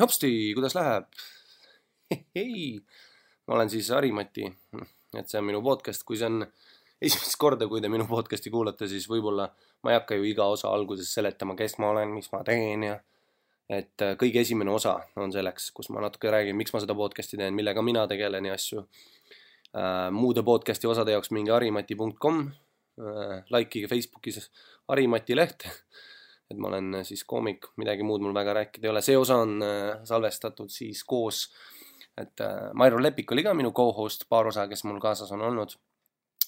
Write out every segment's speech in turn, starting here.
hopsti, kuidas läheb? hei, ma olen siis Harimati, et see on minu podcast, kui see on esimest korda, kui te minu podcast'i kuulate, siis võib-olla ma ei hakka ju iga osa alguses seletama, kes ma olen, mis ma teen ja et äh, kõige esimene osa on selleks, kus ma natuke räägin, miks ma seda podcast'i teen, millega mina tegelen ja asju äh,. muude podcast'i osade jaoks minge harimati.com äh,, likeige Facebookis Harimati leht et ma olen äh, siis koomik, midagi muud mul väga rääkida ei ole, see osa on äh, salvestatud siis koos, et äh, Mairo Lepik oli ka minu co-host, paar osa, kes mul kaasas on olnud,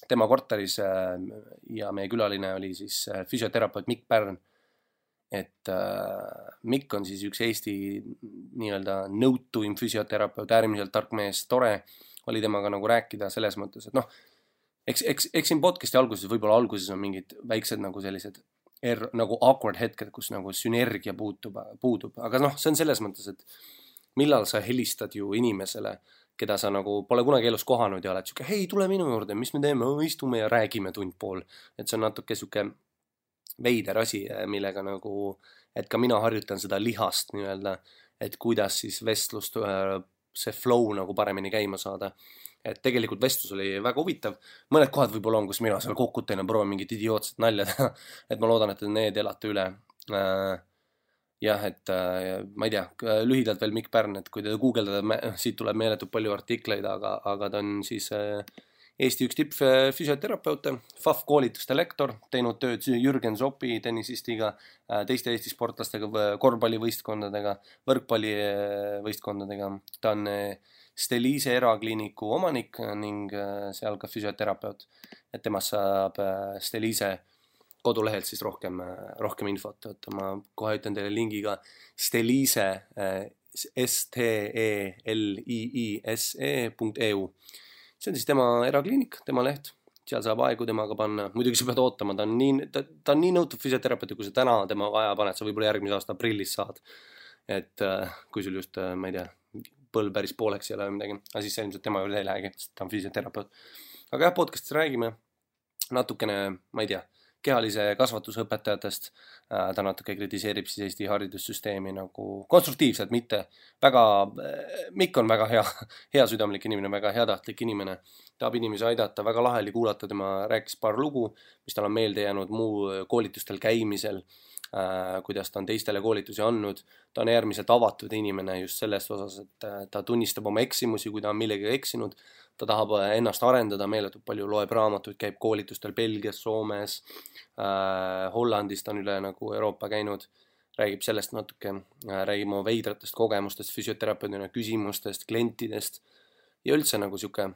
tema korteris ja meie külaline oli siis füsioterapeut Mikk Pärn. et Mikk on siis üks Eesti nii-öelda nõutuim füsioterapeut, äärmiselt tark mees, tore. Oli temaga nagu rääkida selles mõttes, et noh, eks, eks, eks siin podcast'i alguses, võib-olla alguses on mingid väiksed nagu sellised er, nagu awkward hetked, kus nagu sünergia puutub, puudub, aga noh, see on selles mõttes, et millal sa helistad ju inimesele, keda sa nagu pole kunagi elus kohanud ja oled sihuke, hei, tule minu juurde, mis me teeme, istume ja räägime tund pool. et see on natuke sihuke veider asi, millega nagu, et ka mina harjutan seda lihast nii-öelda, et kuidas siis vestlust, see flow nagu paremini käima saada et tegelikult vestlus oli väga huvitav. mõned kohad võib-olla on, kus mina seal kokutan ja proovin mingit idiootset nalja teha et ma loodan, et te need elate üle. Äh, jah, et äh, ma ei tea, lühidalt veel Mikk Pärn, et kui te guugeldate, siit tuleb meeletult palju artikleid, aga, aga ta on siis äh, Eesti üks tippfüsioterapeute, FAF koolituste lektor, teinud tööd Jürgen Zopi tennisistiga, teiste Eesti sportlastega, korvpallivõistkondadega, võrkpallivõistkondadega. ta on Stelise erakliiniku omanik ning äh, seal ka füsioterapeut. et temast saab äh, Stelise kodulehelt siis rohkem, äh, rohkem infot, et ma kohe ütlen teile lingi ka S-T-E-L-I-I-S-E punkt EU. see on siis tema erakliinik, tema leht, seal saab aegu temaga panna, muidugi sa pead ootama, ta on nii, ta, ta on nii nõutud füsioterapeut, kui sa täna temaga aja paned, sa võib-olla järgmise aasta aprillis saad. et kui sul just, ma ei tea põlv päris pooleks ei ole või midagi, aga siis sa ilmselt tema juurde ei lähegi, sest ta on füsioterapeut. aga jah, podcast'is räägime natukene, ma ei tea, kehalise kasvatuse õpetajatest. Äh, ta natuke kritiseerib siis Eesti haridussüsteemi nagu konstruktiivselt, mitte väga, äh, Mikk on väga hea, heasüdamlik inimene, väga heatahtlik inimene. tahab inimesi aidata, väga lahe oli kuulata, tema rääkis paar lugu, mis tal on meelde jäänud muu koolitustel käimisel kuidas ta on teistele koolitusi andnud. ta on äärmiselt avatud inimene just selles osas, et äh, ta tunnistab oma eksimusi, kui ta on millegagi eksinud. ta tahab äh, ennast arendada meeletult palju, loeb raamatuid, käib koolitustel Belgias, Soomes äh,, Hollandis ta on üle nagu Euroopa käinud. räägib sellest natuke, räägib oma veidratest kogemustest füsioterapeudina, küsimustest, klientidest ja üldse nagu sihuke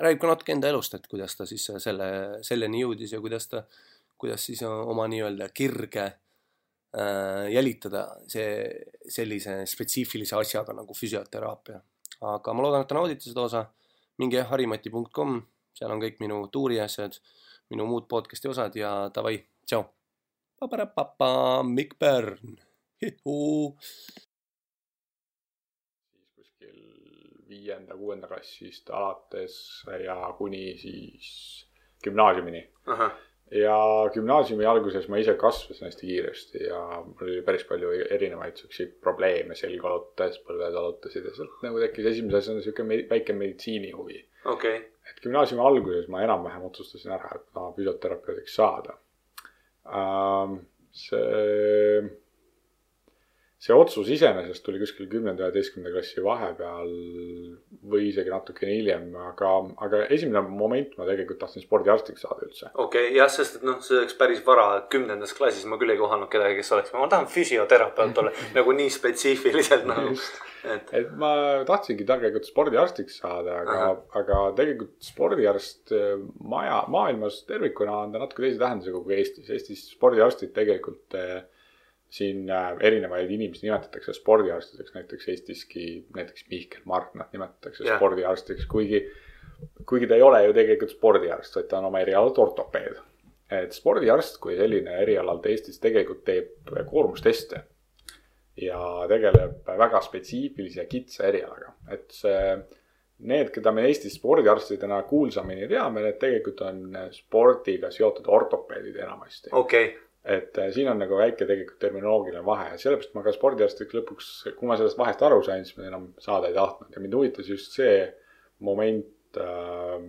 räägib ka natuke enda elust, et kuidas ta siis selle, selleni jõudis ja kuidas ta äh, kuidas siis oma nii-öelda kirge äh, jälitada see sellise spetsiifilise asjaga nagu füsioteraapia. aga ma loodan, et te naudite seda osa. minge harimati.com, seal on kõik minu tuuriasjad, minu muud podcast'i osad ja davai, tšau. paparapapa, Mikk Pärn. siis kuskil viienda-kuuenda klassist alates ja kuni siis gümnaasiumini ja gümnaasiumi alguses ma ise kasvasin hästi kiiresti ja mul oli päris palju erinevaid siukseid probleeme, selg valutas, põlved valutasid ja sealt nagu tekkis esimese asjana siuke väike meditsiinihuvi okay.. et gümnaasiumi alguses ma enam-vähem otsustasin ära, et ma füsioterapeudiks saada ähm,. see see otsus iseenesest tuli kuskil kümnenda ja üheteistkümnenda klassi vahepeal või isegi natukene hiljem, aga, aga esimene moment ma tegelikult tahtsin spordiarstiks saada üldse. okei okay,, jah, sest et noh, see oleks päris vara, kümnendas klassis ma küll ei kohanud kedagi, kes oleks, ma tahan füsioterapeut olla nagu nii spetsiifiliselt nagu. et, et ma tahtsingi tegelikult spordiarstiks saada, aga, aga tegelikult spordiarst eh, maja, maailmas tervikuna on ta natuke teise tähendusega kui Eestis. Eestis spordiarstid tegelikult äh, siin äh, erinevaid inimesi nimetatakse spordiarstideks, näiteks Eestiski näiteks Mihkel Marknat nimetatakse yeah. spordiarstiks, kuigi, kuigi ta ei ole ju tegelikult spordiarst, vaid ta on oma erialalt ortopeed. et spordiarst kui selline erialalt Eestis tegelikult teeb koormusteste ja tegeleb väga spetsiifilise ja kitsa erialaga, et see need, keda me Eestis spordiarstidena kuulsamini teame, need tegelikult on spordiga seotud ortopeedid enamasti. okei okay et äh, siin on nagu väike tegelikult terminoloogiline vahe sellepärast ma ka spordiarstiks lõpuks, kui ma sellest vahest aru sain, siis ma enam saada ei tahtnud ja mind huvitas just see moment äh,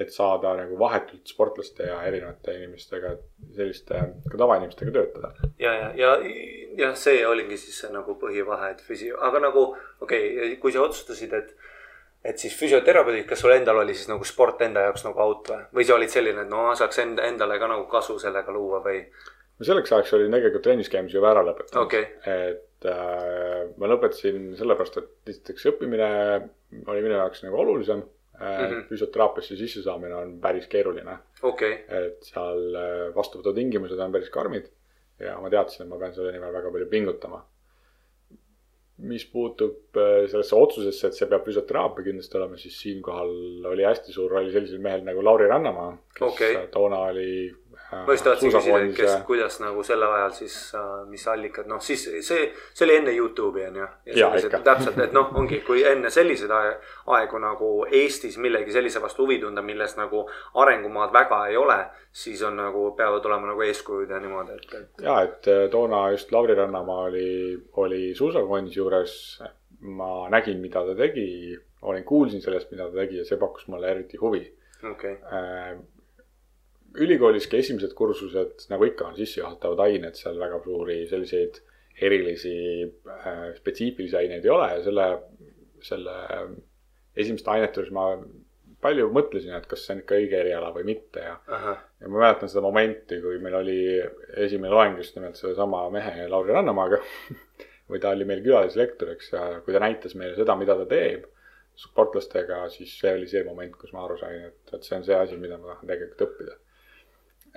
et saada nagu vahetult sportlaste ja erinevate inimestega, selliste ka tavainimestega töötada. ja, ja, ja, jah, see oligi siis see nagu põhivahe, et füsio, aga nagu okei okay,, kui sa otsustasid, et et siis füsioterapeudid, kas sul endal oli siis nagu sport enda jaoks nagu out või, või sa olid selline, et no saaks enda, endale ka nagu kasu sellega luua või? No selleks ajaks olin tegelikult trennis käimise juba ära lõpetanud okay.. et äh, ma lõpetasin sellepärast, et esiteks õppimine oli minu jaoks nagu olulisem mm -hmm. füsioteraapiasse sissesaamine on päris keeruline okay.. et seal äh, vastuvõtutingimused on päris karmid ja ma teadsin, et ma pean selle nimel väga palju pingutama. mis puutub äh, sellesse otsusesse, et see peab füsioteraapia kindlasti olema, siis siinkohal oli hästi suur roll sellisel mehel nagu Lauri Rannamaa, kes okay. toona oli ma just tahtsin küsida, kes, kuidas nagu sel ajal siis, äh, mis allikad, noh siis see, see oli enne Youtube'i on ju. ja, ja täpselt, et noh, ongi, kui enne selliseid aegu nagu Eestis millegi sellise vastu huvi tunda, milles nagu arengumaad väga ei ole, siis on nagu, peavad olema nagu eeskujud ja niimoodi, et, et. ja, et äh, toona just Lauri Rannamaa oli, oli suusakondis juures. ma nägin, mida ta tegi, olin, kuulsin sellest, mida ta tegi ja see pakkus mulle eriti huvi okay. Ülikooliski esimesed kursused, nagu ikka, on sissejuhatavad ained, seal väga suuri selliseid erilisi äh, spetsiifilisi aineid ei ole ja selle, selle esimeste ainete juures ma palju mõtlesin, et kas see on ikka õige eriala või mitte ja. ja ma mäletan seda momenti, kui meil oli esimene loeng just nimelt sellesama mehe Lauri Rannamaaga või ta oli meil külalislektoriks ja kui ta näitas meile seda, mida ta teeb sportlastega, siis see oli see moment, kus ma aru sain, et, et see on see asi, mida ma tahan tegelikult õppida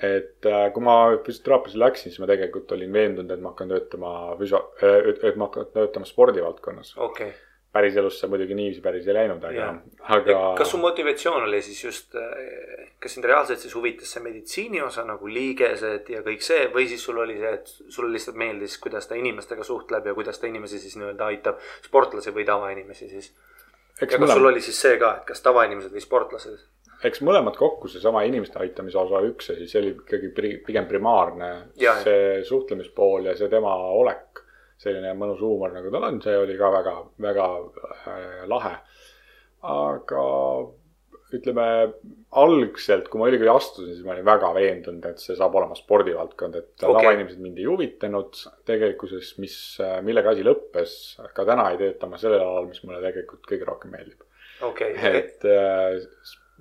et äh, kui ma füsioteraapiasse läksin, siis ma tegelikult olin veendunud, et ma hakkan töötama füsio-, äh, et ma hakkan töötama spordivaldkonnas okay.. päriselus see muidugi niiviisi päris ei läinud, aga, aga. kas su motivatsioon oli siis just, äh, kas sind reaalselt siis huvitas see meditsiini osa nagu liigesed ja kõik see või siis sul oli see, et sulle lihtsalt meeldis, kuidas ta inimestega suhtleb ja kuidas ta inimesi siis nii-öelda aitab, sportlasi või tavainimesi siis? ja kas sul oli siis see ka, et kas tavainimesed või sportlased? Eks mõlemad kokku, seesama inimeste aitamise osa üks ja siis see oli ikkagi pigem primaarne. see suhtlemispool ja see tema olek, selline mõnus huumor, nagu tal on, see oli ka väga, väga äh, lahe. aga ütleme algselt, kui ma ülikooli astusin, siis ma olin väga veendunud, et see saab olema spordivaldkond, et okay. tavainimesed mind ei huvitanud tegelikkuses, mis, millega asi lõppes. ka täna ei tööta ma sellel alal, mis mulle tegelikult kõige rohkem meeldib okay.. et äh,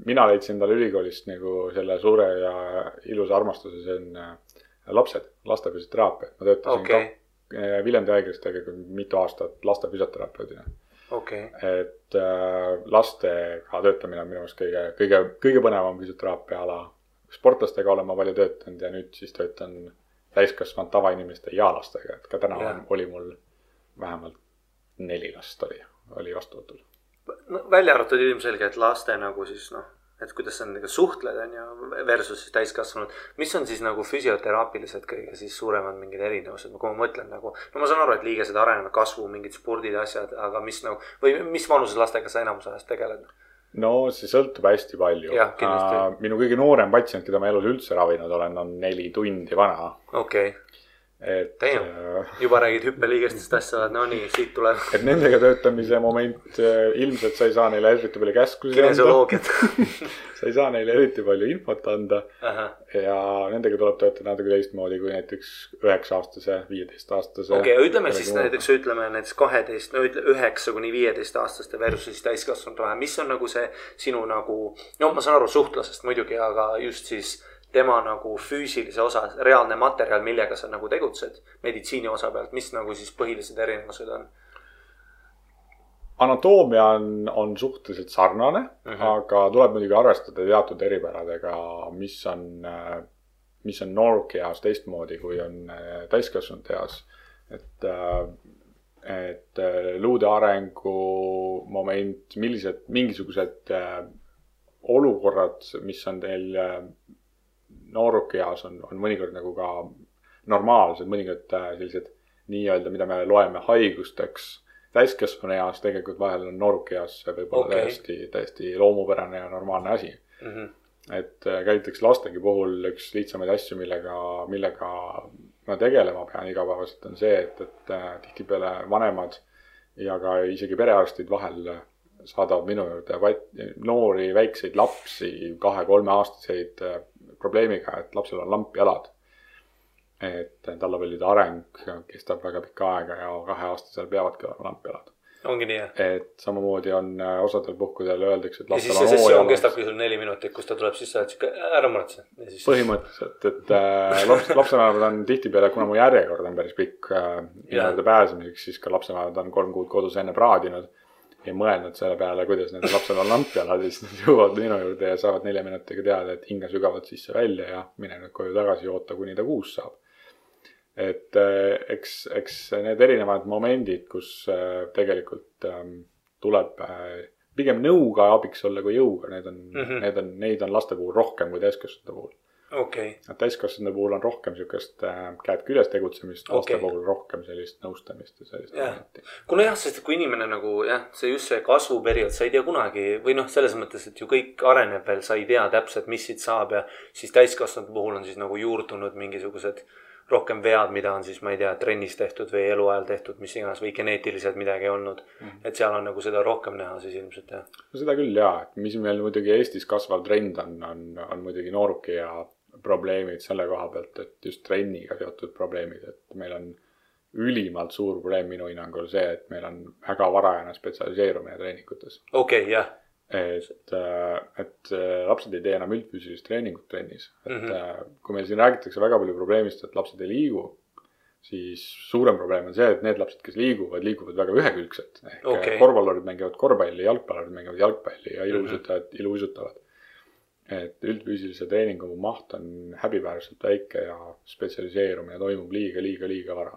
mina leidsin endale ülikoolist nagu selle suure ja ilusa armastuse, see on äh, lapsed, laste füsioteraapia. ma töötasin okay. ka äh, Viljandi haiglas tegelikult mitu aastat laste füsioterapeudina okay.. et äh, lastega töötamine on minu meelest kõige, kõige, kõige põnevam füsioteraapia ala. sportlastega olen ma palju töötanud ja nüüd siis töötan täiskasvanud tavainimeste ja lastega, et ka täna yeah. oli mul vähemalt neli last oli, oli vastuvõtul no välja arvatud ilmselgelt laste nagu siis noh, et kuidas sa nendega suhtled, on ju, versus siis täiskasvanud. mis on siis nagu füsioteraapilised kõige siis suuremad mingid erinevused, kui ma mõtlen nagu, no ma saan aru, et liigesed arenevad, kasvu, mingid spordid, asjad, aga mis nagu või mis vanuses lastega sa enamus ajast tegeled? no see sõltub hästi palju. minu kõige noorem patsient, keda ma elus üldse ravinud olen, on neli tundi vana. okei okay et. Äh, juba räägid hüppeliigestest asja, no nii, siit tuleb. et nendega töötamise moment äh, ilmselt sa ei saa neile eriti palju käskusi anda. sa ei saa neile eriti palju infot anda. ja nendega tuleb töötada natuke teistmoodi kui näiteks üheksa-aastase, viieteistaastase. okei okay,, ütleme siis noor. näiteks, ütleme näiteks kaheteist, no ütle üheksa kuni viieteistaastaste versus täiskasvanud vahe, mis on nagu see sinu nagu, no ma saan aru suhtlusest muidugi, aga just siis tema nagu füüsilise osa, reaalne materjal, millega sa nagu tegutsed meditsiini osa pealt, mis nagu siis põhilised erinevused on? anatoomia on, on suhteliselt sarnane mhm. -huh. aga tuleb muidugi arvestada teatud eripäradega, mis on, mis on noorukieas teistmoodi, kui on äh, täiskasvanute eas. et, äh, et äh, luude arengu moment, millised, mingisugused olukorrad, mis on teil noorukeas on, on mõnikord nagu ka normaalsed, mõningad äh, sellised nii-öelda, mida me loeme haigusteks. täiskasvanu eas tegelikult vahel on noorukeas võib-olla okay. täiesti, täiesti loomupärane ja normaalne asi mm. -hmm. et äh, käitakse lastegi puhul üks lihtsamaid asju, millega, millega ma tegelema pean igapäevaselt, on see, et, et äh, tihtipeale vanemad ja ka isegi perearstid vahel saadavad minu juurde noori väikseid lapsi, kahe-kolmeaastaseid äh, probleemiga, et lapsel on lampjalad. et tallapallide areng kestab väga pikka aega ja kaheaastasel peavadki olema lampjalad. ongi nii, jah? et samamoodi on äh, osadel puhkudel öeldakse, et lapsel on sessioon hoojalad. kestabki sul neli minutit, kus ta tuleb sisse, et sihuke ära muretse. põhimõtteliselt, et äh, laps, lapsevanemad on tihtipeale, kuna mu järjekord on päris pikk äh, nii-öelda pääsemiseks, siis ka lapsevanemad on kolm kuud kodus enne praadinud ja mõelnud selle peale, kuidas nende lapsel on lampjalad ja siis nad jõuavad minu juurde ja saavad nelja minutiga teada, et hinga sügavalt sisse-välja ja mine nüüd koju tagasi ja oota, kuni ta kuus saab. et äh, eks, eks need erinevad momendid, kus äh, tegelikult ähm, tuleb äh, pigem nõuga abiks olla kui jõuga, need on mm. -hmm. need on, neid on laste puhul rohkem kui täiskasvanute puhul okay., täiskasvanute puhul on rohkem siukest äh, käed küljes tegutsemist, laste Okei. puhul rohkem sellist nõustamist ja sellist momenti. kuna jah, sest kui inimene nagu jah, see just see kasvuperiood, sa ei tea kunagi või noh, selles mõttes, et ju kõik areneb veel, sa ei tea täpselt, mis siit saab ja siis täiskasvanute puhul on siis nagu juurdunud mingisugused rohkem vead, mida on siis, ma ei tea, trennis tehtud või eluajal tehtud, mis iganes või geneetiliselt midagi olnud mm. -hmm. et seal on nagu seda rohkem näha siis ilmselt jah. no seda küll jaa, et mis meil muidugi Eestis kasvav trend on, on, on muidugi nooruki ja probleemid selle koha pealt, et just trenniga seotud probleemid, et meil on ülimalt suur probleem minu hinnangul see, et meil on väga varajane spetsialiseerumine treeningutes. okei okay,, jah, et, et äh, lapsed ei tee enam üldfüüsilist treeningut trennis, et mm. -hmm. kui meil siin räägitakse väga palju probleemist, et lapsed ei liigu, siis suurem probleem on see, et need lapsed, kes liiguvad, liiguvad väga ühekülgselt. ehk okay. korvpallurid mängivad korvpalli, jalgpallurid mängivad jalgpalli ja Mhm. iluuisutajad mm -hmm. iluuisutavad. Et üldfüüsilise treeningu maht on häbiväärselt väike ja spetsialiseerumine toimub liiga, liiga, liiga vara.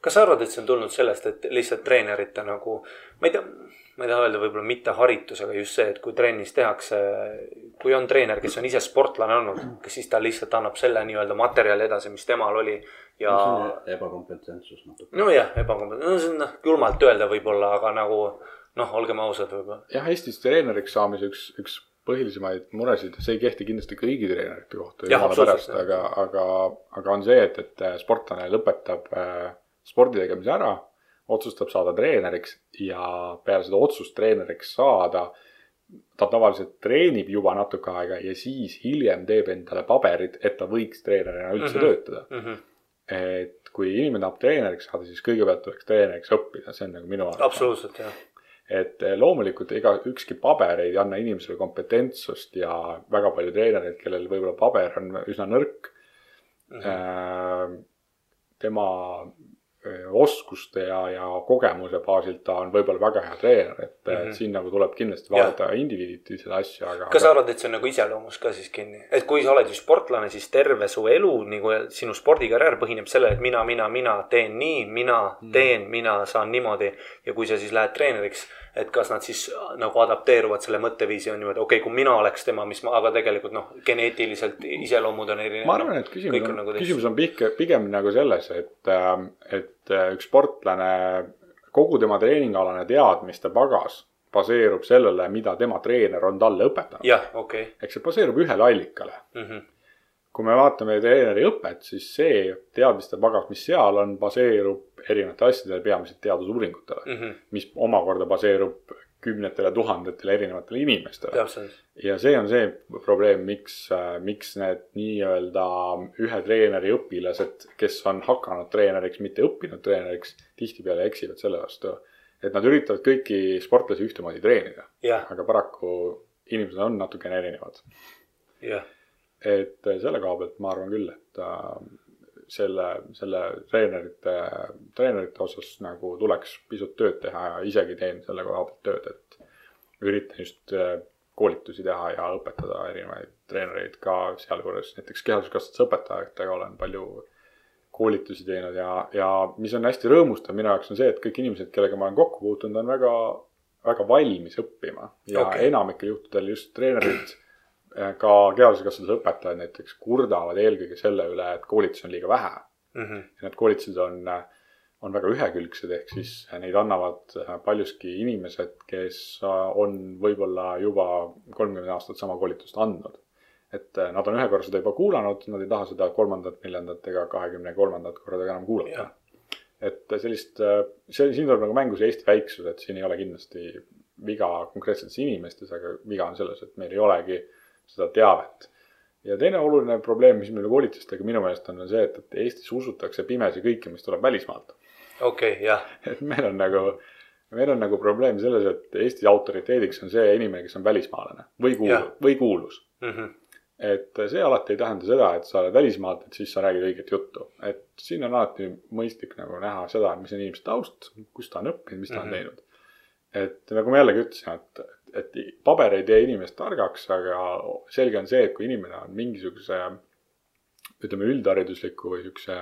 kas sa arvad, et see on tulnud sellest, et lihtsalt treenerite nagu, ma ei tea, ma ei taha öelda võib-olla mitte haritus, aga just see, et kui trennis tehakse, kui on treener, kes on ise sportlane olnud, kas siis ta lihtsalt annab selle nii-öelda materjali edasi, mis temal oli ja ebakompetentsus natuke. nojah, ebakompetentne, no see on noh, julmalt öelda võib-olla, aga nagu noh, olgem ausad võib-olla. jah, Eestis treeneriks saamise üks, üks põhilisemaid muresid, see ei kehti kindlasti kõigi treenerite kohta, jumala pärast, aga, aga, aga on see, et, et sportlane lõpetab äh, spordi tegemise ära, otsustab saada treeneriks ja peale seda otsust treeneriks saada, ta tavaliselt treenib juba natuke aega ja siis hiljem teeb endale paberid, et ta võiks treenerina üldse mm -hmm. töötada. Mm -hmm. et kui inimene tahab treeneriks saada, siis kõigepealt tuleks treeneriks õppida, see on nagu minu arvamus absoluutselt jah, et eh, loomulikult ega ükski paber ei anna inimesele kompetentsust ja väga palju treenereid, kellel võib-olla paber on üsna nõrk mm. -hmm. tema oskuste ja, ja kogemuse baasilt ta on võib-olla väga hea treener, et mm Mhm. -hmm. siin nagu tuleb kindlasti vaadata indiviiditi seda asja, aga. kas sa arvad, et see on nagu iseloomus ka siis kinni, et kui sa oled ju sportlane, siis terve su elu nagu sinu spordikarjäär põhineb sellele, et mina, mina, mina teen nii, mina teen, mina saan niimoodi ja kui sa siis lähed treeneriks, et kas nad siis nagu adapteeruvad selle mõtteviisi on niimoodi, okei okay,, kui mina oleks tema, mis ma, aga tegelikult noh, geneetiliselt iseloomud on erinevad. ma arvan, et küsimus on, nagu küsimus on pigem, pigem nagu selles, et, et äh, üks sportlane, kogu tema treeningalane teadmiste pagas baseerub sellele, mida tema treener on talle õpetanud. jah, okei Mhm. ehk see baseerub ühele allikale. okay.. Kui me vaatame treeneri õpet, siis see teadmiste pagas, mis seal on, baseerub erinevatele asjadele, peamiselt teadusuuringutele, Mm -hmm. mis omakorda baseerub kümnetele tuhandetele erinevatele inimestele. ja see on see probleem, miks, miks need nii-öelda ühe treeneri õpilased, kes on hakanud treeneriks, mitte õppinud treeneriks, tihtipeale eksivad selle vastu. et nad üritavad kõiki sportlasi ühtemoodi treenida, jah, aga paraku inimesed on natukene erinevad. jah, et selle koha pealt ma arvan küll, et äh, selle, selle treenerite, treenerite osas nagu tuleks pisut tööd teha ja isegi teen selle koha pealt tööd, et üritan just äh, koolitusi teha ja õpetada erinevaid treenereid ka sealjuures näiteks kehalisuskasvatuse õpetajatega olen palju koolitusi teinud ja, ja mis on hästi rõõmustav minu jaoks on see, et kõik inimesed, kellega ma olen kokku puutunud, on väga, väga valmis õppima ja okay. enamikel juhtudel just treenerid, ka kehalisuskasvatuse õpetajad näiteks kurdavad eelkõige selle üle, et koolitusi on liiga vähe Mhm. ja need koolitused on, on väga ühekülgsed, ehk siis neid annavad paljuski inimesed, kes on võib-olla juba kolmkümmend aastat sama koolitust andnud. et äh, nad on ühe korra seda juba kuulanud, nad ei taha seda kolmandat, neljandat ega kahekümne kolmandat korda enam kuulata Jah.. et sellist, see, siin tuleb nagu mängu see Eesti väiksus, et siin ei ole kindlasti viga konkreetsetes inimestes, aga viga on selles, et meil ei olegi seda teavet. ja teine oluline probleem, mis meil koolitustega minu meelest on, on see, et, et Eestis usutakse pimesi kõike, mis tuleb välismaalt. okei okay,, jah, et meil on nagu, meil on nagu probleem selles, et Eesti autoriteediks on see inimene, kes on välismaalane või kuulus, või kuulus. Mhm. et see alati ei tähenda seda, et sa oled välismaalt, et siis sa räägid õiget juttu. et siin on alati mõistlik nagu näha seda, mis on inimese taust, kus ta on õppinud, mis ta on Mhm. teinud. et nagu ma jällegi ütlesin, et, et paber ei tee inimest targaks, aga selge on see, et kui inimene on mingisuguse ütleme üldharidusliku või siukse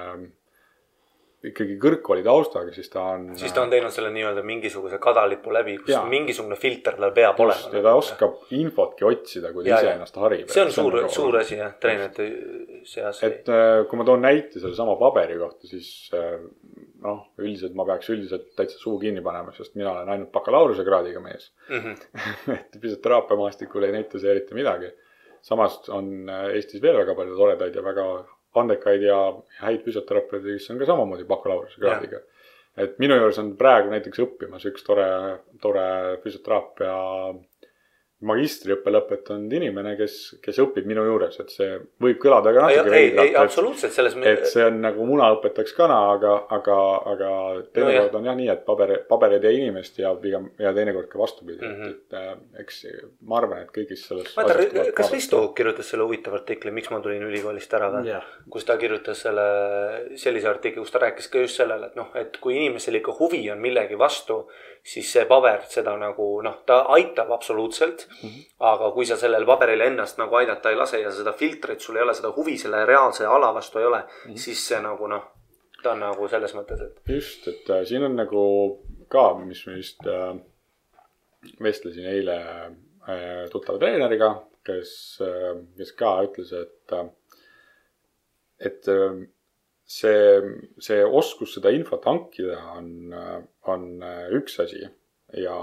ikkagi kõrgkooli taustaga, siis ta on. siis ta on teinud selle nii-öelda mingisuguse kadalipu läbi, kus Jaa. mingisugune filter tal peab just, ja olema. ta oskab infotki otsida, kui ta Ja, ise ja. ennast harib. see on suur, suur asi jah, treenerite seas. et äh, kui ma toon näite sellesama paberi kohta, siis äh, noh, üldiselt ma peaks üldiselt täitsa suu kinni panema, sest mina olen ainult bakalaureusekraadiga mees. Mhm. et füsioteraapia maastikul ei näita see eriti midagi. samas on äh, Eestis veel väga palju toredaid ja väga andekaid ja häid füsioterapeuteid, kes on ka samamoodi bakalaureusekraadiga. et minu juures on praegu näiteks õppimas üks tore, tore füsioteraapia magistriõppe lõpetanud inimene, kes, kes õpib minu juures, et see võib kõlada ka ei, natuke ei, ei veidralt, et absoluutselt selles et see on nagu muna õpetaks kana, aga, aga, aga teinekord on jah nii, et paber, paber ei tee inimest ja pigem ja teinekord ka vastupidi mm. -hmm. et, et äh, eks ma arvan, et kõigis selles. kas Risto kirjutas selle huvitava artikli, miks ma tulin ülikoolist ära või? jah, kus ta kirjutas selle, sellise artikli, kus ta rääkis ka just sellele, et noh, et kui inimesel ikka huvi on millegi vastu, siis see paber seda nagu noh, ta aitab absoluutselt mm. -hmm. aga kui sa sellel paberil ennast nagu aidata ei lase ja seda filtrit, sul ei ole seda huvi selle reaalse ala vastu ei ole mm. -hmm. siis see nagu noh, ta on nagu selles mõttes, et just, et äh, siin on nagu ka, mis ma just äh, vestlesin eile äh, tuttava treeneriga, kes äh,, kes ka ütles, et äh, et äh, see, see oskus seda infot hankida on, on üks asi ja,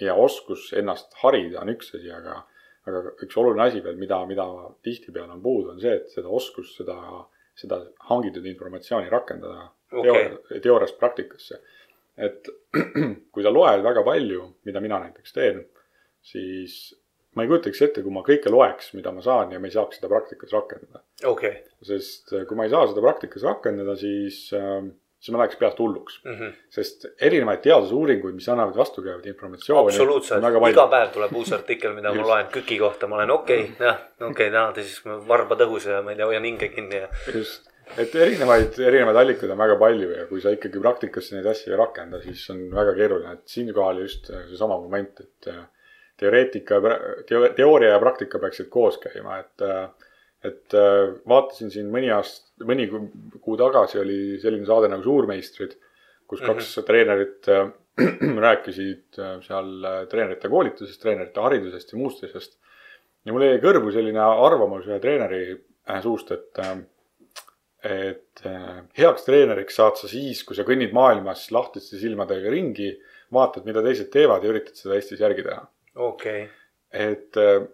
ja oskus ennast harida on üks asi, aga aga üks oluline asi veel, mida, mida tihtipeale on puudu, on see, et seda oskust, seda, seda hangitud informatsiooni rakendada teooria- teooriast praktikasse. et kui sa loed väga palju, mida mina näiteks teen, siis ma ei kujutaks ette, kui ma kõike loeks, mida ma saan ja ma ei saaks seda praktikas rakendada. okay. sest äh, kui ma ei saa seda praktikas rakendada, siis, siis ma läheks peast hulluks. mm. -hmm. sest erinevaid teadusuuringuid, mis annavad vastukäivat informatsiooni. absoluutselt, iga päev tuleb uus artikkel, mida ma loen KÜK-i kohta, ma olen okei okay,, jah, okei okay,, täna siis varbad õhus ja ma ei tea, hoian hinge kinni ja. just, et erinevaid, erinevaid allikaid on väga palju ja kui sa ikkagi praktikasse neid asju ei rakenda, siis on väga keeruline, et siinkohal just seesama moment, et äh, teoreetika, teooria ja praktika peaksid koos käima, et et vaatasin siin mõni aast-, mõni kuu- tagasi oli selline saade nagu Suurmeistrid, kus kaks mm -hmm. treenerit äh, rääkisid äh, seal äh, treenerite koolitusest, treenerite haridusest ja muust asjast. ja mul jäi kõrvu selline arvamus ühe treeneri äh, suust, et äh, et heaks treeneriks saad sa siis, kui sa kõnnid maailmas lahtiste silmadega ringi, vaatad, mida teised teevad ja üritad seda Eestis järgi teha. Okei okay., et äh,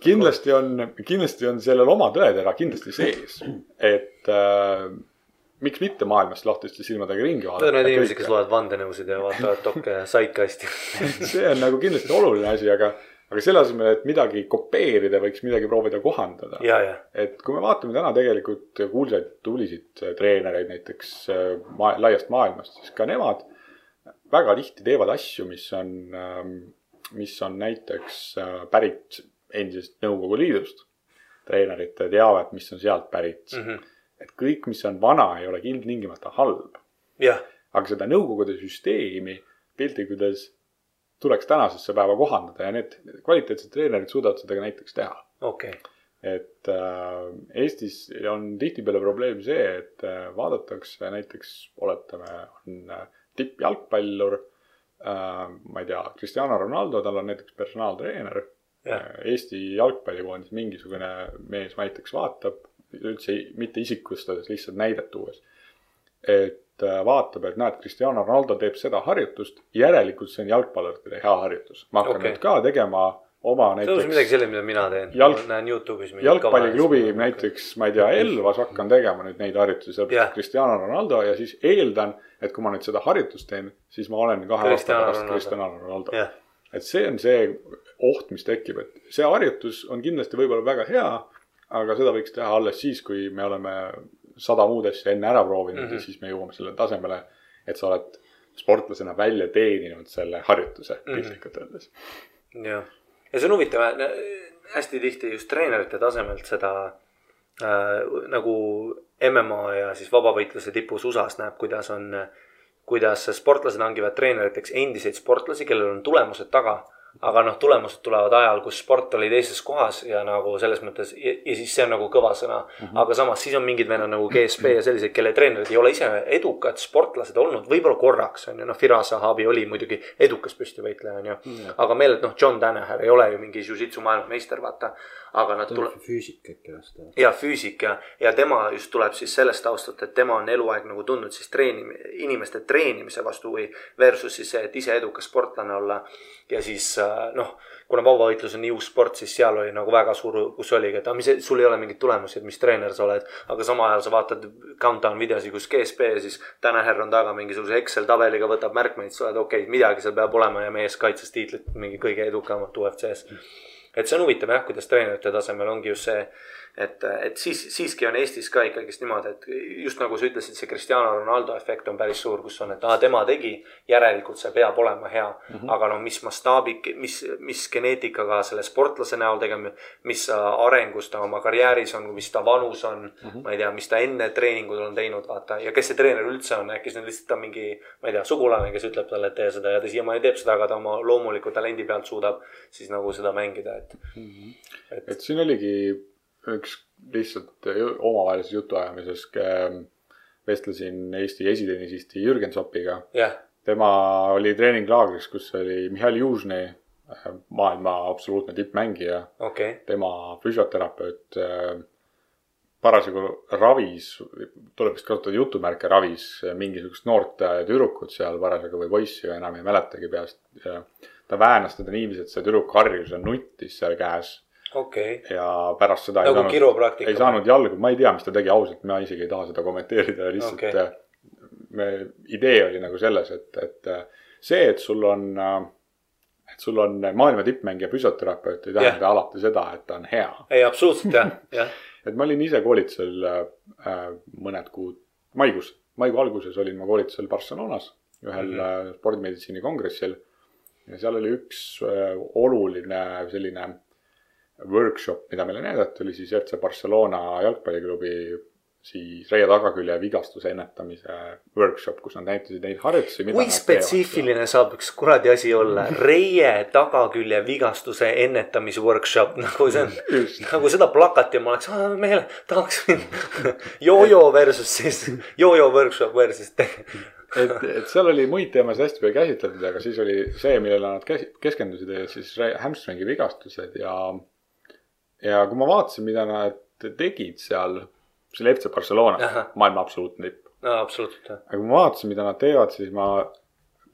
kindlasti on, kindlasti on sellel oma tõetera kindlasti sees, et äh, miks mitte maailmas lahtiste silmadega ringi Need on need inimesed, kes vaadata. loevad vandenõusid ja vaatavad dokke Sidecasti. see on nagu kindlasti oluline asi, aga, aga selle asemel, et midagi kopeerida, võiks midagi proovida kohandada. ja, ja, et kui me vaatame täna tegelikult kuulsaid tublisid treenereid näiteks äh, ma laiast maailmast, siis ka nemad väga tihti teevad asju, mis on, mis on näiteks äh, pärit endisest Nõukogude Liidust. treenerite teavet, mis on sealt pärit mm. -hmm. et kõik, mis on vana, ei ole ilmtingimata halb, aga seda Nõukogude süsteemi piltlikult tuleks tänasesse päeva kohandada ja need kvaliteetsed treenerid suudavad seda ka näiteks teha okei, et äh, Eestis on tihtipeale probleem see, et äh, vaadatakse näiteks, oletame, on äh, tippjalgpallur äh,. Ma ei tea, Cristiano Ronaldo, tal on näiteks personaaltreener Jah. äh,. Eesti jalgpallikoondis mingisugune mees näiteks vaatab, üldse mitte isikustades, lihtsalt näidet tuues. et äh, vaatab, et näed, Cristiano Ronaldo teeb seda harjutust, järelikult see on jalgpalluritele hea harjutus. ma hakkan okay. nüüd ka tegema oma see on midagi näiteks sellist, mida mina teen Jalg- näen Youtube'is. jalgpalliklubi näiteks, ma ei tea, Elvas hakkan tegema nüüd neid harjutusi, Jah. sellepärast Cristiano Ronaldo ja siis eeldan, et kui ma nüüd seda harjutust teen, siis ma olen kahe aasta pärast. Cristiano Ronaldo. jah, et see on see oht, mis tekib, et see harjutus on kindlasti võib-olla väga hea, aga seda võiks teha alles siis, kui me oleme sada muud asja enne ära proovinud mm Mhm. -hmm. ja siis me jõuame sellele tasemele, et sa oled sportlasena välja teeninud selle harjutuse Mhm. piltlikult öeldes. jah. Ja see on huvitav, hästi tihti just treenerite tasemelt seda äh, nagu MMA ja siis vabavõitluse tipus USA-s näeb, kuidas on, kuidas sportlased hangivad treeneriteks endiseid sportlasi, kellel on tulemused taga. Aga noh, tulemused tulevad ajal, kus sport oli teises kohas ja nagu selles mõttes ja, ja siis see on nagu kõva sõna mm. -hmm. aga samas siis on mingid vennad nagu GSP ja sellised, kelle treenerid ei ole ise edukad sportlased olnud, võib-olla korraks on ju, noh, Firas Zahabi oli muidugi edukas püstivõitleja on ju. aga meelet noh, John Danaher ei ole ju mingi jujitsu maailmameister, vaata. Aga nad on füüsik äkki vast. ja füüsik ja, ja tema just tuleb siis sellest taustalt, et tema on eluaeg nagu tundnud siis treenimi-, inimeste treenimise vastu või versus siis see, et ise edukas sportlane olla. ja siis äh, noh, kuna vabavõitlus on nii uus sport, siis seal oli nagu väga suur, kus oligi, et aga mis, sul ei ole mingeid tulemusi, et mis treener sa oled. aga samal ajal sa vaatad countdown videosi, kus GSP siis Danaher on taga mingisuguse Excel tabeliga, võtab märkmeid, sa oled okei okay,, midagi seal peab olema ja mees kaitses tiitlit mingi kõige edukamat UFC-s et see on huvitav jah, kuidas treenerite tasemel ongi just see, et, et siis siiski on Eestis ka ikkagist niimoodi, et just nagu sa ütlesid, see Cristiano Ronaldo efekt on päris suur, kus on, et aa, tema tegi, järelikult see peab olema hea mm. -hmm. aga no mis mastaabi, mis, mis geneetikaga selle sportlase näol tegema, mis arengus ta oma karjääris on, mis ta vanus on mm, -hmm. ma ei tea, mis ta enne treeningud on teinud, vaata ja kes see treener üldse on, äkki see on lihtsalt ta mingi, ma ei tea, sugulane, kes ütleb talle, et tee seda ja ta siiamaani teeb seda, aga ta oma loomuliku talendi pealt suudab siis nagu seda mängida, et et siin oligi üks lihtsalt ju- omavahelises jutuajamises ähm, vestlesin Eesti esitennisisti Jürgen Zopiga. jah, tema oli treeninglaagris, kus oli Mihhail Južni, maailma absoluutne tippmängija, okay., tema füsioterapeut parasjagu ravis, tuleb vist kasutada jutumärke, ravis mingisugust noort tüdrukut seal parasjagu või poissi, enam ei mäletagi peast. ta väänas teda niiviisi, et see tüdruk harjus ja nuttis seal käes okay.. ja pärast seda nagu kiropraktika. ei saanud jalgu, ma ei tea, mis ta tegi ausalt, ma isegi ei taha seda kommenteerida, lihtsalt okay. me, idee oli nagu selles, et, et see, et sul on, et sul on maailma tippmängija füsioterapeut, ei tähenda Jah. alati seda, et ta on hea. ei, absoluutselt jah, jah, et ma olin ise koolitusel äh, mõned kuud, maikuus, maikuu alguses olin ma koolitusel Barcelonas ühel mm. -hmm. spordimeditsiini kongressil. ja seal oli üks äh, oluline selline workshop, mida meile näidati, oli siis FC Barcelona jalgpalliklubi siis reie tagakülje vigastuse ennetamise workshop, kus nad näitasid neid harjutusi. kui spetsiifiline saab üks kuradi asi olla, reie tagakülje vigastuse ennetamise workshop, nagu see on, nagu seda plakati ma oleks, meile tahaks minna. Jojo versus siis, Jojo workshop versus. et, et seal oli muid teemasid hästi palju käsitletud, aga siis oli see, millele nad kes- keskendusid, siis hamstringi vigastused ja. Ja kui ma vaatasin, mida nad tegid seal, see oli FC Barcelona maailma absoluutne tipp. absoluutselt jah, aga kui ma vaatasin, mida nad teevad, siis ma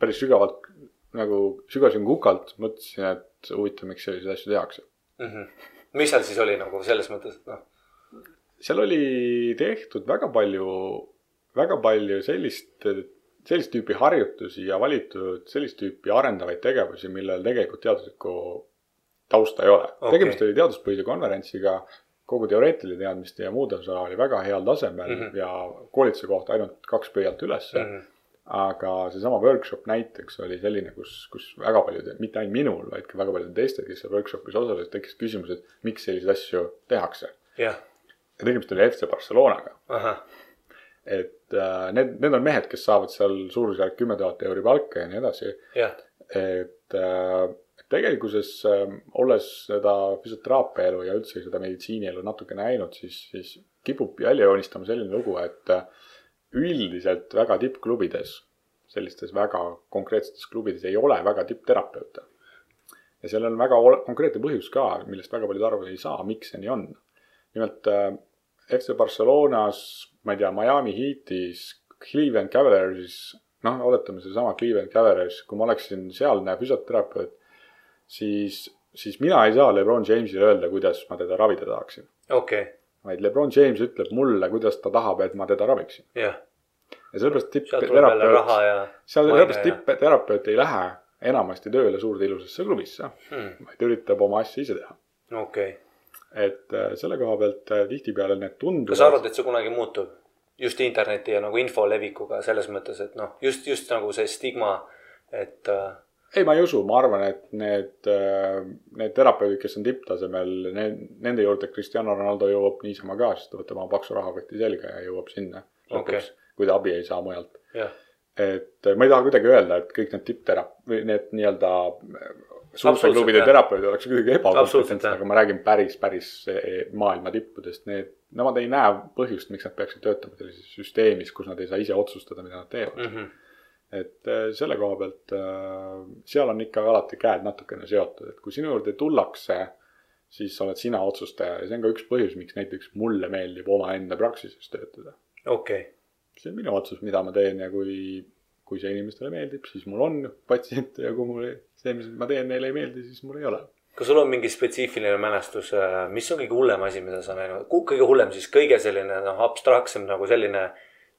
päris sügavalt nagu sügasin kukalt, mõtlesin, et huvitav, miks selliseid asju tehakse. mis seal siis oli nagu selles mõttes, et noh, seal oli tehtud väga palju, väga palju sellist, sellist tüüpi harjutusi ja valitud sellist tüüpi arendavaid tegevusi, millel tegelikult teaduslikku tausta ei ole okay.. tegemist oli teaduspõhise konverentsiga, kogu teoreetiline teadmiste ja muude osa oli väga heal tasemel mm. -hmm. ja koolituse kohta ainult kaks pöialt ülesse mm. -hmm. aga seesama workshop näiteks oli selline, kus, kus väga paljudel, mitte ainult minul, vaid ka väga paljudel teistel, kes seal workshop'is osalesid, tekkis küsimus, et miks selliseid asju tehakse. jah, ja tegemist oli FC Barcelonaga et äh, need, need on mehed, kes saavad seal suurusjärk kümme tuhat euri palka ja nii edasi. jah, et äh, tegelikkuses äh, olles seda füsioteraapia elu ja üldse seda meditsiinielu natuke näinud, siis, siis kipub välja joonistama selline lugu, et äh, üldiselt väga tippklubides, sellistes väga konkreetsetes klubides ei ole väga tippterapeute. ja seal on väga konkreetne põhjus ka, millest väga paljud aru ei saa, miks see nii on. nimelt äh, FC Barcelonas, ma ei tea, Miami Heatis, Cleveland Cavaliersis, noh, oletame sedasama Cleveland Cavaliers, kui ma oleksin sealne füsioterapeut, siis siis mina ei saa Lebron Jamesile öelda, kuidas ma teda ravida tahaksin. okei, vaid Lebron James ütleb mulle, kuidas ta tahab, et ma teda raviksin. jah, ja sellepärast tippterapeut, seal sellepärast tippterapeut ei lähe enamasti tööle suurde ilusasse klubisse, hmm, vaid üritab oma asja ise teha. okei. et äh, selle koha pealt äh, tihtipeale need tunduvad. kas sa arvad, et see kunagi muutub? just interneti ja nagu info levikuga selles mõttes, et noh, just, just nagu see stigma, et äh, ei, ma ei usu, ma arvan, et need, need terapeudid, kes on tipptasemel, nende juurde Cristiano Ronaldo jõuab niisama ka, sest ta võtab oma paksu rahakoti selga ja jõuab sinna lõpuks okay., kui ta abi ei saa mujalt. jah, et ma ei taha kuidagi öelda, et kõik need tipptera- või need nii-öelda suurte Absoluutselt, klubide terapeudid oleks kuidagi ebakompetentsed, aga ma räägin päris, päris maailma tippudest, need, nemad ei näe põhjust, miks nad peaksid töötama sellises süsteemis, kus nad ei saa ise otsustada, mida nad teevad mm. Mhm. Et äh, selle koha pealt äh, seal on ikka alati käed natukene seotud, et kui sinu juurde tullakse, siis oled sina otsustaja ja see on ka üks põhjus, miks näiteks mulle meeldib omaenda praksises töötada. okei, see on minu otsus, mida ma teen ja kui, kui see inimestele meeldib, siis mul on patsiente ja kui mul see, mis ma teen, neile ei meeldi, siis mul ei ole. kas sul on mingi spetsiifiline mälestus, mis on kõige hullem asi, mida sa näinud, kõige hullem siis kõige selline noh, abstraktsem nagu selline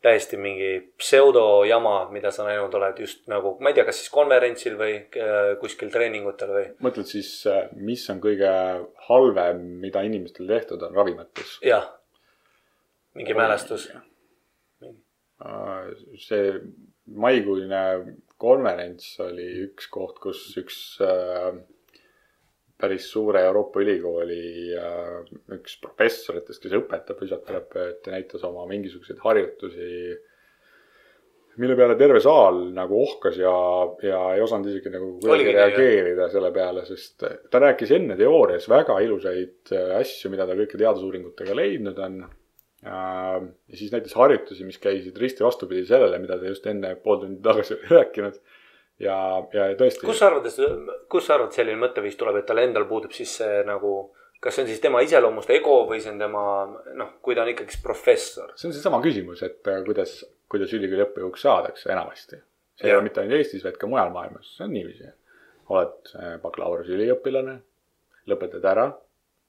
täiesti mingi pseudojama, mida sa näinud oled just nagu, ma ei tea, kas siis konverentsil või äh, kuskil treeningutel või? mõtled siis, mis on kõige halvem, mida inimestel tehtud on ravi mõttes? jah, mingi mälestus. see maikuine konverents oli üks koht, kus üks äh, päris suure Euroopa ülikooli äh, üks professoritest, kes õpetab füsioterapeute, näitas oma mingisuguseid harjutusi, mille peale terve saal nagu ohkas ja, ja ei osanud isegi nagu kuidagi reageerida selle peale, sest ta rääkis enne teoorias väga ilusaid äh, asju, mida ta kõike teadusuuringutega leidnud on ja siis näiteks harjutusi, mis käisid risti vastupidi sellele, mida ta just enne pool tundi tagasi oli rääkinud. ja, ja tõesti. kus sa arvad, kus sa arvad, selline mõtteviis tuleb, et tal endal puudub siis see nagu, kas see on siis tema iseloomust ego või see on tema noh, kui ta on ikkagi professor? see on seesama küsimus, et äh, kuidas, kuidas ülikooli õppejõuks saadakse enamasti. see ei ole mitte ainult Eestis, vaid ka mujal maailmas, see on niiviisi. oled äh, bakalaureuseüliõpilane, lõpetad ära,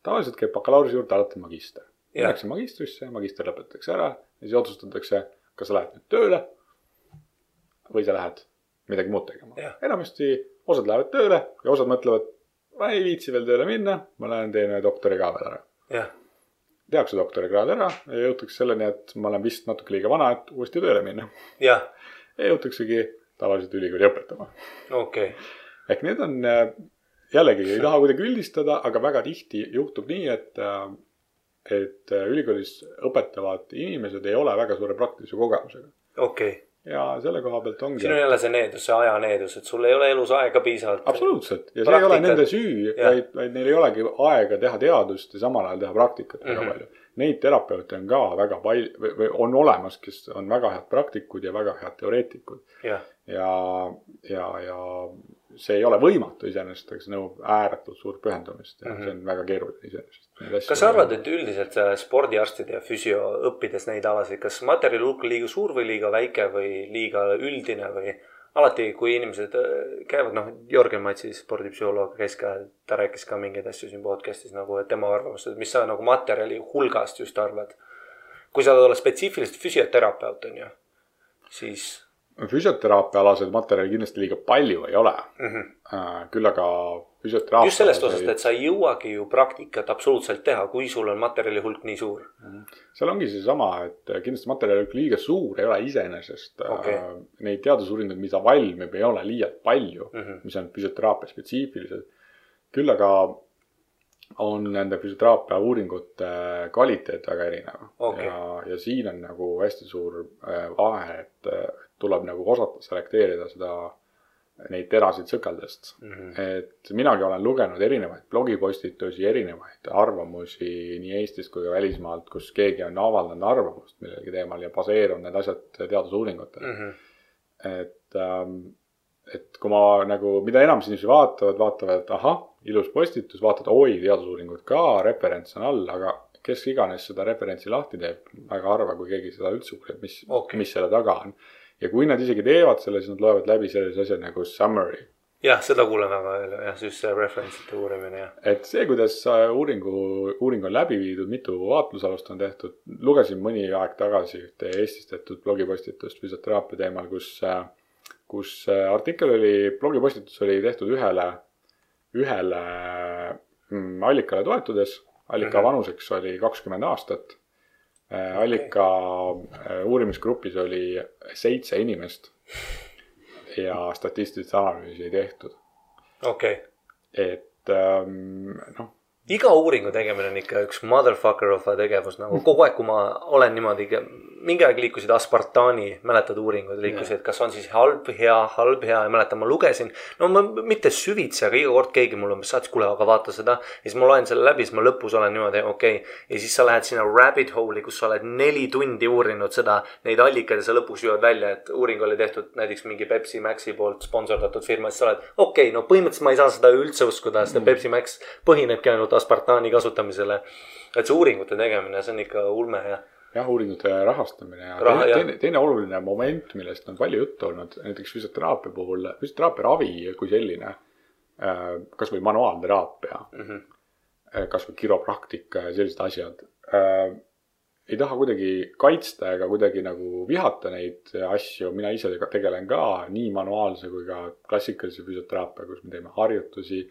tavaliselt käib bakalaureuse juurde alati magister. Minnakse magistrisse, magister lõpetatakse ära ja siis otsustatakse, kas sa lähed nüüd tööle või sa lähed midagi muud tegema enamasti osad lähevad tööle ja osad mõtlevad, ma ei viitsi veel tööle minna, ma lähen teen doktori ka veel ära tehakse doktorikraad ära ja jõutakse selleni, et ma olen vist natuke liiga vana, et uuesti tööle minna. jah, ja jõutaksegi tavaliselt ülikooli õpetama. okei, ehk need on äh, jällegi ei taha kuidagi üldistada, aga väga tihti juhtub nii, et, et äh, ülikoolis õpetavad inimesed ei ole väga suure praktilise kogemusega. okei. Ja selle koha pealt ongi siin on. jälle see needus, see ajaneedus, et sul ei ole elus aega piisavalt. absoluutselt ja see ei ole Praktikat. nende süü, vaid, vaid neil ei olegi aega teha teadust ja samal ajal teha praktikat väga Mhm. palju. Neid terapeute on ka väga palju või, või on olemas, kes on väga head praktikud ja väga head teoreetikud jah, ja, ja, ja see ei ole võimatu iseenesest, aga see nõuab ääretult suurt pühendumist ja mm. -hmm. see on väga keeruline iseenesest. kas sa arvad, et üldiselt spordiarstide ja füsio õppides neid alasid, kas materjali hulk liiga suur või liiga väike või liiga üldine või alati, kui inimesed äh, käivad, noh, Jörgen Matsi, spordipsühholoog, käis ka, ta rääkis ka mingeid asju siin podcast'is nagu, tema arvamust, et mis sa nagu materjali hulgast just arvad. kui sa oled spetsiifiliselt füsioterapeut, on ju, siis füsioteraapiaalased materjali kindlasti liiga palju ei ole mm. -hmm. küll aga füsioteraapia. just sellest osast, et sa ei jõuagi ju praktikat absoluutselt teha, kui sul on materjali hulk nii suur. seal ongi seesama, et kindlasti materjali hulk liiga suur ei ole iseenesest Okei. okay.. Neid teadusuuringuid, mida valmib, ei ole liialt palju mm. -hmm. mis on füsioteraapia spetsiifilised. küll aga on nende füsioteraapia uuringute kvaliteet väga erinev Okei. ja, ja siin on nagu hästi suur äh, vahe, et äh, tuleb nagu osata selekteerida seda, neid terasid sõkeldest Mm -hmm. et minagi olen lugenud erinevaid blogipostitusi, erinevaid arvamusi nii Eestist kui ka välismaalt, kus keegi on avaldanud arvamust millegi teemal ja baseerunud need asjad teadusuuringutel mm. Mm -hmm. et ähm,, et kui ma nagu, mida enam inimesi vaatavad, vaatavad, et ahah, ilus postitus, vaatad, oi, teadusuuringud ka, referents on all, aga kes iganes seda referentsi lahti teeb, väga harva, kui keegi seda üldse uurib, mis okay., mis selle taga on. Ja kui nad isegi teevad selle, siis nad loevad läbi sellise asja nagu summary jah, seda kuulen väga palju jah, just see reference'ite uurimine jah. et see, kuidas äh, uuringu, uuring on läbi viidud, mitu vaatlusalust on tehtud, lugesin mõni aeg tagasi ühte Eestis tehtud blogipostitust füsioteraapia teemal, kus, kus äh, artikkel oli, blogipostitus oli tehtud ühele, ühele mm, allikale toetudes. allika Mhm. vanuseks oli kakskümmend aastat. Allika äh, uurimisgrupis oli seitse inimest ja statistilist analüüsi ei tehtud, okei okay., et ähm, noh, iga uuringu tegemine on ikka üks motherfucker of a tegevus nagu kogu aeg, kui ma olen niimoodi, mingi aeg liikusid aspartaani, mäletad uuringud liikusid, kas on siis halb, hea, halb, hea ja mäletan, ma lugesin. no ma mitte süvitsi, aga iga kord keegi mulle saatis, kuule, aga vaata seda. ja siis ma loen selle läbi, siis ma lõpus olen niimoodi, okei okay.. ja siis sa lähed sinna rabbit hole'i, kus sa oled neli tundi uurinud seda, neid allikaid ja sa lõpuks jõuad välja, et uuring oli tehtud näiteks mingi Pepsi Maxi poolt sponsordatud firma, siis sa oled, okei okay,, no põhimõtteliselt ma ei saa seda üldse uskuda, sest mm. Pepsi Max põhinebki ainult aspartaani kasutamisele. et see uuringute tegemine, see on ikka ulme ja jah, uuringute rahastamine ja Raha, teine, teine, teine oluline moment, millest on palju juttu olnud, näiteks füsioteraapia puhul, füsioteraapia ravi kui selline, kasvõi manuaalteraapia, mm. -hmm. kasvõi kiropraktika ja sellised asjad. ei taha kuidagi kaitsta ega kuidagi nagu vihata neid asju, mina ise tegelen ka nii manuaalse kui ka klassikalise füsioteraapiaga, kus me teeme harjutusi.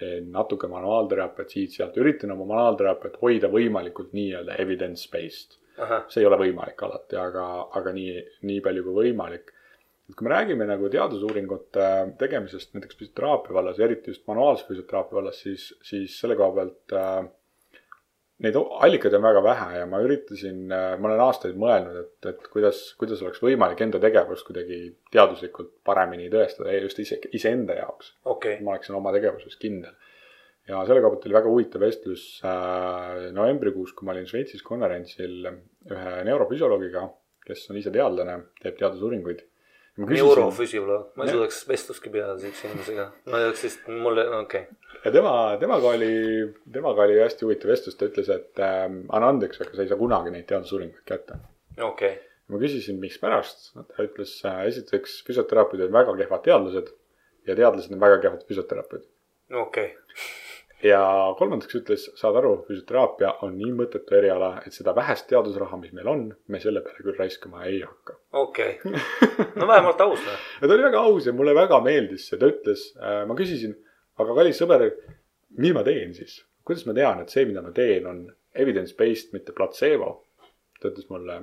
Teen natuke manuaalteraapiat siit-sealt, üritan oma manuaalteraapiat hoida võimalikult nii-öelda evidence based ahah, see ei ole võimalik alati, aga, aga nii, nii palju kui võimalik. et kui me räägime nagu teadusuuringute tegemisest näiteks füsioteraapia vallas, eriti just manuaalse füsioteraapia vallas, siis, siis selle koha pealt äh, neid allikaid on väga vähe ja ma üritasin, ma olen aastaid mõelnud, et, et kuidas, kuidas oleks võimalik enda tegevust kuidagi teaduslikult paremini tõestada just ise, iseenda jaoks okei, ma oleksin oma tegevuses kindel. ja selle koha pealt oli väga huvitav vestlus äh, novembrikuus, kui ma olin Šveitsis konverentsil ühe neurofüsioloogiga, kes on ise teadlane, teeb teadusuuringuid. neurofüsioloog, ma ei suudaks vestlustki pidada siukse inimesega, ma ei oleks vist, mulle, okei. Okay., ja tema, temaga oli, temaga oli hästi huvitav vestlus, ta ütles, et äh, anna andeks, aga sa ei saa kunagi neid teadusuuringuid kätte. okei, ma küsisin, mikspärast, ta ütles äh, esiteks füsioterapeudid on väga kehvad teadlased ja teadlased on väga kehvad füsioterapeudid. okei, ja kolmandaks ütles, saad aru, füsioteraapia on nii mõttetu eriala, et seda vähest teadusraha, mis meil on, me selle peale küll raiskama ei hakka. okei, no vähemalt aus ja ta oli väga aus ja mulle väga meeldis see, ta ütles, ma küsisin, aga kallis sõber, mis ma teen siis? kuidas ma tean, et see, mida ma teen, on evidence based, mitte platseebo? ta ütles mulle,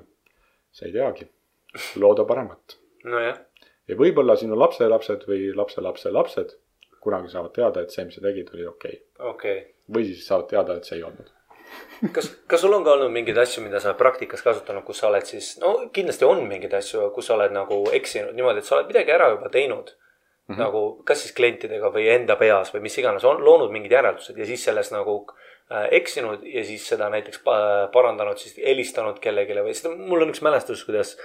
sa ei teagi, looda paremat. nojah, ja võib-olla sinu lapselapsed või lapselapse lapsed kunagi saavad teada, et see, mis sa tegid, oli okei okay.. okei. või siis saavad teada, et see ei olnud. kas, kas sul on ka olnud mingeid asju, mida sa praktikas kasutanud, kus sa oled siis, no kindlasti on mingeid asju, kus sa oled nagu eksinud niimoodi, et sa oled midagi ära juba teinud mm. -hmm. nagu kas siis klientidega või enda peas või mis iganes, on loonud mingid järeldused ja siis sellest nagu äh, eksinud ja siis seda näiteks pa- parandanud, siis helistanud kellelegi või seda, mul on üks mälestus, kuidas,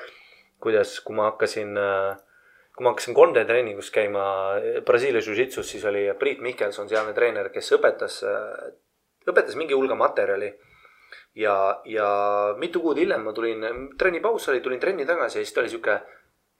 kuidas, kui ma hakkasin äh, kui ma hakkasin Konde treeningus käima Brasiilia Jiu-Jitsus, siis oli Priit Mihkelson, sealne treener, kes õpetas, õpetas mingi hulga materjali. ja, ja mitu kuud hiljem ma tulin, trennipaus oli, tulin trenni tagasi ja siis ta oli sihuke.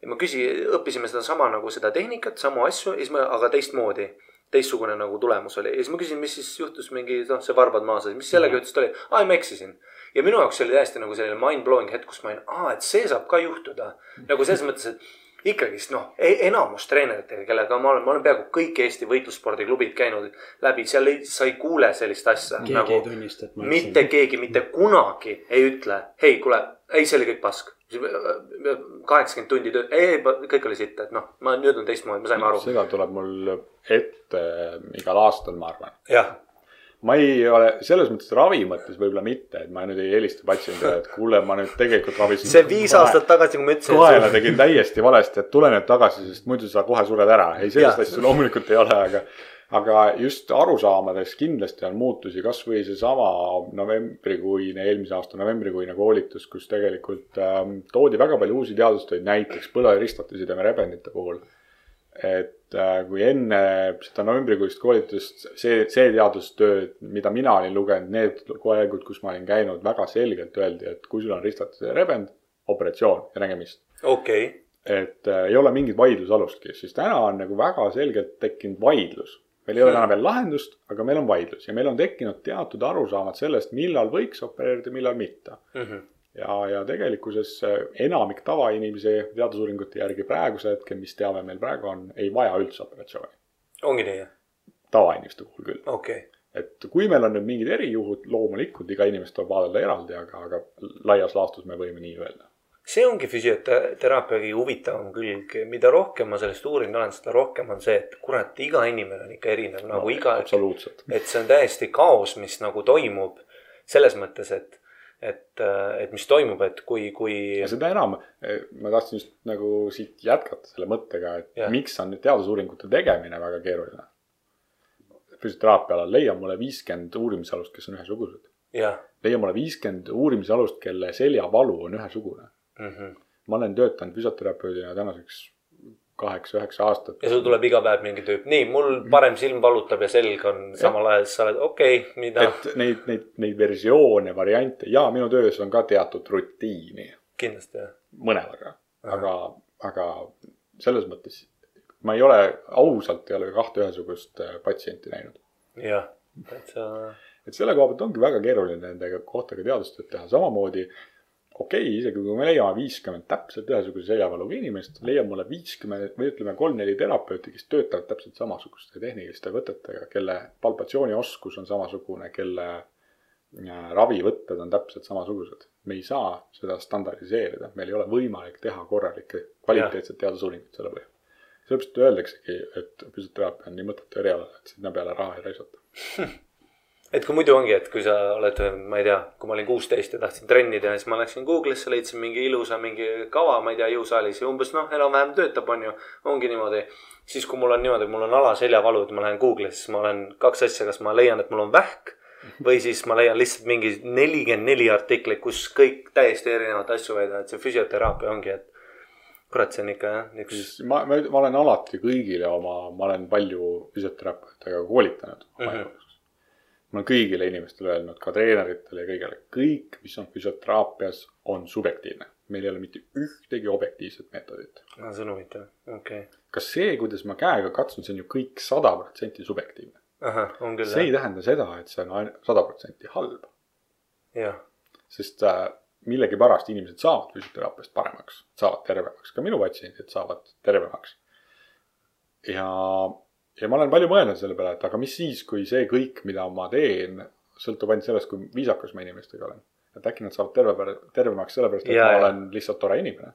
ma küsi-, õppisime sedasama nagu seda tehnikat, samu asju ja siis me, aga teistmoodi. teistsugune nagu tulemus oli ja siis ma küsin, mis siis juhtus mingi noh, see varbad maas, mis sellega ütles, ta oli, aa ma eksisin. ja minu jaoks oli täiesti nagu selline mind-blowing hetk, kus ma olin, aa, et see saab ka juhtuda. nagu selles mõttes, et ikkagist noh, enamus treeneritega, kellega ma olen, ma olen peaaegu kõik Eesti võitlusspordiklubid käinud läbi, seal ei, sa ei kuule sellist asja. keegi nagu ei tunnista, et ma mitte keegi mitte kunagi ei ütle, hei, kuule, ei, see oli kõik pask. kaheksakümmend tundi tööd, ei, kõik oli sitt, et noh, ma nüüd on teistmoodi, me saime aru. seda tuleb mul ette igal aastal, ma arvan. jah, ma ei ole selles mõttes ravi mõttes võib-olla mitte, et ma nüüd ei helista patsiendile, et kuule, ma nüüd tegelikult ravisin. see viis aastat tagasi, kui ma ütlesin. kaela tegin täiesti valesti, et tule nüüd tagasi, sest muidu sa kohe sured ära. ei, sellist asja loomulikult ei ole, aga, aga just arusaamades kindlasti on muutusi, kasvõi seesama novembrikuine, eelmise aasta novembrikuine koolitus, kus tegelikult ähm, toodi väga palju uusi teadustöid, näiteks põleristatasideme rebendite puhul. Et äh, kui enne seda novembrikuist koolitust see, see teadustöö, mida mina olin lugenud, need koegud, kus ma olin käinud, väga selgelt öeldi, et kui sul on ristatise rebend, operatsioon ja nägemist. okei, et äh, ei ole mingit vaidlusalustki, siis täna on nagu väga selgelt tekkinud vaidlus. meil ei ole täna veel lahendust, aga meil on vaidlus ja meil on tekkinud teatud arusaamad sellest, millal võiks opereerida, millal mitte. Mhm. ja, ja tegelikkuses äh, enamik tavainimese teadusuuringute järgi praegusel hetkel, mis teave meil praegu on, ei vaja üldse operatsiooni. ongi nii, tavainimeste puhul küll. okei okay.. et kui meil on nüüd mingid erijuhud, loomulikult iga inimest tuleb vaadelda eraldi, aga, aga laias laastus me võime nii öelda. see ongi füsioteraapia kõige huvitavam külg, mida rohkem ma sellest uurinud olen, seda rohkem on see, et kurat, iga inimene on ikka erinev nagu no, iga, absoluutselt. et see on täiesti kaos, mis nagu toimub selles mõttes, et, et, et mis toimub, et kui, kui ja seda enam, ma tahtsin just nagu siit jätkata selle mõttega, et yeah. miks on nüüd teadusuuringute tegemine väga keeruline. füsioteraapia alal leia mulle viiskümmend uurimisalust, kes on ühesugused. leia mulle viiskümmend uurimisalust, kelle seljavalu on ühesugune. mm. -hmm. ma olen töötanud füsioterapeudina tänaseks kaheksa-üheksa aastat. ja sul tuleb iga päev mingi tüüp, nii, mul parem silm valutab ja selg on samal ajal, siis sa oled okei okay,, mida? Et neid, neid, neid versioone, variante. Ja minu töös on ka teatud rutiini. Kindlasti jah. mõnevõrra, aga, aga selles mõttes ma ei ole, ausalt ei ole kahte ühesugust äh, patsienti näinud. jah, et sa, et selle koha pealt ongi väga keeruline nende kohta ka teadustööd teha, samamoodi okei okay,, isegi kui me leiame viiskümmend täpselt ühesuguse seljavaluga inimest, leiab mulle viiskümmend või ütleme, kolm-neli terapeuti, kes töötavad täpselt samasuguste tehniliste võtetega, kelle palpatsioonioskus on samasugune, kelle äh, ravivõtted on täpselt samasugused. me ei saa seda standardiseerida, meil ei ole võimalik teha korralikke kvaliteetset teadusuuringut selle põhjal. sellepärast öeldaksegi, et füsioteraapia on nii mõttetu eriala, et sinna peale raha ei raisata. et kui muidu ongi, et kui sa oled, ma ei tea, kui ma olin kuusteist ja tahtsin trenni teha, siis ma läksin Google'isse, leidsin mingi ilusa mingi kava, ma ei tea, jõusaalis ja umbes noh, enam-vähem töötab, on ju, ongi niimoodi. siis, kui mul on niimoodi, mul on alaseljavalu, et ma lähen Google'isse, siis ma olen kaks asja, kas ma leian, et mul on vähk või siis ma leian lihtsalt mingi nelikümmend neli artiklit, kus kõik täiesti erinevaid asju väidavad, see füsioteraapia ongi, et kurat, see on ikka jah, üks ma, ma, ma olen alati kõigile oma, ma olen palju füsioterapeutidega koolitanud oma Mhm. Ma olen kõigile inimestele öelnud, ka treeneritele ja kõigile, kõik, mis on füsioteraapias, on subjektiivne. meil ei ole mitte ühtegi objektiivset meetodit. no,, see on huvitav, okei okay.. kas see, kuidas ma käega katsun, see on ju kõik sada protsenti subjektiivne. see ei tähenda seda, et see on sada protsenti halb, jah, sest äh, millegipärast inimesed saavad füsioteraapiast paremaks, saavad tervemaks, ka minu patsiendid saavad tervemaks. ja, ja ma olen palju mõelnud selle peale, et aga mis siis, kui see kõik, mida ma teen, sõltub ainult sellest, kui viisakas ma inimestega olen. et äkki nad saavad terve, tervemaks sellepärast, et Ja, ma ja. olen lihtsalt tore inimene.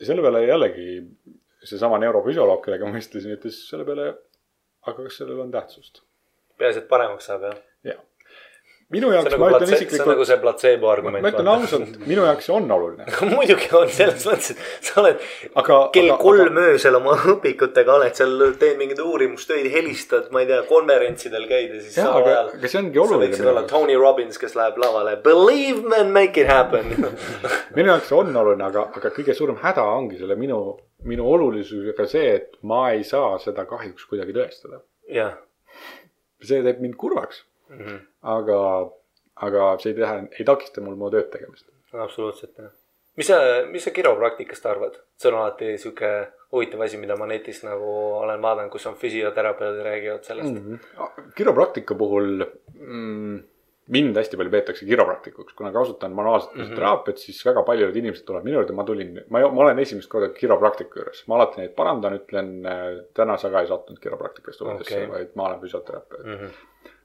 ja selle peale jällegi seesama neurofüsioloog, kellega ma vestlesin, ütles selle peale, aga kas sellel on tähtsust? peaasi, et paremaks saab jah. jah. Minu jaoks on ma nagu ütlen platse-, see on nagu isiklikult, see platseebo argument. ma ütlen. ausalt, minu jaoks see on oluline. muidugi on selles mõttes, et sa oled aga, kell aga, kolm öösel oma õpikutega oled seal, teed mingeid uurimustöid, helistad, ma ei tea, konverentsidel käid ja siis samal aga, aga see ongi sa oluline võiksid olla. Tony Robbins, kes läheb lavale. Believe and make it happen. minu jaoks on oluline, aga, aga kõige suurem häda ongi selle minu, minu olulisusega see, et ma ei saa seda kahjuks kuidagi tõestada. jah, see teeb mind kurvaks, Mhm. aga, aga see ei tähenda, ei takista mul mu tööd tegemist. absoluutselt jah. mis sa, mis sa kiropraktikast arvad? see on alati sihuke huvitav asi, mida ma netis nagu olen vaadanud, kus on füsioterapeudid räägivad sellest Mm -hmm. kiropraktika puhul mm, mind hästi palju peetakse kiropraktikuks, kuna kasutan manuaalset Mhm. füsioteraapiat, siis väga paljud inimesed tulevad minu juurde, ma tulin, ma, ma olen esimest korda kiropraktiku juures, ma alati neid parandan, ütlen täna sa ka ei sattunud kiropraktikast Okei. okay., vaid ma olen füsioterapeut mm. -hmm.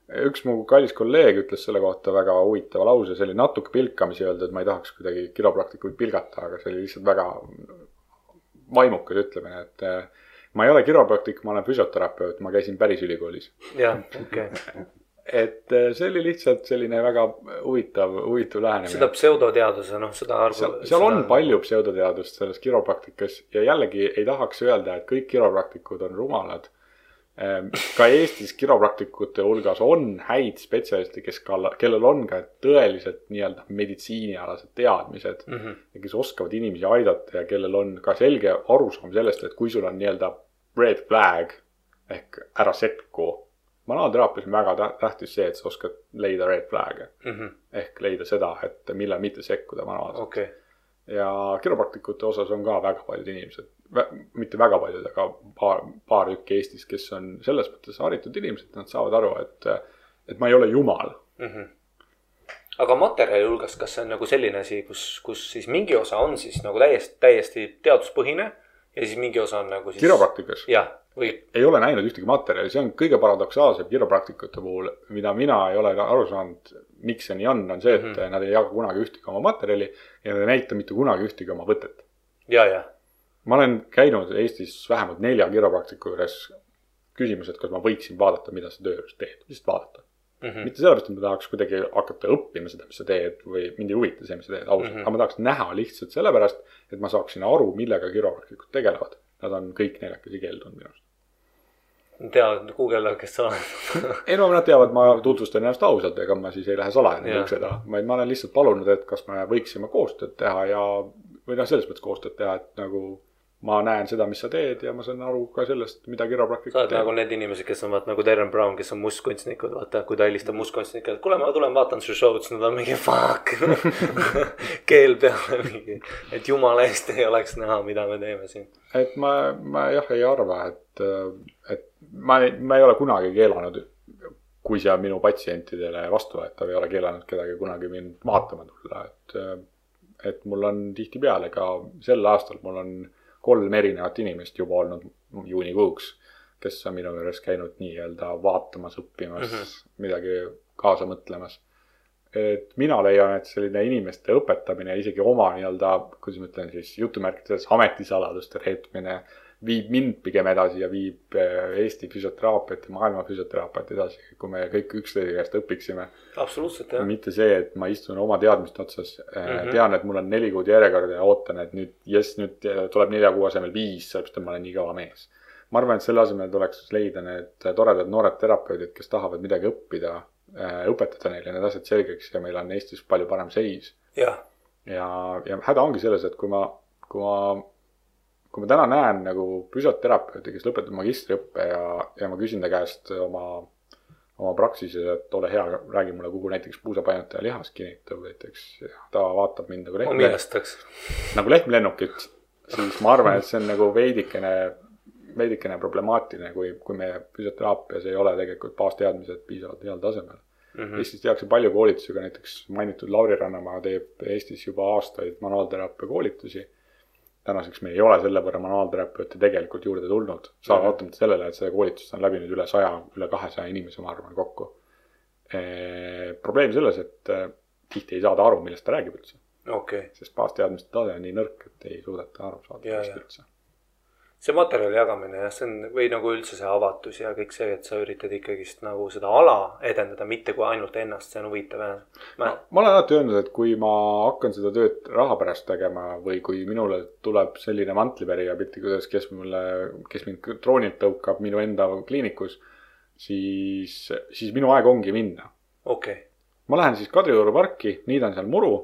Üks mu kallis kolleeg ütles selle kohta väga huvitava lause, see oli natuke pilkamisi öeldud, ma ei tahaks kuidagi kiropraktikuid pilgata, aga see oli lihtsalt väga vaimukas ütlemine, et eh, ma ei ole kiropraktik, ma olen füsioterapeut, ma käisin päris ülikoolis. jah, okei okay. et eh, see oli lihtsalt selline väga huvitav, huvitav seda lähenemine. pseudoteaduse, noh, seda arvu. seal, seal on palju pseudoteadust selles kiropraktikas ja jällegi ei tahaks öelda, et kõik kiropraktikud on rumalad. Ka Eestis kiropraktikute hulgas on häid spetsialiste, kes ka, kellel on ka tõeliselt nii-öelda meditsiinialased teadmised mm. -hmm. ja kes oskavad inimesi aidata ja kellel on ka selge arusaam sellest, et kui sul on nii-öelda red flag ehk ära sekku. manuaalteraapias on väga tä- tähtis see, et sa oskad leida red flag'e Mm -hmm. ehk leida seda, et millal mitte sekkuda manuaalselt. okei, ja kiropraktikute osas on ka väga paljud inimesed, mitte väga paljud, aga paar, paar tükki Eestis, kes on selles mõttes haritud inimesed, nad saavad aru, et, et ma ei ole jumal. aga materjali hulgas, kas see on nagu selline asi, kus, kus siis mingi osa on siis nagu täiesti, täiesti teaduspõhine ja siis mingi osa on nagu siis. kiropraktikas jah, või ei ole näinud ühtegi materjali, see on kõige paradoksaalsem kiropraktikute puhul, mida mina ei ole aru saanud, miks see nii on, on see, et mm -hmm. nad ei jaga kunagi ühtegi oma materjali ja nad ei näita mitte kunagi ühtegi oma võtet. ja, ja, ma olen käinud Eestis vähemalt nelja kiropraktiku juures küsimas, et kas ma võiksin vaadata, mida sa töö juures teed, lihtsalt vaadata mm. -hmm. mitte sellepärast, et ma tahaks kuidagi hakata õppima seda, mis sa teed või mind ei huvita see, mis sa teed ausalt mm, -hmm. aga ma tahaks näha lihtsalt sellepärast, et ma saaksin aru, millega kiropraktikud tegelevad. Nad on kõik neljakesi keeldunud minu arust. Teavad Google, kes sa oled. ei no nad teavad, ma tutvustan ennast ausalt, ega ma siis ei lähe salaja nende ukse taha, vaid ma olen lihtsalt palunud, et kas me võiksime koostööd teha ja, või noh, selles mõttes koostööd teha, et nagu ma näen seda, mis sa teed ja ma saan aru ka sellest, mida sa kiropraktikud oled nagu need inimesed, kes on vaata nagu Darren Brown, kes on mustkunstnikud, vaata, kui ta helistab mustkunstnikele, et kuule, ma tulen vaatan su show'd, siis nad on mingi fuck. keel peale mingi, et jumala eest ei oleks näha, mida me teeme siin. et ma, ma jah ei arva, et, et ma, ma ei ole kunagi keelanud, kui see on minu patsientidele vastuvõetav, ei ole keelanud kedagi kunagi mind vaatama tulla, et, et mul on tihtipeale ka sel aastal mul on kolm erinevat inimest juba olnud juunikuuks, kes on minu juures käinud nii-öelda vaatamas, õppimas mm, -hmm. midagi kaasa mõtlemas et mina leian, et selline inimeste õpetamine, isegi oma nii-öelda, kuidas ma ütlen siis jutumärkides ametisaladuste reetmine viib mind pigem edasi ja viib eh, Eesti füsioteraapiat ja maailma füsioteraapiat edasi, kui me kõik üksteise käest õpiksime. absoluutselt jah. mitte see, et ma istun oma teadmiste otsas mm. -hmm. tean, et mul on neli kuud järjekorda ja ootan, et nüüd jess, nüüd tuleb nelja kuu asemel viis, sellepärast et ma olen nii kõva mees. ma arvan, et selle asemel tuleks leida need toredad noored terapeudid, kes tahavad midagi õppida, õpetada neile need asjad selgeks ja meil on Eestis palju parem seis. jah, ja, ja häda ongi selles, et kui ma, kui ma, kui ma täna näen nagu füsioterapeuti, kes lõpetab magistriõppe ja, ja ma küsin ta käest oma, oma praksises, et ole hea, räägi mulle, kuhu näiteks puusapainutaja lihas kinnitub näiteks ta vaatab mind nagu lehm, meelestaks. nagu lehmlennukit, siis ma arvan, et see on nagu veidikene, veidikene problemaatiline, kui, kui meie füsioteraapias ei ole tegelikult baasteadmised piisavalt heal tasemel mm. -hmm. Eestis tehakse palju koolitusi, ka näiteks mainitud Lauri Rannamaa teeb Eestis juba aastaid manuaalteraapia koolitusi. Tänaseks meil ei ole selle võrra manuaalterapeute tegelikult juurde tulnud, vaatamata sellele, et seda koolitust on läbinud üle saja, üle kahesaja inimese, ma arvan, kokku. probleem selles, et eh, tihti ei saada aru, millest ta räägib üldse, okay., sest baasteadmiste tase on nii nõrk, et ei suudeta aru saada ja. üldse. See materjali jagamine jah, see on või nagu üldse see avatus ja kõik see, et sa üritad ikkagist nagu seda ala edendada, mitte kui ainult ennast, see on huvitav jah. ma, ma olen alati öelnud, et kui ma hakkan seda tööd raha pärast tegema või kui minule tuleb selline mantlipärija piltlikult öeldes, kes mulle, kes mind droonilt tõukab minu enda kliinikus, siis, siis minu aeg ongi minna. okei okay., ma lähen siis Kadrioru parki, niidan seal muru,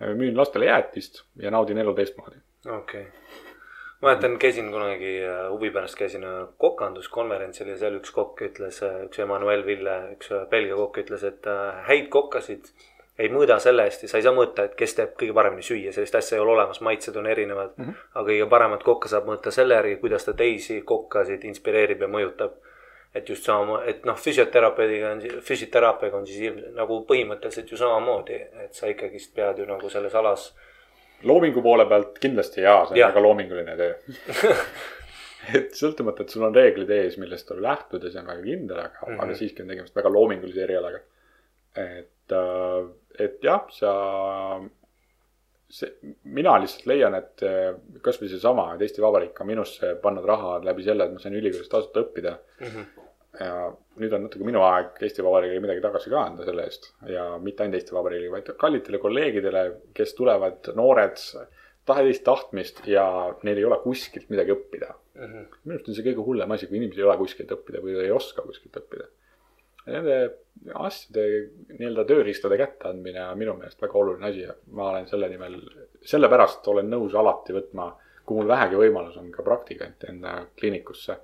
müün lastele jäätist ja naudin elu teistmoodi. okei okay.. Ma mäletan, käisin kunagi äh, huvi pärast käisin äh, kokanduskonverentsil ja seal üks kokk ütles, üks Emmanuel Ville, üks äh, Belgia kokk ütles, et äh, häid kokkasid ei mõõda selle eest ja sa ei saa mõõta, et kes teeb kõige paremini süüa, sellist asja ei ole olemas, maitsed on erinevad mm. -hmm. aga kõige paremat kokka saab mõõta selle järgi, kuidas ta teisi kokkasid inspireerib ja mõjutab. et just sama, et noh, füsioterapeudiga on, füsioteraapiaga on siis ilm, nagu põhimõtteliselt ju samamoodi, et sa ikkagist pead ju nagu selles alas loomingu poole pealt kindlasti jaa, see on Jah. väga loominguline töö. et sõltumata, et sul on reeglid ees, millest tuleb lähtuda, see on väga kindel, aga mm, -hmm. aga siiski on tegemist väga loomingulise erialaga. et, et jah, sa, see, mina lihtsalt leian, et äh, kasvõi seesama, et Eesti Vabariik on minusse pannud raha läbi selle, et ma sain ülikoolis tasuta õppida mm. -hmm. Ja nüüd on natuke minu aeg Eesti Vabariigile midagi tagasi ka anda selle eest ja mitte ainult Eesti Vabariigile, vaid kallitele kolleegidele, kes tulevad noored, tahes tahtmist ja neil ei ole kuskilt midagi õppida. Mm -hmm. minu arust on see kõige hullem asi, kui inimesel ei ole kuskilt õppida või ei oska kuskilt õppida. Nende asjade nii-öelda tööriistade kätteandmine on minu meelest väga oluline asi ja ma olen selle nimel, sellepärast olen nõus alati võtma, kui mul vähegi võimalus on ka praktikante enda kliinikusse.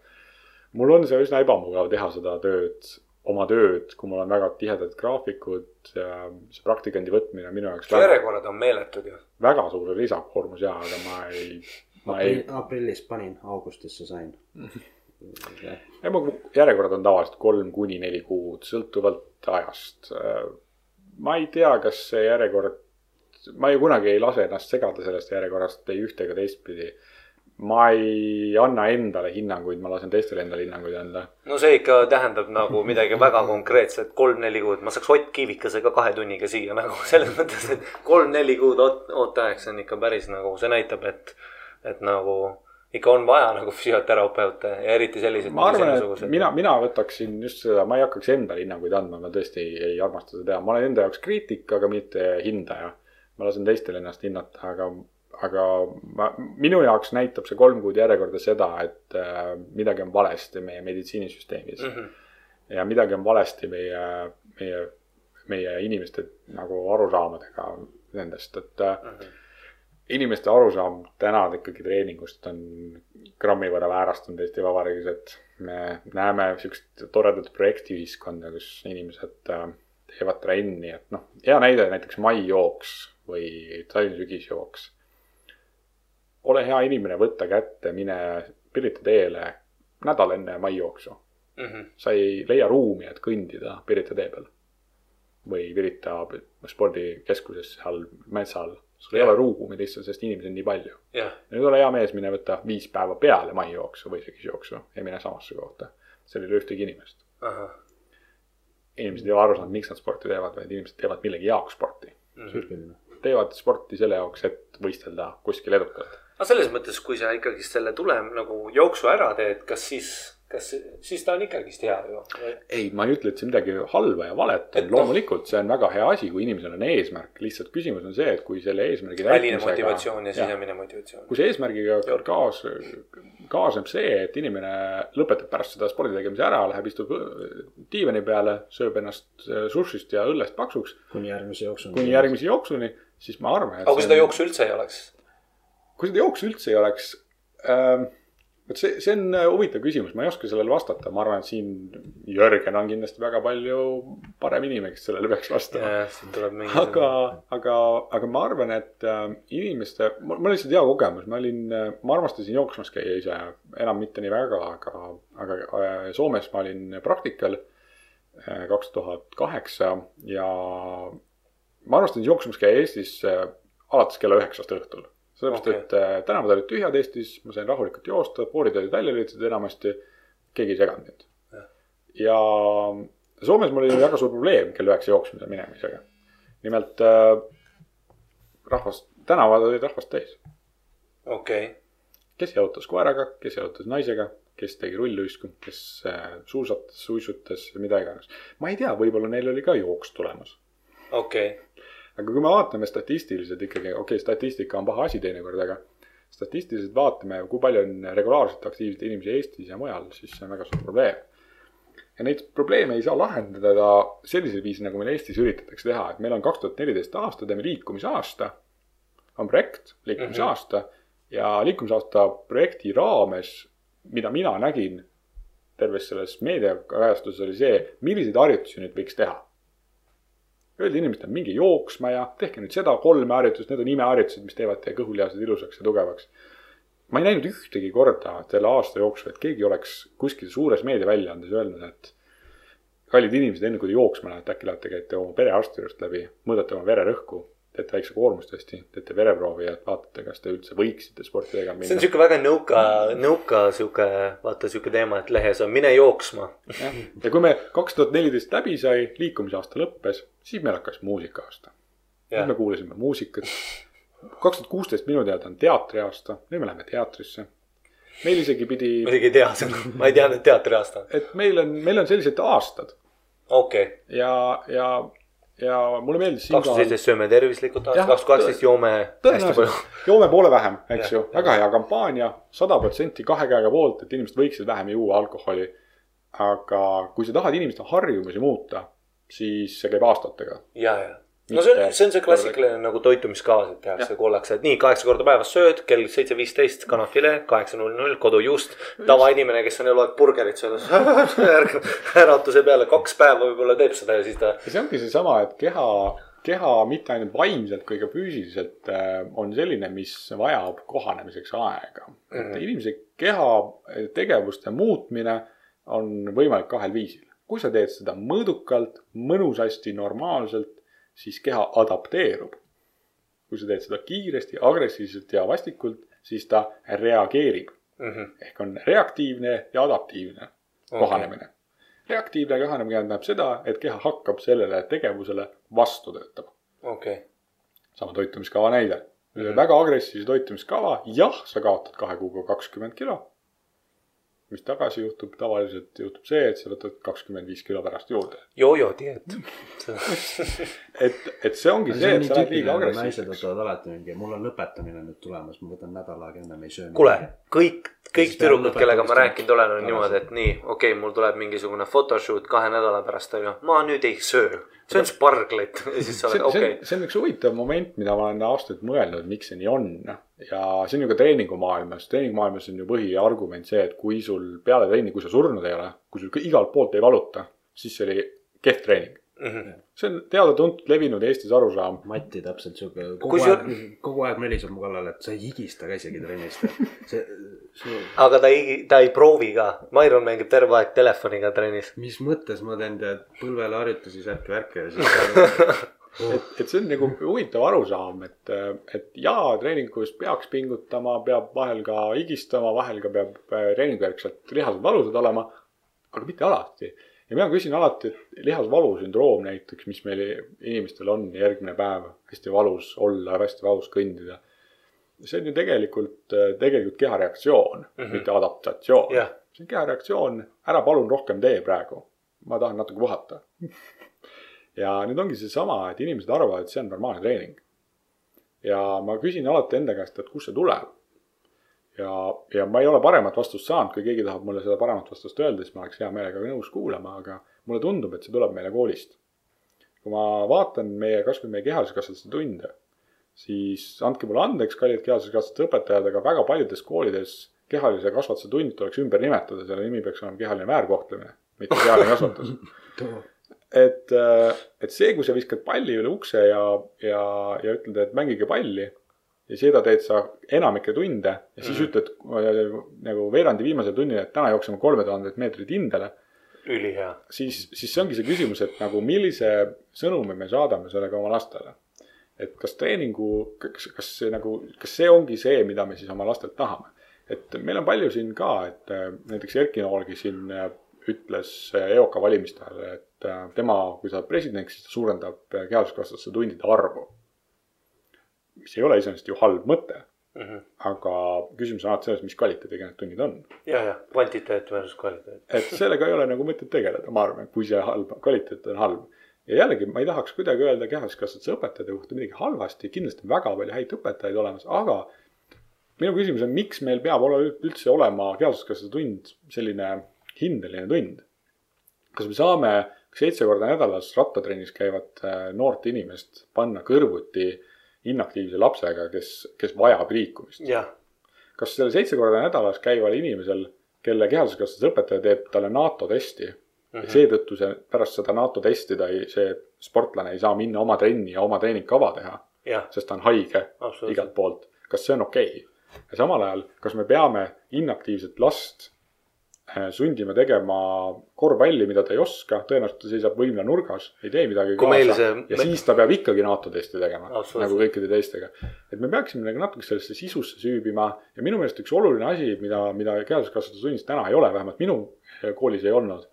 Mul on see üsna ebamugav teha seda tööd oma tööd, kui mul on väga tihedad graafikud, see praktikandi võtmine on minu jaoks järjekorrad on meeletud ju. väga suur lisakoormus ja, aga ma ei, ma ei, aprillis panin, augustisse sain. ei mu järjekorrad on tavaliselt kolm kuni neli kuud, sõltuvalt ajast. ma ei tea, kas see järjekord, ma ju kunagi ei lase ennast segada sellest järjekorrast ei ühte ega teistpidi. Ma ei anna endale hinnanguid, ma lasen teistele endale hinnanguid anda. no see ikka tähendab nagu midagi väga konkreetset, kolm-neli kuud, ma saaks Ott Kiivikesega kahe tunniga siia nagu selles mõttes, et kolm-neli kuud oot-, ooteaeg, see on ikka päris nagu, see näitab, et, et nagu ikka on vaja nagu füsioterapeute ja eriti selliseid. ma arvan, et mina, mina võtaksin just seda, ma ei hakkaks endale hinnanguid andma, ma tõesti ei, ei armasta seda teha, ma olen enda jaoks kriitik, aga mitte hindaja. ma lasen teistel ennast hinnata, aga, aga ma, minu jaoks näitab see kolm kuud järjekorda seda, et äh, midagi on valesti meie meditsiinisüsteemis mm. -hmm. ja midagi on valesti meie, meie, meie inimeste nagu arusaamadega nendest, et mm -hmm inimeste arusaam täna ikkagi treeningust on grammi võrra väärastunud Eesti Vabariigis, et me näeme siukest toredat projektiühiskonda, kus inimesed äh, teevad trenni, et noh, hea näide näiteks maijooks või Tallinna sügisjooks. Ole hea inimene, võta kätte, mine Pirita teele nädal enne maijooksu mm. -hmm. sa ei leia ruumi, et kõndida Pirita tee peal või Pirita spordikeskuses seal metsa all. sul ei Jah. ole ruumi lihtsalt, sest inimesi on nii palju. ja nüüd ole hea mees, mine võta viis päeva peale maijooksu või sügisjooksu ja mine samasse kohta. seal ei ole ühtegi inimest. inimesed ei ole aru saanud, miks nad sporti teevad, vaid inimesed teevad millegi jaoks sporti. sürgimine. teevad sporti selle jaoks, et võistelda kuskil edukalt. Aga selles mõttes, kui sa ikkagi selle tulem nagu jooksu ära teed, kas siis, kas siis ta on ikkagist hea ju? ei, ma ei ütle, et see midagi halba ja valet Et on, noh- loomulikult see on väga hea asi, kui inimesel on eesmärk, lihtsalt küsimus on see, et kui selle eesmärgi väline motivatsioon ja sisemine motivatsioon. kui see eesmärgiga kaas, kaasneb see, et inimene lõpetab pärast seda spordi tegemise ära, läheb, istub äh, diivani peale, sööb ennast äh, sushist ja õllest paksuks kuni järgmise jooksuni. kuni järgmise jooksuni, siis ma arvan, et aga kui seda jooksu üldse ei oleks? Kui seda jooksu üldse ei oleks ähm,, vot see, see on äh, huvitav küsimus, ma ei oska sellele vastata, ma arvan, et siin Jörgen on kindlasti väga palju parem inimene, kes sellele peaks vastama. mingi. aga, aga, aga ma arvan, et äh, inimeste, mul on lihtsalt hea kogemus, ma olin, ma armastasin jooksmas käia ise, enam mitte nii väga, aga, aga äh, Soomes ma olin praktikal äh, kaks tuhat kaheksa ja ma armastasin jooksmas käia Eestis äh, alates kella üheksast õhtul. Sellepärast okay., et äh, tänavad olid tühjad Eestis, ma sain rahulikult joosta, poolid olid välja lülitatud enamasti, keegi ei seganud mind. ja Soomes mul oli väga suur probleem kell üheksa jooksmise minemisega. nimelt äh, rahvast, tänavad olid rahvast täis. okei, kes jalutas koeraga, kes jalutas naisega, kes tegi rulluisku, kes äh, suusatas, suitsutas, mida iganes. ma ei tea, võib-olla neil oli ka jooks tulemas. okei, aga kui me vaatame statistiliselt ikkagi, okei okay,, statistika on paha asi teinekord, aga statistiliselt vaatame, kui palju on regulaarselt aktiivseid inimesi Eestis ja mujal, siis see on väga suur probleem. ja neid probleeme ei saa lahendada sellisel viisil, nagu meil Eestis üritatakse teha, et meil on kaks tuhat neliteist aasta, teeme liikumisaasta. on projekt, liikumisaasta mm -hmm. ja liikumisaasta projekti raames, mida mina nägin terves selles meediakajastuses oli see, milliseid harjutusi nüüd võiks teha öeldi inimestele, minge jooksma ja tehke nüüd seda kolme harjutust, need on imeharjutused, mis teevad teie kõhulihased ilusaks ja tugevaks. ma ei näinud ühtegi korda selle aasta jooksul, et keegi oleks kuskil suures meediaväljaandes öelnud, et kallid inimesed, enne kui te jooksma lähete, äkki lähete, käite oma perearsti juurest läbi, mõõdate oma vererõhku, teete väikse koormustesti, teete vereproovi ja vaatate, kas te üldse võiksite sporti tegema see on minna. sihuke väga nõuka, nõuka sihuke, vaata sihuke teema, et lehes on mine jooksma. ja kui me kaks tuhat neliteist läbi sai, liikumisaasta lõppes, siis meil hakkas muusika-aasta. nüüd me kuulasime muusikat. kaks tuhat kuusteist minu teada on teatriaasta, nüüd me läheme teatrisse. meil isegi pidi, ma isegi ei tea seda, ma ei teadnud, et teatriaasta on. et meil on, meil on sellised aastad okei okay., ja, ja, ja mulle meeldis kaks tuhat seitseteist sööme tervislikult, kaks tuhat kaksteist joome hästi palju. Joome poole vähem, eks ju, väga hea kampaania, sada protsenti kahe käega poolt, et inimesed võiksid vähem juua alkoholi. aga kui sa tahad inimeste harjumusi muuta, siis see käib aastatega. Ja, ja, no see on, see on see klassikaline nagu toitumiskavas, et tehakse kollakse, et nii kaheksa korda päevas sööd, kell seitse viisteist kanafilee, kaheksa null null kodujuust. tavainimene, kes on eluaeg burgerit söönud, äratuse peale kaks päeva võib-olla teeb seda ja siis ta. see ongi seesama, et keha, keha mitte ainult vaimselt kui ka füüsiliselt äh, on selline, mis vajab kohanemiseks aega mm. -hmm. et inimese keha tegevuste muutmine on võimalik kahel viisil. kui sa teed seda mõõdukalt, mõnusasti, normaalselt, siis keha adapteerub. kui sa teed seda kiiresti, agressiivselt ja vastikult, siis ta reageerib ehk on reaktiivne ja adaptiivne kohanemine okay.. reaktiivne kohanemine tähendab seda, et keha hakkab sellele tegevusele vastu töötama. okei, sama toitumiskava näide mm. -hmm. väga agressiivse toitumiskava, jah, sa kaotad kahe kuuga kakskümmend kilo. Mis tagasi juhtub, tavaliselt juhtub see, et sa võtad kakskümmend viis kilo pärast juurde. jojo dieet. et, et see ongi see see, on et sa lähed liiga tüüpiline, naised võtavad alati mingi, mul on lõpetamine nüüd tulemas, ma võtan nädal aega ennem ei söö. kuule, kõik, kõik tüdrukud, kellega ma rääkinud olen, on niimoodi, et nii, okei okay,, mul tuleb mingisugune photoshoot kahe nädala pärast, onju. ma nüüd ei söö, söön sparglit ja siis sa see oled, on, see okei on, see on üks huvitav moment, mida ma olen aastaid mõelnud, miks see nii on. Ja see on ju ka treeningumaailmas, treeningumaailmas on ju põhiargument see, et kui sul peale trenni, kui sa surnud ei ole, kui sul igalt poolt ei valuta, siis see oli kehv treening. Mhm. see on teada-tuntud levinud Eestis arusaam. Mati täpselt siuke, Kui kogu see- aeg, kogu aeg möliseb mu kallal, et sa ei higista ka isegi trennist. see, see, aga ta ei, ta ei proovi ka. Mairon mängib terve aeg telefoniga trennis. mis mõttes ma teen tead põlvele harjutusi särki-värki ja siis. et, et see on nagu huvitav arusaam, et, et jaa, treeningus peaks pingutama, peab vahel ka higistama, vahel ka peab äh, treeningujärgselt lihased valusad olema. aga mitte alati. ja mina küsin alati, et lihasvalu sündroom näiteks, mis meil inimestel on järgmine päev, hästi valus olla, hästi valus kõndida. see on ju tegelikult, tegelikult kehareaktsioon mm, Mhm. -hmm. mitte adaptatsioon Jah. see on kehareaktsioon, ära palun rohkem tee praegu. ma tahan natuke puhata. ja nüüd ongi seesama, et inimesed arvavad, et see on normaalne treening. ja ma küsin alati enda käest, et kust see tuleb. ja, ja ma ei ole paremat vastust saanud, kui keegi tahab mulle seda paremat vastust öelda, siis ma oleks hea meelega nõus kuulama, aga mulle tundub, et see tuleb meile koolist. kui ma vaatan meie, kasvõi meie kehalise kasvatuse tunde, siis andke mulle andeks, kallid kehalise kasvatuse õpetajad, aga väga paljudes koolides kehalise kasvatuse tund tuleks ümber nimetada, selle nimi peaks olema kehaline väärkohtlemine, mitte kehaline kasvatus. et, et see, kui sa viskad palli üle ukse ja, ja, ja ütled, et mängige palli ja seda teed sa enamikke tunde ja siis mm. ütled äh, nagu veerandi viimasel tunnil, et täna jookseme kolme tuhandet meetrit hindele, ülihea. siis, siis see ongi see küsimus, et nagu millise sõnumi me saadame sellega oma lastele. et kas treeningu, kas, kas see nagu, kas see ongi see, mida me siis oma lastelt tahame. et meil on palju siin ka, et äh, näiteks Erki Noolgi siin äh, ütles äh, EOK valimistel, et äh, tema, kui saab presidendiks, siis ta suurendab äh, kehaduskasvatuse tundide arvu. mis ei ole iseenesest ju halb mõte, Mhm. aga küsimus on alati selles, mis kvaliteediga need tunnid on ja, ja kvantiteet versus kvaliteet. et sellega ei ole nagu mõtet tegeleda, ma arvan, kui see halb, kvaliteet on halb. ja jällegi, ma ei tahaks kuidagi öelda kehaduskasvatuse õpetajate kohta midagi halvasti, kindlasti on väga palju häid õpetajaid olemas, aga minu küsimus on, miks meil peab ole, üldse olema kehaduskasvatuse tund selline hindeline tund? kas me saame seitse korda nädalas rattatrennis käivat äh, noort inimest panna kõrvuti inaktiivse lapsega, kes, kes vajab liikumist? kas selle seitse korda nädalas käival inimesel, kelle kehaduskasvatuse õpetaja teeb talle NATO testi mm -hmm. seetõttu see pärast seda NATO testi ta ei, see sportlane ei saa minna oma trenni ja oma treeningkava teha, sest ta on haige igalt poolt. kas see on okei okay?? ja samal ajal, kas me peame inaktiivset last sundima tegema korvpalli, mida ta ei oska, tõenäoliselt ta seisab võimla nurgas, ei tee midagi Kui kaasa see- ja me- siis ta peab ikkagi NATO testi tegema, Absoluutselt. nagu kõikide teistega. et me peaksime nagu natuke sellesse sisusse süübima ja minu meelest üks oluline asi, mida, mida kehaduskasvatuse tunnis täna ei ole, vähemalt minu koolis ei olnud,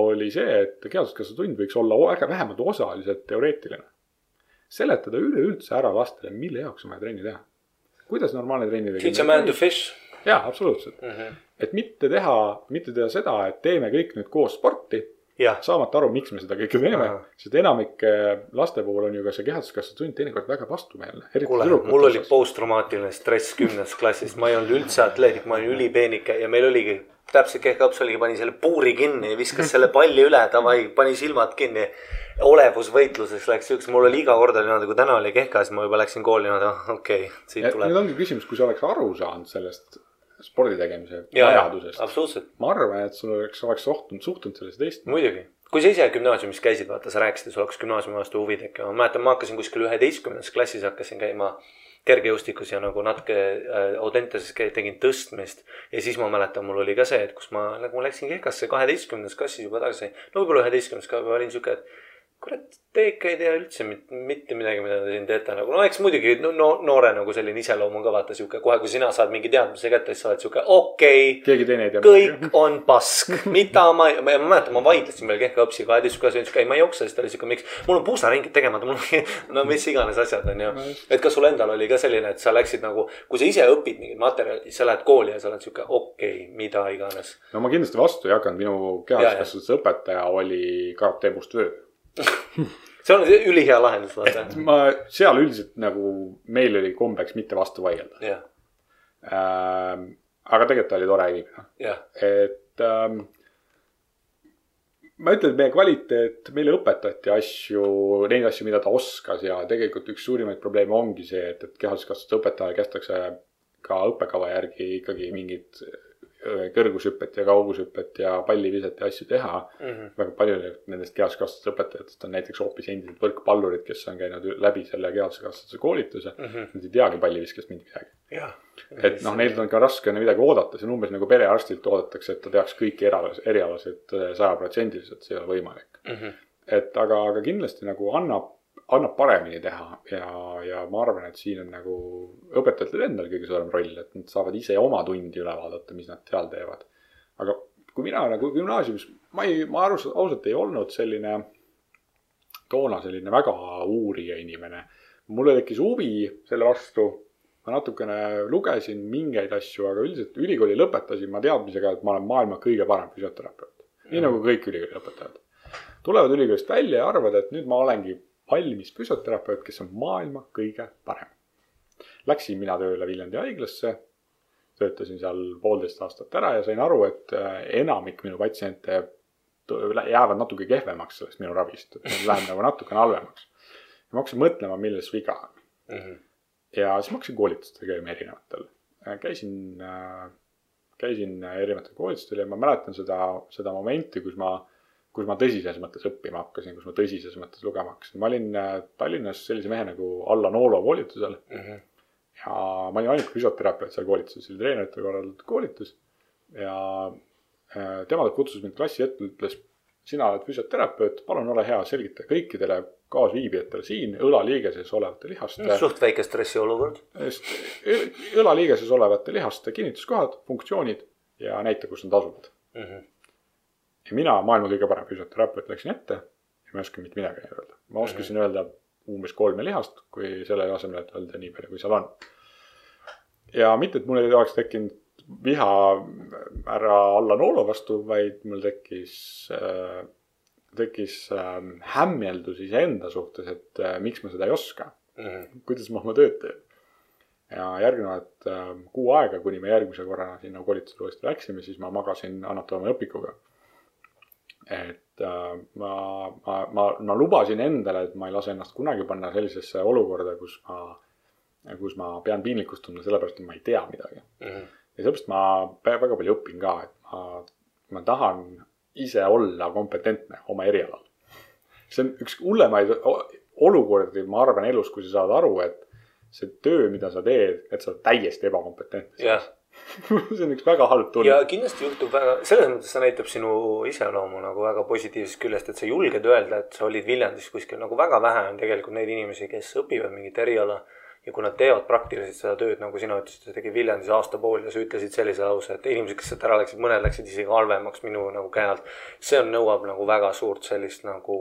oli see, et kehaduskasvatuse tund võiks olla vähemalt osaliselt teoreetiline. seletada üleüldse ära lastele, mille jaoks on vaja trenni teha. kuidas normaalne trenni Teach a man to fish. jaa, absoluutselt. Mhm. et mitte teha, mitte teha seda, et teeme kõik nüüd koos sporti, saamata aru, miks me seda kõike teeme Ahah.. sest enamike laste puhul on ju ka see kehaduskasvatuse tund teinekord väga vastumeelne. kuule, mul oli posttraumaatiline stress kümnendast klassist, ma ei olnud üldse atleetik, ma olin ülipeenike ja meil oligi täpselt kehvkaps oligi, pani selle puuri kinni, viskas selle palli üle, davai, pani silmad kinni. olevusvõitluseks läks siukse, mul oli iga kord oli niimoodi, kui täna oli kehka, siis ma juba läksin kooli niimoodi, ah okei okay,, siit nüüd tuleb. ongi küsimus, kui sa oleks aru saanud sellest spordi tegemise ja, ja vajadusest. absoluutselt, ma arvan, et sul oleks, oleks suhtunud, suhtunud sellesse teistmoodi. muidugi. kui sa ise gümnaasiumis käisid, vaata, sa rääkisid, sul hakkas gümnaasiumi vastu huvi tekkima, ma mäletan, ma hakkasin kuskil üheteistkümnendas klassis hakkasin käima kergejõustikus ja nagu natuke äh, Audentases tegin tõstmist ja siis ma mäletan, mul oli ka see, et kus ma nagu läksin kehkasse kaheteistkümnendas klassis juba tagasi, no võib-olla üheteistkümnes ka, olin siuke, et kurat, te ikka ei tea üldse mitte, mitte midagi, mida te siin teete nagu, no eks muidugi no, no, noore nagu selline iseloom on ka vaata sihuke, kohe kui sina saad mingi teadmise kätte, siis sa oled sihuke okei okay, keegi teine ei tea. kõik on pask, mida ma, ma, ma mäletan, ma vaidlesin veel kehva õpsi kaheteist klassi, ütles, ei ma ei jookse, siis ta oli siuke, miks. mul on puusaringid tegemata, mul on, no mis iganes asjad on ju. et kas sul endal oli ka selline, et sa läksid nagu, kui sa ise õpid mingit materjali, siis sa lähed kooli ja sa oled siuke okei okay,, mida iganes. no ma kindlasti vastu ei hakanud, minu kehaskasvatuse õpetaja oli karate mustvöö. See on ülihea lahendus, vaata. ma seal üldiselt nagu meil oli kombeks mitte vastu vaielda jah, ähm,. aga tegelikult ta oli tore inimene, jah, et ähm, ma ütlen, et meie kvaliteet, meile õpetati asju, neid asju, mida ta oskas ja tegelikult üks suurimaid probleeme ongi see, et, et kehaskasvatuse õpetajale kästakse ka õppekava järgi ikkagi mingit öö, kõrgushüpet ja kaugushüpet ja palliviset ja asju teha mm. -hmm. väga paljud nendest kehaskasvatuse õpetajatest on näiteks hoopis endised võrkpallurid, kes on käinud läbi selle kehaskasvatuse koolituse mm. -hmm. Nad ei teagi palliviskest mitte midagi. et noh, neilt on ka raske midagi oodata, see on umbes nagu perearstilt oodatakse, et ta teaks kõiki erialasid äh, sajaprotsendiliselt, see ei ole võimalik. Mhm. et aga, aga kindlasti nagu annab, annab paremini teha ja, ja ma arvan, et siin on nagu õpetajatel endal kõige suurem roll, et nad saavad ise oma tundi üle vaadata, mis nad seal teevad. aga kui mina nagu gümnaasiumis, ma ei, ma arus-, ausalt ei olnud selline toona selline väga uurija inimene. mul tekkis huvi selle vastu, ma natukene lugesin mingeid asju, aga üldiselt ülikooli lõpetasin ma teadmisega, et ma olen maailma kõige parem füsioterapeut. nii nagu kõik ülikooli lõpetajad. tulevad ülikoolist välja ja arvavad, et nüüd ma olengi valmis füsioterapeut, kes on maailma kõige parem. Läksin mina tööle Viljandi haiglasse, töötasin seal poolteist aastat ära ja sain aru, et äh, enamik minu patsiente jäävad natuke kehvemaks sellest minu ravist, et läheb nagu natukene halvemaks. ja ma hakkasin mõtlema, milles viga on. Mhm. ja siis ma hakkasin koolitustel käima erinevatel. käisin, käisin erinevatel koolitustel ja ma mäletan seda, seda momenti, kus ma, kus ma tõsises mõttes õppima hakkasin, kus ma tõsises mõttes lugema hakkasin. ma olin äh, Tallinnas sellise mehe nagu Allan Oolo koolitusel Mhm. ja ma olin ainuke füsioterapeut seal koolituses, see oli treenerite korraldatud koolitus. ja äh, tema kutsus mind klassi ette, ütles, sina oled füsioterapeut, palun ole hea, selgita kõikidele kaasviibijatele siin õlaliigeses olevate lihaste suht väike stressiolukord. just õ- õlaliigeses olevate lihaste kinnituskohad, funktsioonid ja näita, kus nad asuvad. Mhm. Ja mina, maailma kõige parem füsioterapeut, läksin ette ja ma ei osanud mitte midagi öelda. ma oskasin öelda umbes kolme lihast, kui selle asemel, et öelda nii palju, kui seal on. ja mitte, et mul ei oleks tekkinud viha härra Allan Oolo vastu, vaid mul tekkis äh,, tekkis äh, hämmeldus iseenda suhtes, et äh, miks ma seda ei oska Mhm. kuidas ma oma tööd teen. ja järgnevad äh, kuu aega, kuni me järgmise korra sinna koolitusele uuesti läksime, siis ma magasin anatoomia õpikuga. Et äh, ma, ma, ma, ma lubasin endale, et ma ei lase ennast kunagi panna sellisesse olukorda, kus ma, kus ma pean piinlikkust tundma sellepärast, et ma ei tea midagi. Mhm. ja sellepärast ma väga palju õpin ka, et ma, ma tahan ise olla kompetentne oma erialal. see on üks hullemaid olukordi, ma arvan, elus, kui sa saad aru, et see töö, mida sa teed, et sa oled täiesti ebakompetentne. jah, see on üks väga halb tunne ja. kindlasti juhtub väga, selles mõttes see näitab sinu iseloomu nagu väga positiivsest küljest, et sa julged öelda, et sa olid Viljandis kuskil nagu väga vähe on tegelikult neid inimesi, kes õpivad mingit eriala. Ja kui nad teevad praktiliselt seda tööd, nagu sina ütlesid, sa tegid Viljandis aasta pool ja sa ütlesid sellise lause, et inimesed, kes sealt ära läksid, mõned läksid isegi halvemaks minu nagu käe alt. see on, nõuab nagu väga suurt sellist nagu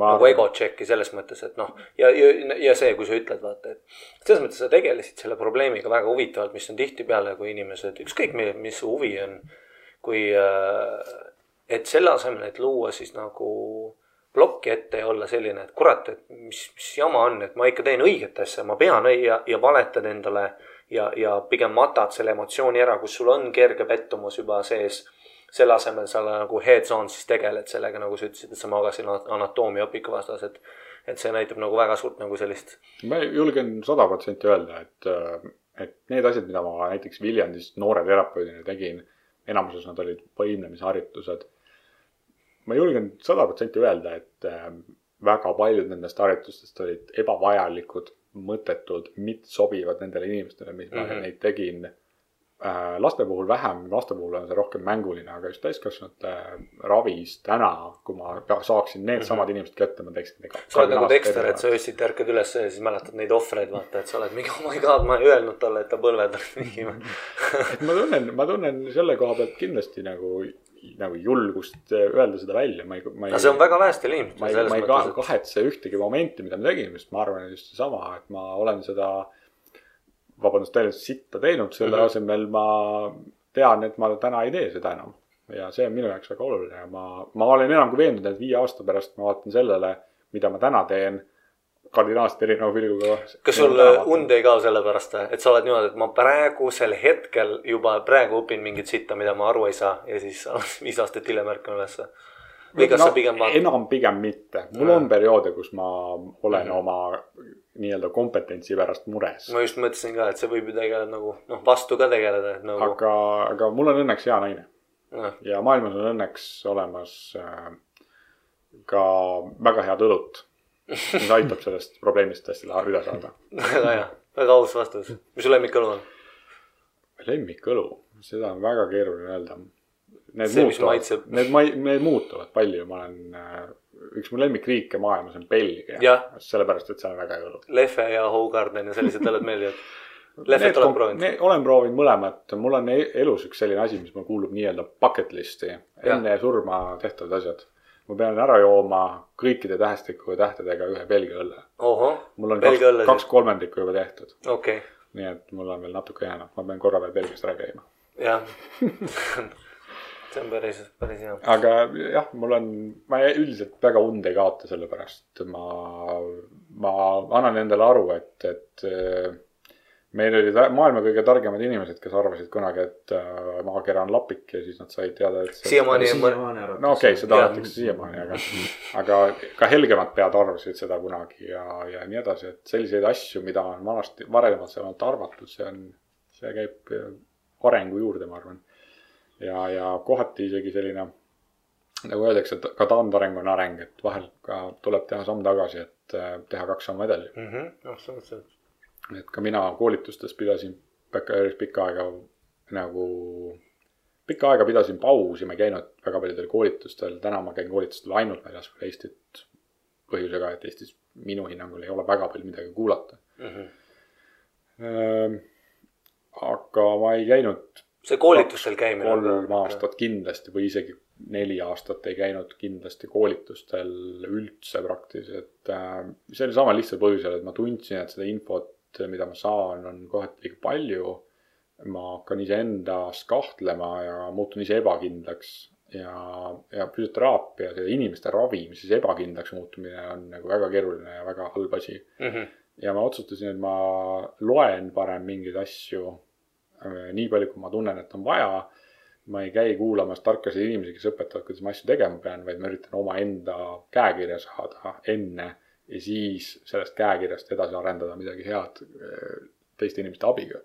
nagu ego check'i selles mõttes, et noh, ja, ja, ja see, kui sa ütled, vaata, et selles mõttes sa tegelesid selle probleemiga väga huvitavalt, mis on tihtipeale, kui inimesed, ükskõik mi- mis huvi on, kui äh,, et selle asemel, et luua siis nagu plokki ette ja olla selline, et kurat, et mis, mis jama on, et ma ikka teen õiget asja, ma pean ja, ja valetad endale ja, ja pigem matad selle emotsiooni ära, kus sul on kerge pettumus juba sees. selle asemel sa nagu heads-on siis tegeled sellega, nagu sa ütlesid, et sa magasid ana- anatoomia õpiku vastas, et et see näitab nagu väga suurt nagu sellist ma julgen sada protsenti öelda, et, et need asjad, mida ma näiteks Viljandis noore terapeudina tegin, enamuses nad olid võimlemisharjutused. Ma julgen sada protsenti öelda, et äh, väga paljud nendest harjutustest olid ebavajalikud, mõttetud, mitte sobivad nendele inimestele, mis ma Mhm. neid tegin. laste puhul vähem, laste puhul on see rohkem mänguline, aga just täiskasvanute ravis täna, kui ma saaksin needsamad inimesed kätte, ma teeksin. Mhm. sa oled nagu Dexter, et sa öösiti ärkad üles ja siis mäletad neid ohvreid, vaata, et sa oled mingi oh my god, ma ei öelnud talle, et ta põlved on mingi. et ma tunnen, ma tunnen selle koha pealt kindlasti nagu, nagu julgust öelda seda välja, ma ei, ma ei aga see on väga vähestel inimestel ma ei, ma ei mõttes, ka- kahetse ühtegi momenti, mida ma tegin, sest ma arvan, et just seesama, et ma olen seda, vabandust, täielikult sitta teinud, selle Mhm. asemel ma tean, et ma täna ei tee seda enam. ja see on minu jaoks väga oluline ja ma, ma olen enam kui veendunud, et viie aasta pärast ma vaatan sellele, mida ma täna teen, kardinaalselt erineva pilguga. kas sul und ei kao sellepärast, et sa oled niimoodi, et ma praegusel hetkel juba praegu õpin mingit sitta, mida ma aru ei saa ja siis viis aastat hiljem ärkan ülesse. või kas no, sa pigem vaatad, enam pigem mitte, mul Jaa. on perioode, kus ma olen Mhm. oma nii-öelda kompetentsi pärast mures. ma just mõtlesin ka, et see võib ju tegelikult nagu noh, vastu ka tegeleda, et nagu aga, aga mul on õnneks hea naine noh, ja maailmas on õnneks olemas äh, ka väga head õlut, mis aitab sellest probleemist hästi üle saada. väga hea, väga aus vastus. mis su lemmikõlu on? lemmikõlu, seda on väga keeruline öelda. Need See, muutuvad need, need muutuvad palju, ma olen äh,, üks mu lemmikriike maailmas on Belgia sellepärast et seal on väga hea õlu. Lehve ja Hogarden ja sellised õlled meeldivad. Lehvet oled proovinud? olen proovinud mõlemat, mul on e- elus üks selline asi, mis mul kuulub nii-öelda bucket list'i, enne surma tehtavad asjad. Ma pean ära jooma kõikide tähestikuga tähtedega ühe Belgia õlle. mul on Belgia kaks, kaks kolmandikku juba tehtud, okay., nii et mul on veel natuke jäänud, ma pean korra veel Belgiast ära käima. jah. see on päris, päris hea. aga jah, mul on, ma üldiselt väga und ei kaota, sellepärast ma, ma annan endale aru, et, et meil olid maailma kõige targemad inimesed, kes arvasid kunagi, et äh, maakera on lapik ja siis nad said teada, et see- siiamaani on arvatakse. no okei okay,, seda arvatakse siiamaani, aga, aga ka helgemad pead arvasid seda kunagi ja, ja nii edasi, et selliseid asju, mida on vanasti, varemalt arvatud, see on, see käib äh, arengu juurde, ma arvan. ja, ja kohati isegi selline, nagu öeldakse, et ka taandareng on areng, et vahel ka tuleb teha samm tagasi, et äh, teha kaks sammu edasi. absoluutselt. Et ka mina koolitustes pidasin päris pikka aega nagu, pikka aega pidasin pausi, ma ei käinud väga paljudel koolitustel, täna ma käin koolitustel ainult väljaspool Eestit. põhjusega, et Eestis minu hinnangul ei ole väga palju midagi kuulata. aga ma ei käinud see koolitustel käimine. kolm aastat kindlasti või isegi neli aastat ei käinud kindlasti koolitustel üldse praktiliselt. see oli sama lihtsal põhjusel, et ma tundsin, et seda infot, mida ma saan, on kohati liiga palju. ma hakkan iseendas kahtlema ja muutun ise ebakindlaks ja, ja füsioteraapia, see inimeste ravimises ebakindlaks muutumine on nagu väga keeruline ja väga halb asi Mhm. ja ma otsustasin, et ma loen parem mingeid asju äh, nii palju, kui ma tunnen, et on vaja. ma ei käi kuulamas tarkasid inimesi, kes õpetavad, kuidas ma asju tegema pean, vaid ma üritan omaenda käekirja saada enne ja siis sellest käekirjast edasi arendada midagi head äh, teiste inimeste abiga.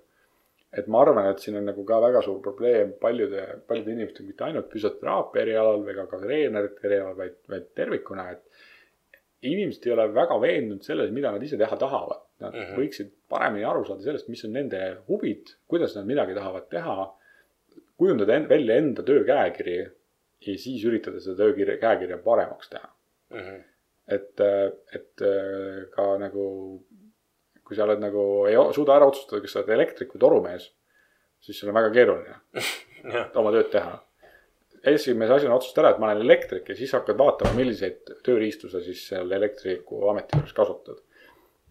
et ma arvan, et siin on nagu ka väga suur probleem paljude, paljude inimestega, mitte ainult füsioteraapia erialal või ka, treenerite erialal, vaid, vaid tervikuna, et inimesed ei ole väga veendunud selles, mida nad ise teha tahavad. Nad mm. -hmm. võiksid paremini aru saada sellest, mis on nende huvid, kuidas nad midagi tahavad teha. kujundada en- välja enda töö käekiri ja siis üritada seda töökirja, käekirja paremaks teha. Mhm. et, et äh, ka nagu, kui sa oled nagu, ei suuda ära otsustada, kas sa oled elektrik või torumees, siis sul on väga keeruline oma tööd teha. esimese asjana otsustad ära, et ma olen elektrik ja siis hakkad vaatama, milliseid tööriistu sa siis seal elektriku ameti juures kasutad.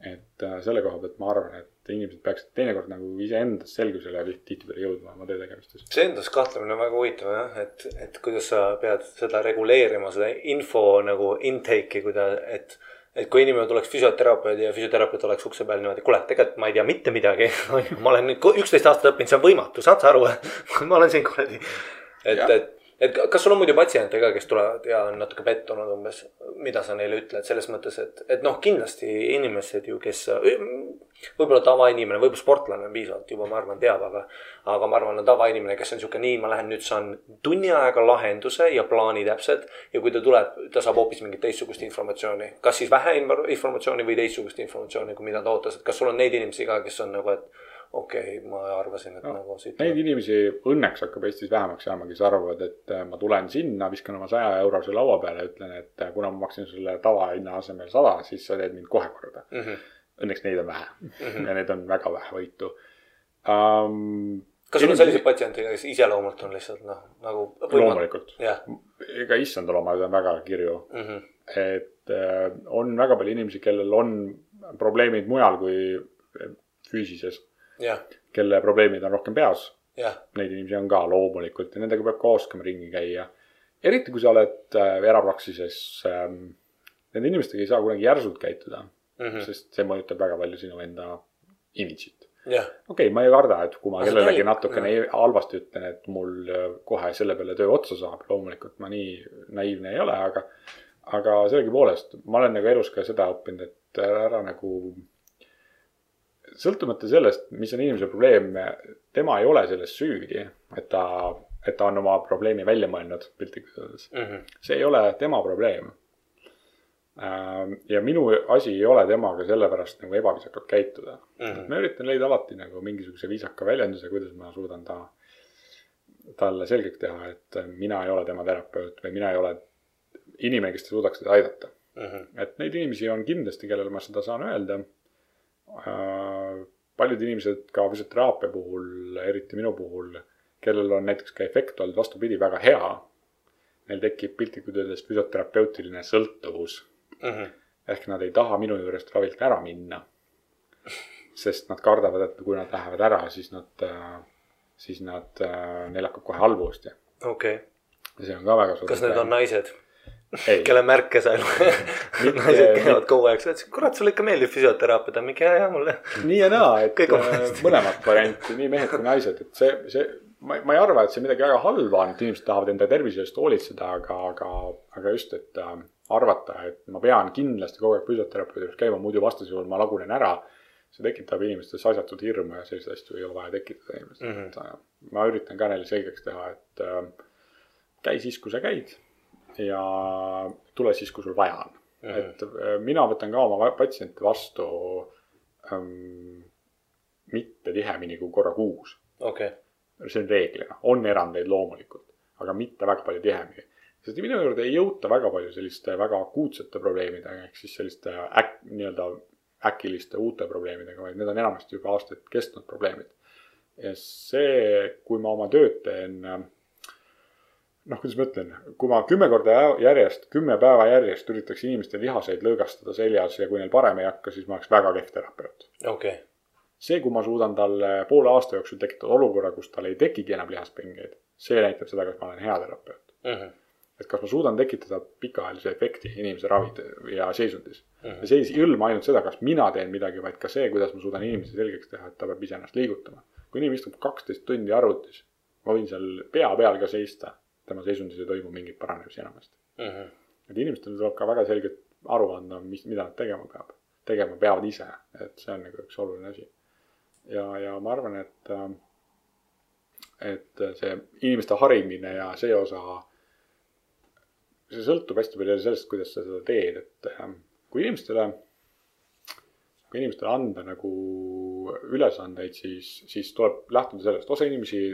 Et äh, selle koha pealt ma arvan, et inimesed peaksid teinekord nagu iseendas selgusele tihti- tihtipeale jõudma oma töö tegemistes. see endas kahtlemine on väga huvitav jah, et, et kuidas sa pead seda reguleerima, seda info nagu intake'i, kuida-, et, et kui inimene tuleks füsioterapeudi ja füsioterapeut oleks ukse peal niimoodi, kuule, tegelikult ma ei tea mitte midagi ma olen nüüd üksteist aastat õppinud, see on võimatu, saad sa aru ma olen siin kuradi. et, et, et kas sul on muidu patsiente ka, kes tulevad ja on natuke pettunud umbes, mida sa neile ütled selles mõttes, et, et noh, kindlasti inimesed ju, kes võib-olla tavainimene, võib-olla sportlane piisavalt juba, ma arvan, teab, aga. aga ma arvan, on tavainimene, kes on sihuke, nii, ma lähen nüüd saan tunni ajaga lahenduse ja plaani täpselt. ja kui ta tuleb, ta saab hoopis mingit teistsugust informatsiooni, kas siis vähe informatsiooni või teistsugust informatsiooni, kui mida ta ootas, et kas sul on neid inimesi ka, kes on nagu, et okei okay,, ma arvasin, et no, nagu siit. Neid inimesi õnneks hakkab Eestis vähemaks jääma, kes arvavad, et äh, ma tulen sinna, viskan oma saja eurose laua peale ütlen, et äh, kuna ma maksin sulle tavahinna asemel sada, siis sa teed mind kohe korda mm. -hmm õnneks neid on vähe mm -hmm. ja neid on väga vähe võitu um,. kas sul on selliseid patsiente, kes iseloomult on lihtsalt noh, nagu. loomulikult, ega issandal omad on väga kirju mm. -hmm. et äh, on väga palju inimesi, kellel on probleemid mujal kui füüsises. Kelle probleemid on rohkem peas. Neid inimesi on ka loomulikult ja nendega peab ka oskama ringi käia. eriti kui sa oled äh, erapraksises ähm,. Nende inimestega ei saa kunagi järsult käituda mm. -hmm. sest see mõjutab väga palju sinu enda imidžit okei okay,, ma ei karda, et kui ma Aga kellelegi natukene yeah. halvasti ütlen, et mul äh, kohe selle peale töö otsa saab, loomulikult ma nii naiivne ei ole, aga. aga sellegipoolest ma olen nagu elus ka seda õppinud, et ära, ära nagu. Sõltumata sellest, mis on inimese probleem, tema ei ole selles süüdi, et ta, et ta on oma probleemi välja mõelnud piltlikult öeldes mm. -hmm. see ei ole tema probleem Ähm, ja minu asi ei ole temaga sellepärast nagu ebaviisakalt käituda mm. -hmm. ma üritan leida alati nagu mingisuguse viisaka väljenduse, kuidas ma suudan ta, talle selgeks teha, et mina ei ole tema terapeut või mina ei ole inimene, kes suudaks teda aidata mm. -hmm. et neid inimesi on kindlasti, kellele ma seda saan öelda äh,. Paljud inimesed ka füsioteraapia puhul, eriti minu puhul, kellel on näiteks ka efekt olnud vastupidi väga hea. Neil tekib piltlikult öeldes füsioterapeutiline sõltuvus mm. -hmm. ehk nad ei taha minu juurest ravilt ära minna. sest nad kardavad, et kui nad lähevad ära, siis nad, siis nad, neil hakkab kohe halvusti. okei okay.. ja see on ka väga suur. kas need on naised? Kelle märke sa naised käivad kogu aeg, sa ütlesid, kurat, sulle ikka meeldib füsioteraapia, ta on mingi hea, hea mulle. nii ja naa, et mõlemat varianti, nii mehed kui naised, et see, see, ma, ma ei arva, et see midagi väga halba on, et inimesed tahavad enda tervise eest hoolitseda, aga, aga, aga just, et äh, arvata, et ma pean kindlasti kogu aeg füsioterapeudi juures käima, muidu vastasel juhul ma lagunen ära. see tekitab inimestes asjatut hirmu ja selliseid asju ei ole vaja tekitada inimestel mm, -hmm. et ma üritan ka neile selgeks teha, et äh, käi siis, kui sa käid ja tule siis, kui sul vaja on mm. -hmm. et äh, mina võtan ka oma patsiente vastu ähm, mitte tihemini kui korra kuus. okay.. see on reeglina, on erandeid loomulikult, aga mitte väga palju tihemini sest minu juurde ei jõuta väga palju selliste väga akuutsete probleemidega, ehk siis selliste äk-, nii-öelda äkiliste uute probleemidega, vaid need on enamasti juba aastaid kestnud probleemid. ja see, kui ma oma tööd teen, noh, kuidas ma ütlen, kui ma kümme korda järjest, kümme päeva järjest üritaks inimeste lihaseid lõõgastada seljas ja kui neil parem ei hakka, siis ma oleks väga kehv terapeut. okei okay. see, kui ma suudan talle poole aasta jooksul tekitada olukorra, kus tal ei tekigi enam lihaspingeid, see näitab seda, kas ma olen hea terapeut mm. -hmm et kas ma suudan tekitada pikaajalise efekti inimese ravid ja seisundis mm. -hmm. ja see ei hõlma ainult seda, kas mina teen midagi, vaid ka see, kuidas ma suudan inimesele selgeks teha, et ta peab ise ennast liigutama. kui inimene istub kaksteist tundi arvutis, ma võin seal pea peal ka seista, tema seisundis ei toimu mingit paranemisi enamasti mm. -hmm. et inimestele tuleb ka väga selgelt aru anda, mis, mida nad tegema peab, tegema peavad ise, et see on nagu üks oluline asi. ja, ja ma arvan, et, et see inimeste harimine ja see osa see sõltub hästi palju sellest, kuidas sa seda teed, et ähm, kui inimestele, kui inimestele anda nagu ülesandeid, siis, siis tuleb lähtuda sellest, osa inimesi,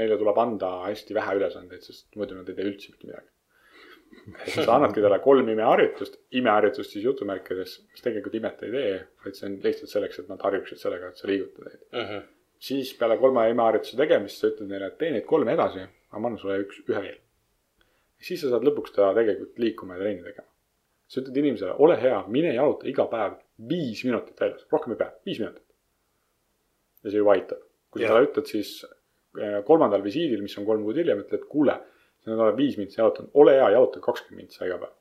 neile tuleb anda hästi vähe ülesandeid, sest muidu nad ei tee üldse mitte midagi. et sa annadki talle kolm imeharjutust, imeharjutust siis jutumärkides, mis tegelikult imet ei tee, vaid see on lihtsalt selleks, et nad harjuksid sellega, et sa liigutad neid uh. -huh. siis peale kolme imeharjutuse tegemist sa ütled neile, et tee neid kolme edasi, aga ma annan sulle üks, ühe veel siis sa saad lõpuks teda tegelikult liikuma ja trenni tegema. sa ütled inimesele, ole hea, mine jaluta iga päev viis minutit väljas, rohkem ei pea, viis minutit. ja see juba aitab. kui sa talle ütled siis kolmandal visiidil, mis on kolm kuud hiljem, ütled, kuule, sa nüüd oled viis minutit jalutanud, ole hea, jaluta kakskümmend mintsa iga päev.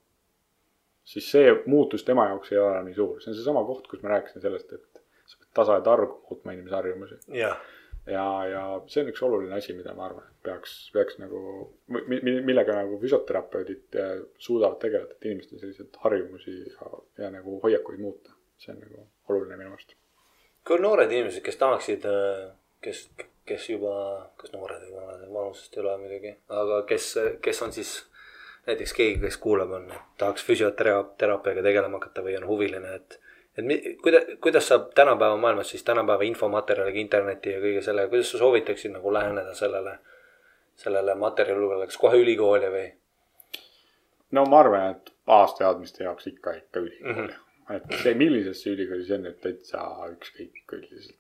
siis see muutus tema jaoks ei ole nii suur. see on seesama koht, kus ma rääkisin sellest, et sa pead tasa ja targu muutma inimese harjumusi. jah, ja, ja see on üks oluline asi, mida ma arvan, et peaks, peaks nagu, millega nagu füsioterapeudid äh, suudavad tegeleda, et inimestel selliseid harjumusi ja, ja nagu hoiakuid muuta. see on nagu oluline minu meelest. kui on noored inimesed, kes tahaksid, kes, kes juba, kas noored või vanad, vanusest ei ole muidugi, aga kes, kes on siis näiteks keegi, kes kuulab, on, tahaks füsioteraapiaga tegelema hakata või on huviline, et et kuidas, kuidas saab tänapäeva maailmas siis tänapäeva infomaterjaliga, interneti ja kõige sellega, kuidas sa soovitaksid nagu läheneda sellele, sellele materjalile, kas kohe ülikooli või? no ma arvan, et baasteadmiste jaoks ikka, ikka ülikooli mm. -hmm. Et see, ülikooli see on nüüd täitsa ükskõik üldiselt.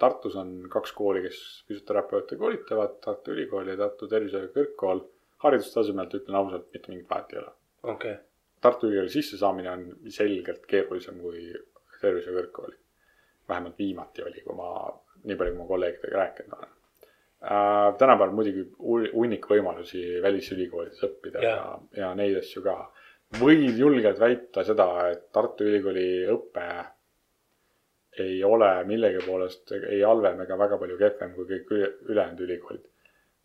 Tartus on kaks kooli, kes füsioterapeute koolitavad, Tartu Ülikool ja Tartu Tervishoiu Kõrgkool. haridustasemelt ütlen ausalt, mitte mingit vahet ei ole. okay., Tartu Ülikooli sissesaamine on selgelt keerulisem kui Tervishoiu Kõrgkooli. vähemalt viimati oli, kui ma, nii palju, kui ma kolleegidega rääkinud olen äh,. tänapäeval muidugi hu- hunnik võimalusi välisülikoolides õppida Jah. ja, ja neid asju ka. Võin julgelt väita seda, et Tartu Ülikooli õpe ei ole millegi poolest ei halvem ega väga palju kehvem kui kõik üle- ülejäänud ülikoolid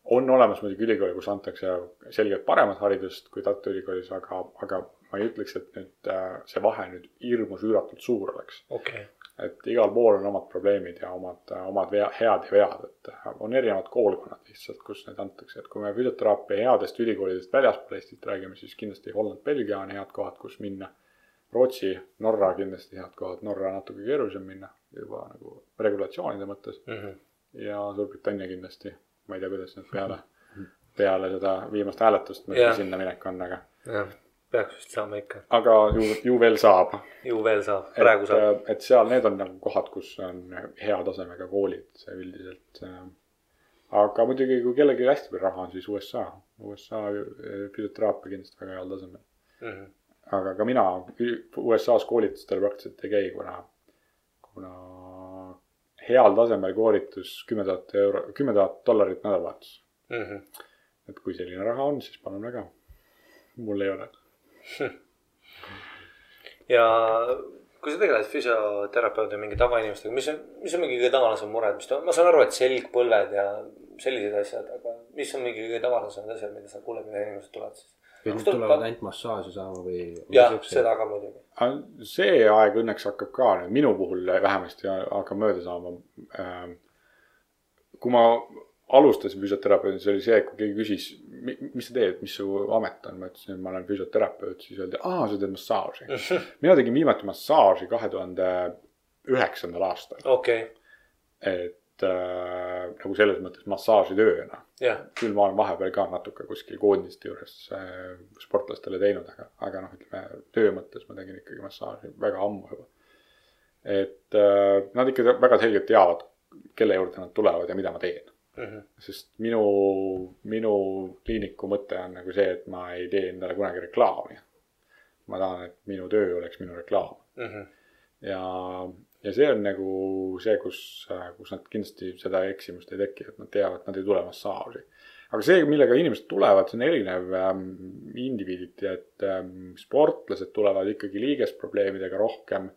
on olemas muidugi ülikoole, kus antakse selgelt paremat haridust kui Tartu Ülikoolis, aga, aga ma ei ütleks, et nüüd äh, see vahe nüüd hirmus üüratult suur oleks. okay., et igal pool on omad probleemid ja omad, omad vea, head ja vead, et on erinevad koolkonnad lihtsalt, kus neid antakse, et kui me füsioteraapia headest ülikoolidest väljaspool Eestit räägime, siis kindlasti Holland, Belgia on head kohad, kus minna. Rootsi, Norra kindlasti head kohad, Norra natuke keerulisem minna juba nagu regulatsioonide mõttes mm -hmm. ja Suurbritannia kindlasti, ma ei tea, kuidas nad peale, peale seda viimast hääletust Jah. yeah. sinna minek on, aga, jah, peaks vist saama ikka, aga ju, ju veel saab. ju veel saab, praegu saab. et seal need on nagu kohad, kus on hea tasemega koolid üldiselt. aga muidugi, kui kellelgi hästi palju raha on, siis USA, USA füsioteraapia kindlasti väga heal tasemel. Mm -hmm. aga ka mina USA-s koolitustel praktiliselt ei käi, kuna, kuna heal tasemel koolitus kümme tuhat euro, kümme tuhat dollarit nädalavahetus. Mm -hmm. et kui selline raha on, siis palun väga. mul ei ole. ja kui sa tegeled füsioterapeudi mingi tavainimestega, mis on, mis on mingi kõige tavalisem mure, mis ta, ma saan aru, et selgpõlved ja sellised asjad, aga mis on mingi kõige tavalisemad asjad, mida sa kuuled, mida inimesed tulevad siis? või nad tulevad ainult massaaži saama või? jah, seda ka muidugi. see aeg õnneks hakkab ka nüüd minu puhul vähemasti hakkab mööda saama. kui ma alustasin füsioterapeudina, see oli see, kui keegi küsis, mis sa teed, mis su amet on, ma ütlesin, et ma olen füsioterapeut, siis öeldi, aa, sa teed massaaži. mina tegin viimati massaaži kahe tuhande üheksandal aastal, okei okay., et äh, nagu selles mõttes massaažitööna. jah, küll ma olen vahepeal ka natuke kuskil koondiste juures äh, sportlastele teinud, aga, aga noh, ütleme töö mõttes ma tegin ikkagi massaaži väga ammu juba. et äh, nad ikka väga selgelt teavad, kelle juurde nad tulevad ja mida ma teen. Mhm. sest minu, minu kliiniku mõte on nagu see, et ma ei tee endale kunagi reklaami. ma tahan, et minu töö oleks minu reklaam Mhm. ja, ja see on nagu see, kus, kus nad kindlasti seda eksimust ei teki, et nad teavad, nad ei tule massaaži. aga see, millega inimesed tulevad, see on erinev ähm, indiviiditi, et ähm, sportlased tulevad ikkagi liigesprobleemidega rohkem.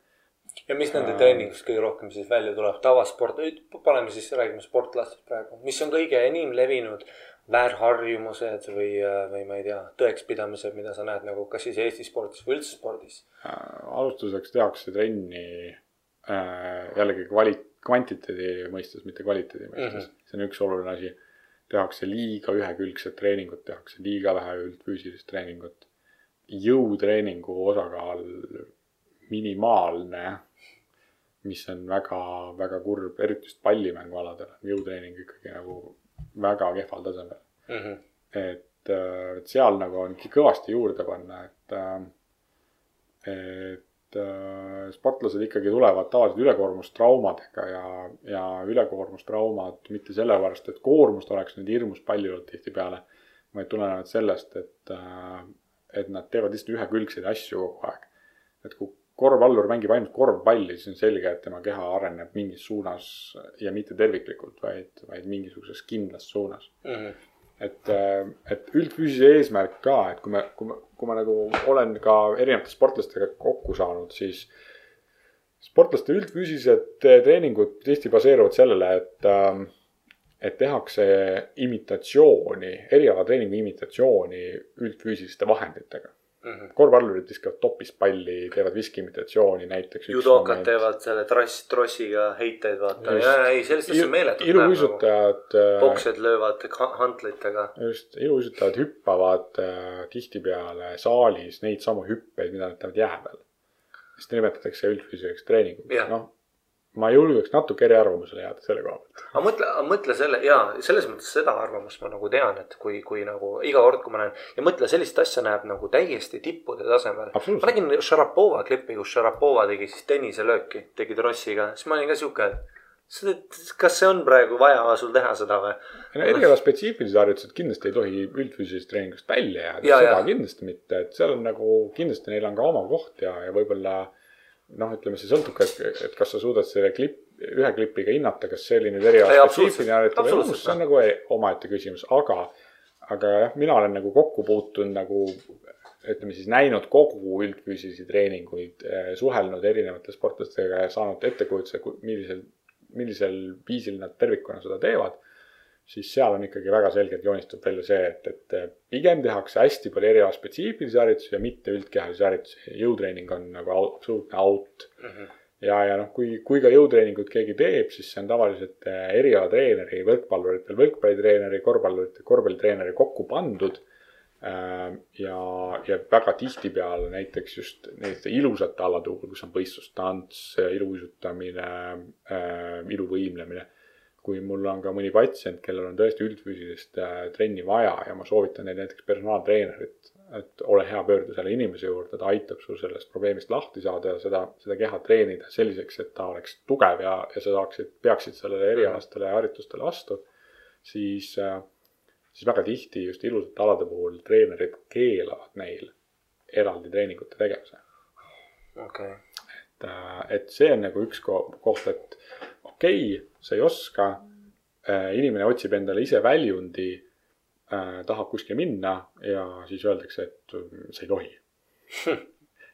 Ja mis nende treeningust kõige rohkem siis välja tuleb, tavasport, paneme siis, räägime sportlastest praegu, mis on kõige enim levinud väärharjumused või, või ma ei tea, tõekspidamised, mida sa näed nagu kas siis Eesti spordis või üldse spordis Äh, alustuseks tehakse trenni äh, jällegi kvali-, kvantiteedi mõistes, mitte kvaliteedi mõistes mm. -hmm. see on üks oluline asi. tehakse liiga ühekülgset treeningut, tehakse liiga vähe üldfüüsilist treeningut. jõutreeningu osakaal minimaalne, mis on väga, väga kurb, eriti just pallimängualadel on jõutreening ikkagi nagu väga kehval tasemel mm. -hmm. et, et seal nagu on kõvasti juurde panna, et, et äh, sportlased ikkagi tulevad tavaliselt ülekoormustraumadega ja, ja ülekoormustraumad mitte sellepärast, et koormust oleks nüüd hirmus palju tihtipeale, vaid tulenevad sellest, et, et nad teevad lihtsalt ühekülgseid asju kogu aeg. et kui korvpallur mängib ainult korvpalli, siis on selge, et tema keha areneb mingis suunas ja mitte terviklikult, vaid, vaid mingisuguses kindlas suunas Mm -hmm. et, et üldfüüsise eesmärk ka, et kui me, kui ma, kui ma nagu olen ka erinevate sportlastega kokku saanud, siis sportlaste üldfüüsilised treeningud tihti baseeruvad sellele, et, et tehakse imitatsiooni, erialatreeningu imitatsiooni üldfüüsiliste vahenditega. Mhm. korvpallurid viskavad topispalli, teevad viskiimitatsiooni näiteks. judokad teevad selle trass, trossiga heiteid, vaata. Ja, ei, sellist asja on meeletult. iluuisutajad, poksjad löövad ka- hantlitega. just, iluuisutajad hüppavad äh, tihtipeale saalis neid samu hüppeid, mida nad teevad jää peal. sest nimetatakse üldfüüsiliseks treeninguks noh, ma julgeks natuke eriarvamusele jääda selle koha pealt. aga mõtle, mõtle selle ja selles mõttes seda arvamust ma nagu tean, et kui, kui nagu iga kord, kui ma näen ja mõtle, sellist asja näeb nagu täiesti tippude tasemel. ma nägin Šarapova klippi, kus Šarapova tegi siis tenniselööki, tegi trossiga, siis ma olin ka sihuke, et kas see on praegu vaja sul teha seda või? no eriala spetsiifilised harjutused kindlasti ei tohi üldfüüsilisest treeningust välja jääda, seda ja. kindlasti mitte, et seal on nagu kindlasti neil on ka oma koht ja, ja võib-olla noh, ütleme, see sõltub ka, et, kas sa suudad selle klipp, ühe klipiga hinnata, kas selline eriala Ei, spetsiifiline harjutus või muus, see on nagu e- omaette küsimus, aga, aga jah, mina olen nagu kokku puutunud nagu ütleme siis näinud kogu üldfüüsilisi treeninguid, suhelnud erinevate sportlastega ja saanud ettekujutuse, millisel, millisel viisil nad tervikuna seda teevad siis seal on ikkagi väga selgelt joonistub välja see, et, et pigem tehakse hästi palju eriala spetsiifilisi harjutusi ja mitte üldkehalisi harjutusi. jõutreening on nagu absoluutne out. ja, ja noh, kui, kui ka jõutreeningut keegi teeb, siis see on tavaliselt eh, erialatreeneri, võrkpalluritel võrkpallitreeneri, korvpalluritel korvpallitreeneri kokku pandud. ja, ja väga tihtipeale näiteks just selliste ilusate alade puhul, kus on võistlustants, iluuisutamine, iluvõimlemine kui mul on ka mõni patsient, kellel on tõesti üldfüüsilist äh, trenni vaja ja ma soovitan neil näiteks personaaltreenerit, et ole hea, pöördu selle inimese juurde, ta aitab sul sellest probleemist lahti saada ja seda, seda keha treenida selliseks, et ta oleks tugev ja, ja sa saaksid, peaksid sellele erialastele harjutustele vastu, siis, siis väga tihti just ilusate alade puhul treenerid keelavad neil eraldi treeningute tegemise. Okei, et, et see on nagu üks ko- koht, et okei okay,, sa ei oska äh,, inimene otsib endale ise väljundi äh,, tahab kuskile minna ja siis öeldakse, et mm, sa ei tohi.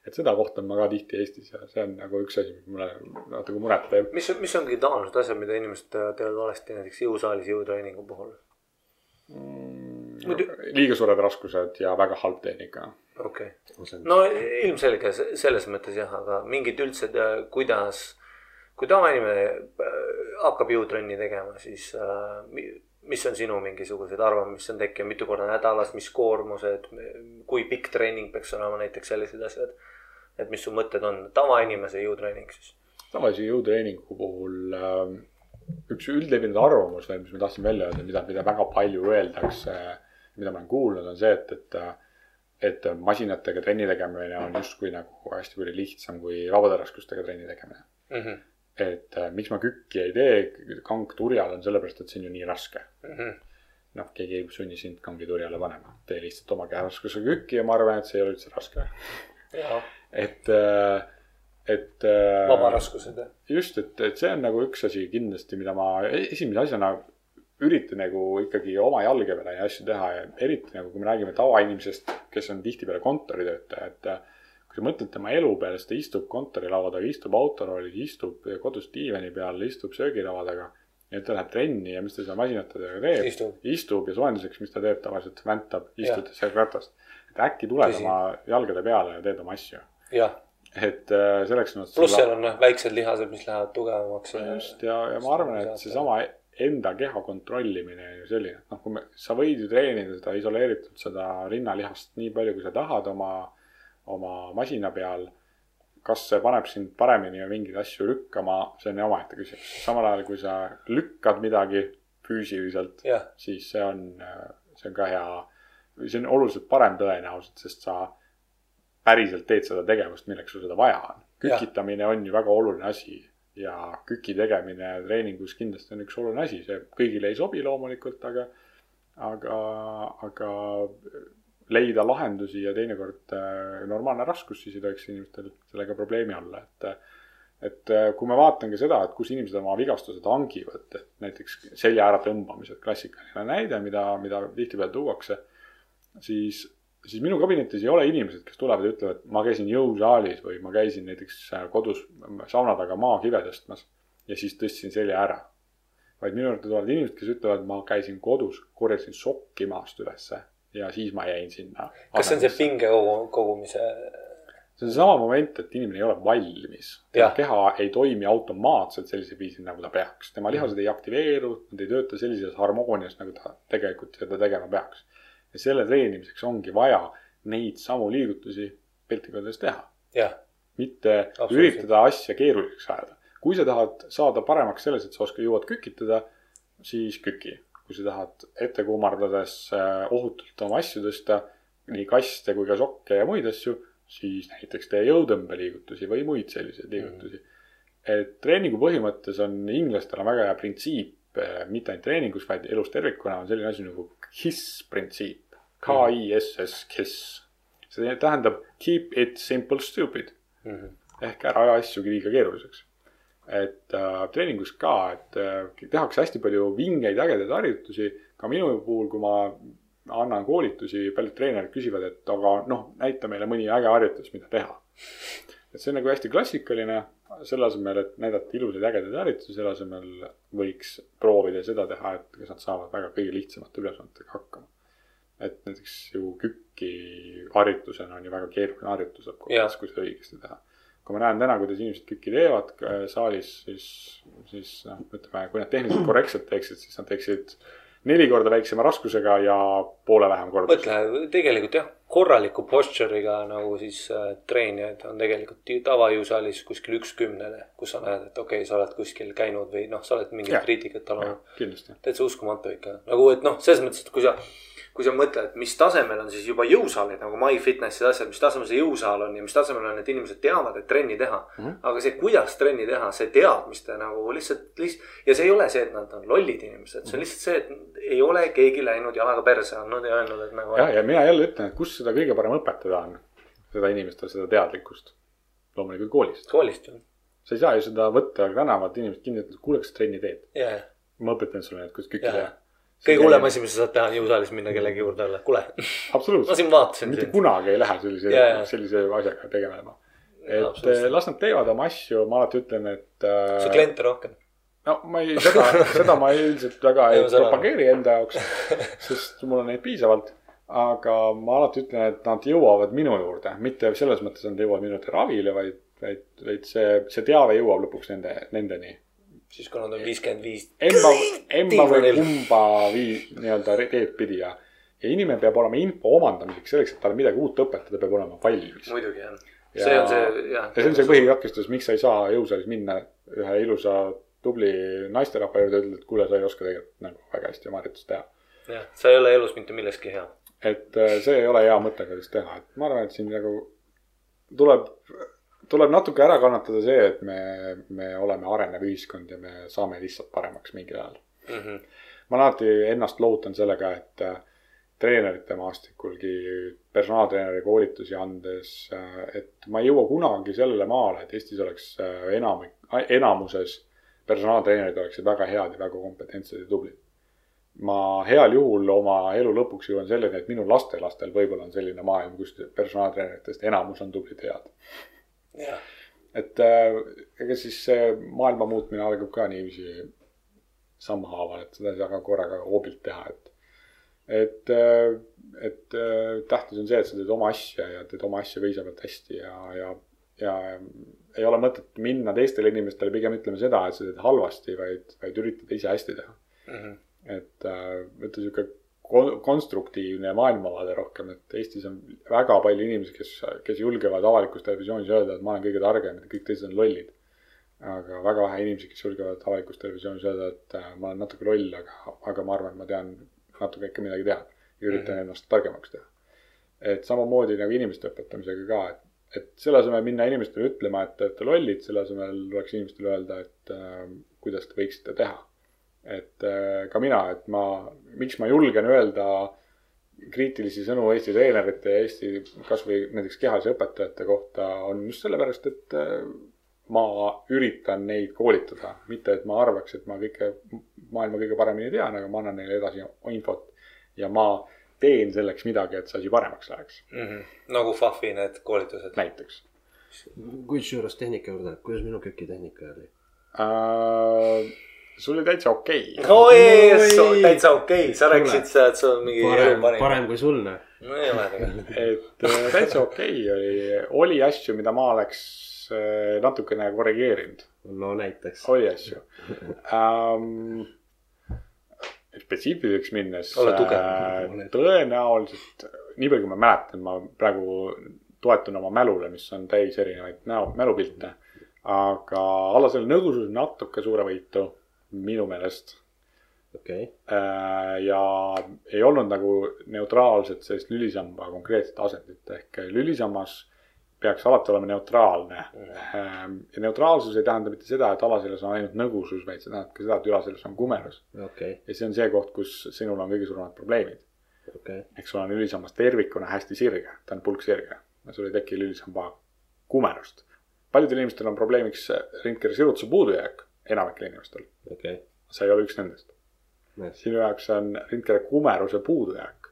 et seda kohtan ma ka tihti Eestis ja see on nagu üks asi, mis mulle natuke muret teeb. mis, mis ongi tavalised asjad, mida inimesed teevad valesti näiteks jõusaalis jõutreeningu puhul? Muidu- liiga suured raskused ja väga halb tehnika. okei okay., no ilmselge se- selles mõttes jah, aga mingid üldse, kuidas, kui tavainimene äh, hakkab jõutrenni tegema, siis äh, mi- mis on sinu mingisugused arvamused, mis on tekkinud mitu korda nädalas, mis koormused, kui pikk treening peaks olema, näiteks sellised asjad. et mis su mõtted on, tavainimese jõutreening siis? tavalise jõutreeningu puhul äh, üks üldlevinud arvamus veel, mis ma tahtsin välja öelda, mida, mida väga palju öeldakse, mida ma olen kuulnud, on see, et, et et masinatega trenni tegemine on justkui nagu hästi palju lihtsam kui vabade raskustega trenni tegemine. Mm -hmm. Et äh, miks ma kükki ei tee kangturjal on sellepärast, et see on ju nii raske. Mm -hmm. noh, keegi ei sunni sind kangiturjale panema, tee lihtsalt oma kehaskusega kükki ja ma arvan, et see ei ole üldse raske. et, et. vabaraskused jah? just, et, et see on nagu üks asi kindlasti, mida ma e- esimese asjana üritan nagu ikkagi oma jalge peale ja asju teha ja eriti nagu, kui me räägime tavainimesest, kes on tihtipeale kontoritöötaja, et äh, kui sa mõtled tema elu peale, siis ta istub kontorilaua taga, istub autoroolis, istub kodus diivani peal, istub söögilaua taga. ja ta läheb trenni ja mis ta seal masinatega teeb, Istub. istub ja soojenduseks, mis ta teeb tavaliselt, väntab, istudes seal ratast. et äkki tuled Tõsi. oma jalgade peale ja teed oma asju. et äh, selleks on. pluss seal on noh, väiksed lihased, mis lähevad tugevamaks. just ja, ja ma arvan, et seesama enda keha kontrollimine on ju selline, et noh, kui me, sa võid ju treenida seda isoleeritult seda rinnalihast nii palju, kui sa tahad oma, oma masina peal. kas see paneb sind paremini mingeid asju lükkama, see on omaette küsimus. samal ajal, kui sa lükkad midagi füüsiliselt, jah, siis see on, see on ka hea, see on oluliselt parem tõenäoliselt, sest sa päriselt teed seda tegevust, milleks sul seda vaja on. Kükitamine on ju väga oluline asi ja küki tegemine treeningus kindlasti on üks oluline asi, see kõigile ei sobi loomulikult, aga, aga, aga leida lahendusi ja teinekord äh, normaalne raskus, siis ei tohiks inimestel sellega probleemi olla, et et äh, kui ma vaatan ka seda, et kus inimesed oma vigastused hangivad, et näiteks selja äratõmbamised, klassikaline näide, mida, mida tihtipeale tuuakse, siis, siis minu kabinetis ei ole inimesed, kes tulevad ja ütlevad, ma käisin jõusaalis või ma käisin näiteks äh, kodus sauna taga maakive tõstmas ja siis tõstsin selja ära. vaid minu juurde tulevad inimesed, kes ütlevad, ma käisin kodus, korjasin sokki maast ülesse ja siis ma jäin sinna. kas see on see pinge kogu- kogumise? see on seesama moment, et inimene ei ole valmis. tema keha ei toimi automaatselt sellisel viisil, nagu ta peaks. tema lihased ei aktiveeru, nad ei tööta sellises harmoonias, nagu ta tegelikult seda tegema peaks. ja selle treenimiseks ongi vaja neid samu liigutusi piltlikult teha, jah, mitte üritada asja keeruliseks ajada. kui sa tahad saada paremaks selles, et sa oskad, jõuad kükitada, siis küki. Kui sa tahad ette kummardades äh, ohutult oma asju tõsta, nii kaste kui ka sokke ja muid asju, siis näiteks tee jõutõmbeliigutusi või muid selliseid liigutusi. et treeningu põhimõttes on inglastel on väga hea printsiip, mitte ainult treeningus, vaid elus tervikuna on selline asi nagu KISS printsiip. K-I-S-S, KISS. see tähendab keep it simple stupid ehk ära aja asju liiga keeruliseks. Et äh, treeningus ka, et äh, tehakse hästi palju vingeid ägedaid harjutusi, ka minu puhul, kui ma annan koolitusi, paljud treenerid küsivad, et aga noh, näita meile mõni äge harjutus, mida teha. et see on nagu hästi klassikaline, selle asemel, et näidata ilusaid ägedaid harjutusi, selle asemel võiks proovida seda teha, et kas nad saavad väga kõige lihtsamate ülesannetega hakkama. et näiteks ju küki harjutusena on ju väga keeruline harjutus kui seda õigesti teha kui ma näen täna, kuidas inimesed kükki teevad äh, saalis, siis, siis noh, ütleme, kui nad tehniliselt korrektselt teeksid, siis nad teeksid neli korda väiksema raskusega ja poole vähem korda. mõtle, tegelikult jah, korraliku posture'iga nagu siis äh, treenijaid on tegelikult tavajõusaalis kuskil üks kümnele, kus sa näed, et okei okay,, sa oled kuskil käinud või noh, sa oled mingit kriitikat olnud. kindlasti. täitsa uskumatu ikka, nagu et noh, selles mõttes, et kui sa, kui sa mõtled, mis tasemel on siis juba jõusaalid nagu MyFitnessid, asjad, mis tasemel see jõusaal on ja mis tasemel on, et inimesed teavad, et trenni teha mm. Mhm. -hmm. aga see, kuidas trenni teha, see teadmiste nagu lihtsalt, lihtsalt ja see ei ole see, et nad on lollid inimesed, see on lihtsalt see, et ei ole keegi läinud jalaga perse andnud ja öelnud, et nagu. jah, ja mina jälle ütlen, et kus seda kõige parem õpetada on, seda inimestel, seda teadlikkust. loomulikult koolist. koolist ju. sa ei saa ju seda võtta tänavalt, inimesed kindlasti kuule, kas trenni teed? ja, ja ma õpetan sulle nüüd, kuidas Jaa. teha. Kõige hullem asi, mis sa saad teha, on jõusaalis minna kellegi juurde olla, kuule, ma absoluutselt, siin vaatasin mitte sind. kunagi ei lähe sellise sellise asjaga tegelema. et absoluutselt. eh, las nad teevad oma asju, ma alati ütlen, et äh, sul kliente rohkem. no ma ei, seda, seda ma üldiselt väga Ei, ma propageeri enda jaoks, sest mul on neid piisavalt. aga ma alati ütlen, et nad jõuavad minu juurde, mitte selles mõttes, et nad jõuavad minu juurde ravile, vaid, vaid, vaid see, see teave jõuab lõpuks nende, nendeni. Siis kui nad on viiskümmend viis. emba, emba või kumba vii-, nii-öelda teed pidi ja, ja inimene peab olema info omandamiseks, selleks, et talle midagi uut õpetada, peab olema valmis. muidugi jah. Ja- see on see jah. ja see on see põhitakistus, miks sa ei saa jõusaalis minna ühe ilusa tubli naisterahva juurde ja ütelda, et kuule, sa ei oska tegelikult nagu väga hästi oma harjutust teha. jah, sa ei ole elus mitte milleski hea. et äh, see ei ole hea mõte, kuidas teha, et ma arvan, et siin nagu tuleb, tuleb natuke ära kannatada see, et me, me oleme arenev ühiskond ja me saame lihtsalt paremaks mingil ajal. Mhm. ma alati ennast lohutan sellega, et äh, treenerite maastikulgi personaaltreeneri koolitusi andes, et ma ei jõua kunagi sellele maale, et Eestis oleks äh, enamik, enamuses personaaltreenerid oleksid väga head ja väga kompetentsed ja tublid. ma heal juhul oma elu lõpuks jõuan selleni, et minu lastelastel võib-olla on selline maailm, kus personaaltreeneritest enamus on tublid ja head. Et äh, ega siis see maailma muutmine algab ka niiviisi sammhaaval, et seda ei saa ka korraga hoobilt teha, et. et, et äh, tähtis on see, et sa teed oma asja ja teed oma asja piisavalt hästi ja, ja, ja ei ole mõtet minna teistele inimestele pigem ütlema seda, et sa teed halvasti, vaid, vaid üritada ise hästi teha. Mhm. et äh, võtta sihuke konstruktiivne maailmavaade rohkem, et Eestis on väga palju inimesi, kes, kes julgevad avalikus televisioonis öelda, et ma olen kõige targem ja kõik teised on lollid. aga väga vähe inimesi, kes julgevad avalikus televisioonis öelda, et äh, ma olen natuke loll, aga, aga ma arvan, et ma tean natuke ikka midagi teha ja üritan mm -hmm. ennast targemaks teha. et samamoodi nagu inimeste õpetamisega ka, et, et selle asemel minna inimestele ütlema, et te olete lollid, selle asemel tuleks inimestele öelda, et äh, kuidas te võiksite teha et äh, ka mina, et ma, miks ma julgen öelda kriitilisi sõnu Eesti treenerite ja Eesti kasvõi näiteks kehalise õpetajate kohta, on just sellepärast, et äh, ma üritan neid koolitada, mitte et ma arvaks, et ma kõike maailma kõige paremini tean, aga ma annan neile edasi infot ja ma teen selleks midagi, et see asi paremaks läheks, mm. -hmm. nagu FAF-i need koolitused. näiteks kusjuures tehnika juurde, kuidas minu kökitehnika oli? äh,. Sul oli täitsa okei okay.. oi, täitsa okei okay., sa rääkisid seda, et sul on mingi elu parem, parim. parem kui sul, noh. no ei ole tegelikult. et äh, täitsa okei okay oli, oli asju, mida ma oleks äh, natukene korrigeerinud, no näiteks. oli asju ähm,. spetsiifiliseks minnes. Ole tugev. tõenäoliselt, nii palju kui ma mäletan, ma praegu toetun oma mälule, mis on täis erinevaid näo, mälupilte. aga alla selle nõusus natuke suurevõitu minu meelest okei, Äh, ja ei olnud nagu neutraalset sellist lülisamba konkreetset asendit ehk lülisammas peaks alati olema neutraalne. ja neutraalsus ei tähenda mitte seda, et alaseeles on ainult nõgusus, vaid see tähendab ka seda, et ülaseeles on kumerus. okei, ja see on see koht, kus sinul on kõige suuremad probleemid. okei, ehk sul on lülisammas tervikuna hästi sirge, ta on pulksirge ja sul ei teki lülisamba kumerust. paljudel inimestel on probleemiks rindkere sirutuse puudujääk, enamikel inimestel. okei. sa ei ole üks nendest. sinu jaoks on rindkere kumeruse puudujääk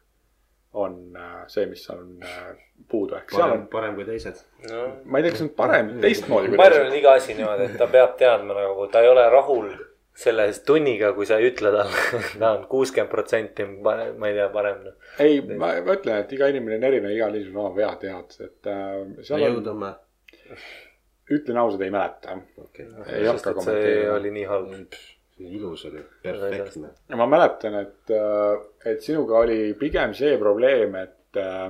on äh, see, mis on äh, puudu, ehk seal parem on,, parem kui teised. no ma ei tea, kas on parem, teistmoodi ma arvan, et iga asi niimoodi, et ta peab teadma nagu, ta ei ole rahul selle tunniga, kui sa ei ütle talle, ta on kuuskümmend protsenti, ma ei tea, parem. noh. ei, ma, ma ütlen, et iga inimene on erinev, igal inimesel on oma vead head, et äh, me seal on, jõudume. Ütlen ausalt, ei mäleta. okei, ei hakka see kommenteerima. oli nii halb. ilus oli, perfektne. ja ma mäletan, et, et sinuga oli pigem see probleem, et äh,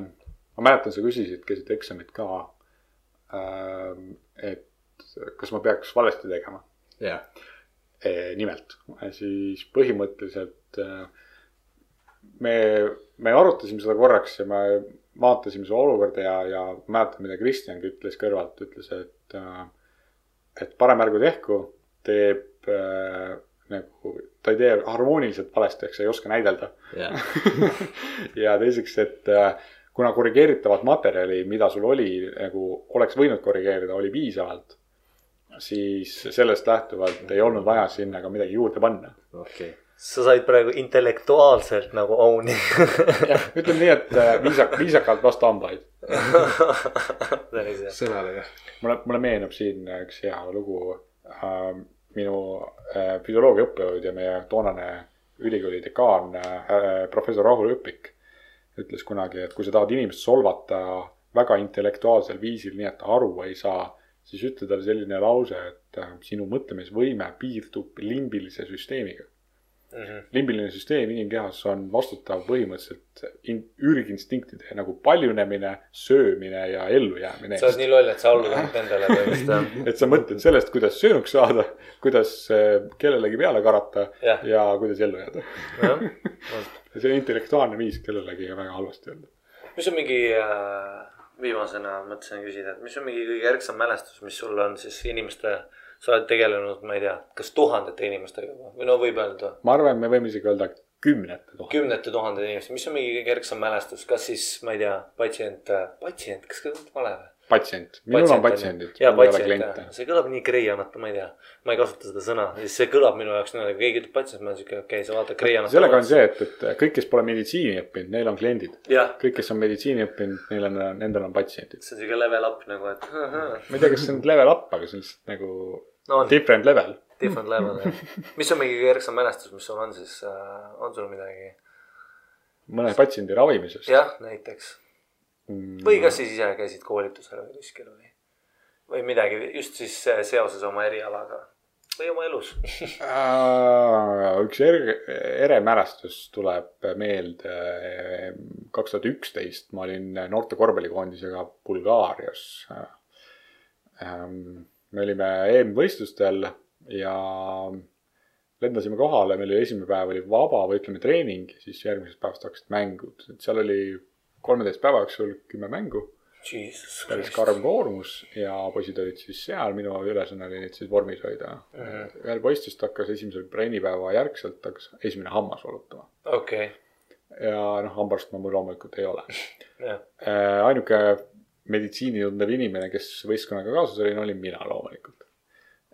ma mäletan, sa küsisid keset eksamit ka äh,, et kas ma peaks valesti tegema jah, e,. nimelt, siis põhimõtteliselt äh, me, me arutasime seda korraks ja me vaatasime seda olukorda ja, ja mäletan, mida Kristjangi ütles kõrvalt, ütles, et äh,, et parem ärgu tehku, teeb äh, nagu, ta ei tee harmooniliselt valesti, ehk sa ei oska näidelda. jah, ja teiseks, et äh, kuna korrigeeritavat materjali, mida sul oli nagu oleks võinud korrigeerida, oli piisavalt, siis sellest lähtuvalt ei olnud vaja sinna ka midagi juurde panna. okei. Sa said praegu intellektuaalselt nagu own'i. jah, ütleme nii, et äh, viisak, viisakalt vastu hambaid. sõnadega. mulle, mulle meenub siin üks hea lugu äh,. minu äh, füsioloogia õppejõud ja meie toonane ülikooli dekaan äh,, professor Rahul Õpik ütles kunagi, et kui sa tahad inimest solvata väga intellektuaalsel viisil, nii et ta aru ei saa, siis ütle talle selline lause, et äh, sinu mõtlemisvõime piirdub limbilise süsteemiga. Limbiline süsteem inimkehas on vastutav põhimõtteliselt in, ürginstiktide nagu paljunemine, söömine ja ellujäämine sa oled nii loll, et sa allud ainult nendele põhimõtteliselt. et sa mõtled sellest, kuidas söönuks saada, kuidas äh, kellelegi peale karata Jah. ja kuidas ellu jääda. ja see on intellektuaalne viis kellelegi väga halvasti öelda. mis on mingi äh,, viimasena mõtlesin küsida, et mis on mingi kõige ärksam mälestus, mis sul on siis inimeste, sa oled tegelenud, ma ei tea, kas tuhandete inimestega või? No võib öelda. Ma arvan, me võime isegi öelda kümnete tuhat. kümnete tuhandete inimestega, mis on mingi kõige ärksam mälestus, kas siis, ma ei tea, patsient, patsient, kas see on vale või? patsient, minul on patsiendid, ja mul ei ole patsient, see kõlab nii kreianata, ma ei tea, ma ei kasuta seda sõna, see kõlab minu jaoks niimoodi, kui keegi ütleb patsient, ma olen siuke, okei okay,, sa vaatad kreianata. sellega on see, et, et kõik, kes pole meditsiini õppinud, neil on kliendid. kõik, kes on meditsiini õppinud, neil on, nendel on patsiendid. see on siuke level up nagu, et ma ei tea, kas see on level up, aga see on lihtsalt nagu no different level. different level jah. mis on mingi kõige ärksam mälestus, mis sul on siis äh,, on sul midagi? mõne patsiendi ravimisest. jah, näiteks Mm. või kas siis ise käisid koolitusel või kuskil või, või midagi just siis äh, seoses oma erialaga või oma elus. Üks ere, ere mälestus tuleb meelde. kaks tuhat üksteist ma olin noorte korvpallikoondisega Bulgaarias. Me olime EM-võistlustel ja lendasime kohale, meil oli esimene päev oli vaba või ütleme treening, siis järgmisest päevast hakkasid mängud, et seal oli kolmeteist päeva jooksul kümme mängu. Päris karm koormus ja poisid olid siis seal, minu ülesanne oli neid siis vormis hoida. ühel poistest hakkas esimesel trennipäeva järgselt hakkas esimene hammas valutama. Okei, ja noh, hambaarst ma mul loomulikult ei ole. jah, ainuke meditsiini tundev inimene, kes võistkonnaga kaasas oli, olin mina loomulikult.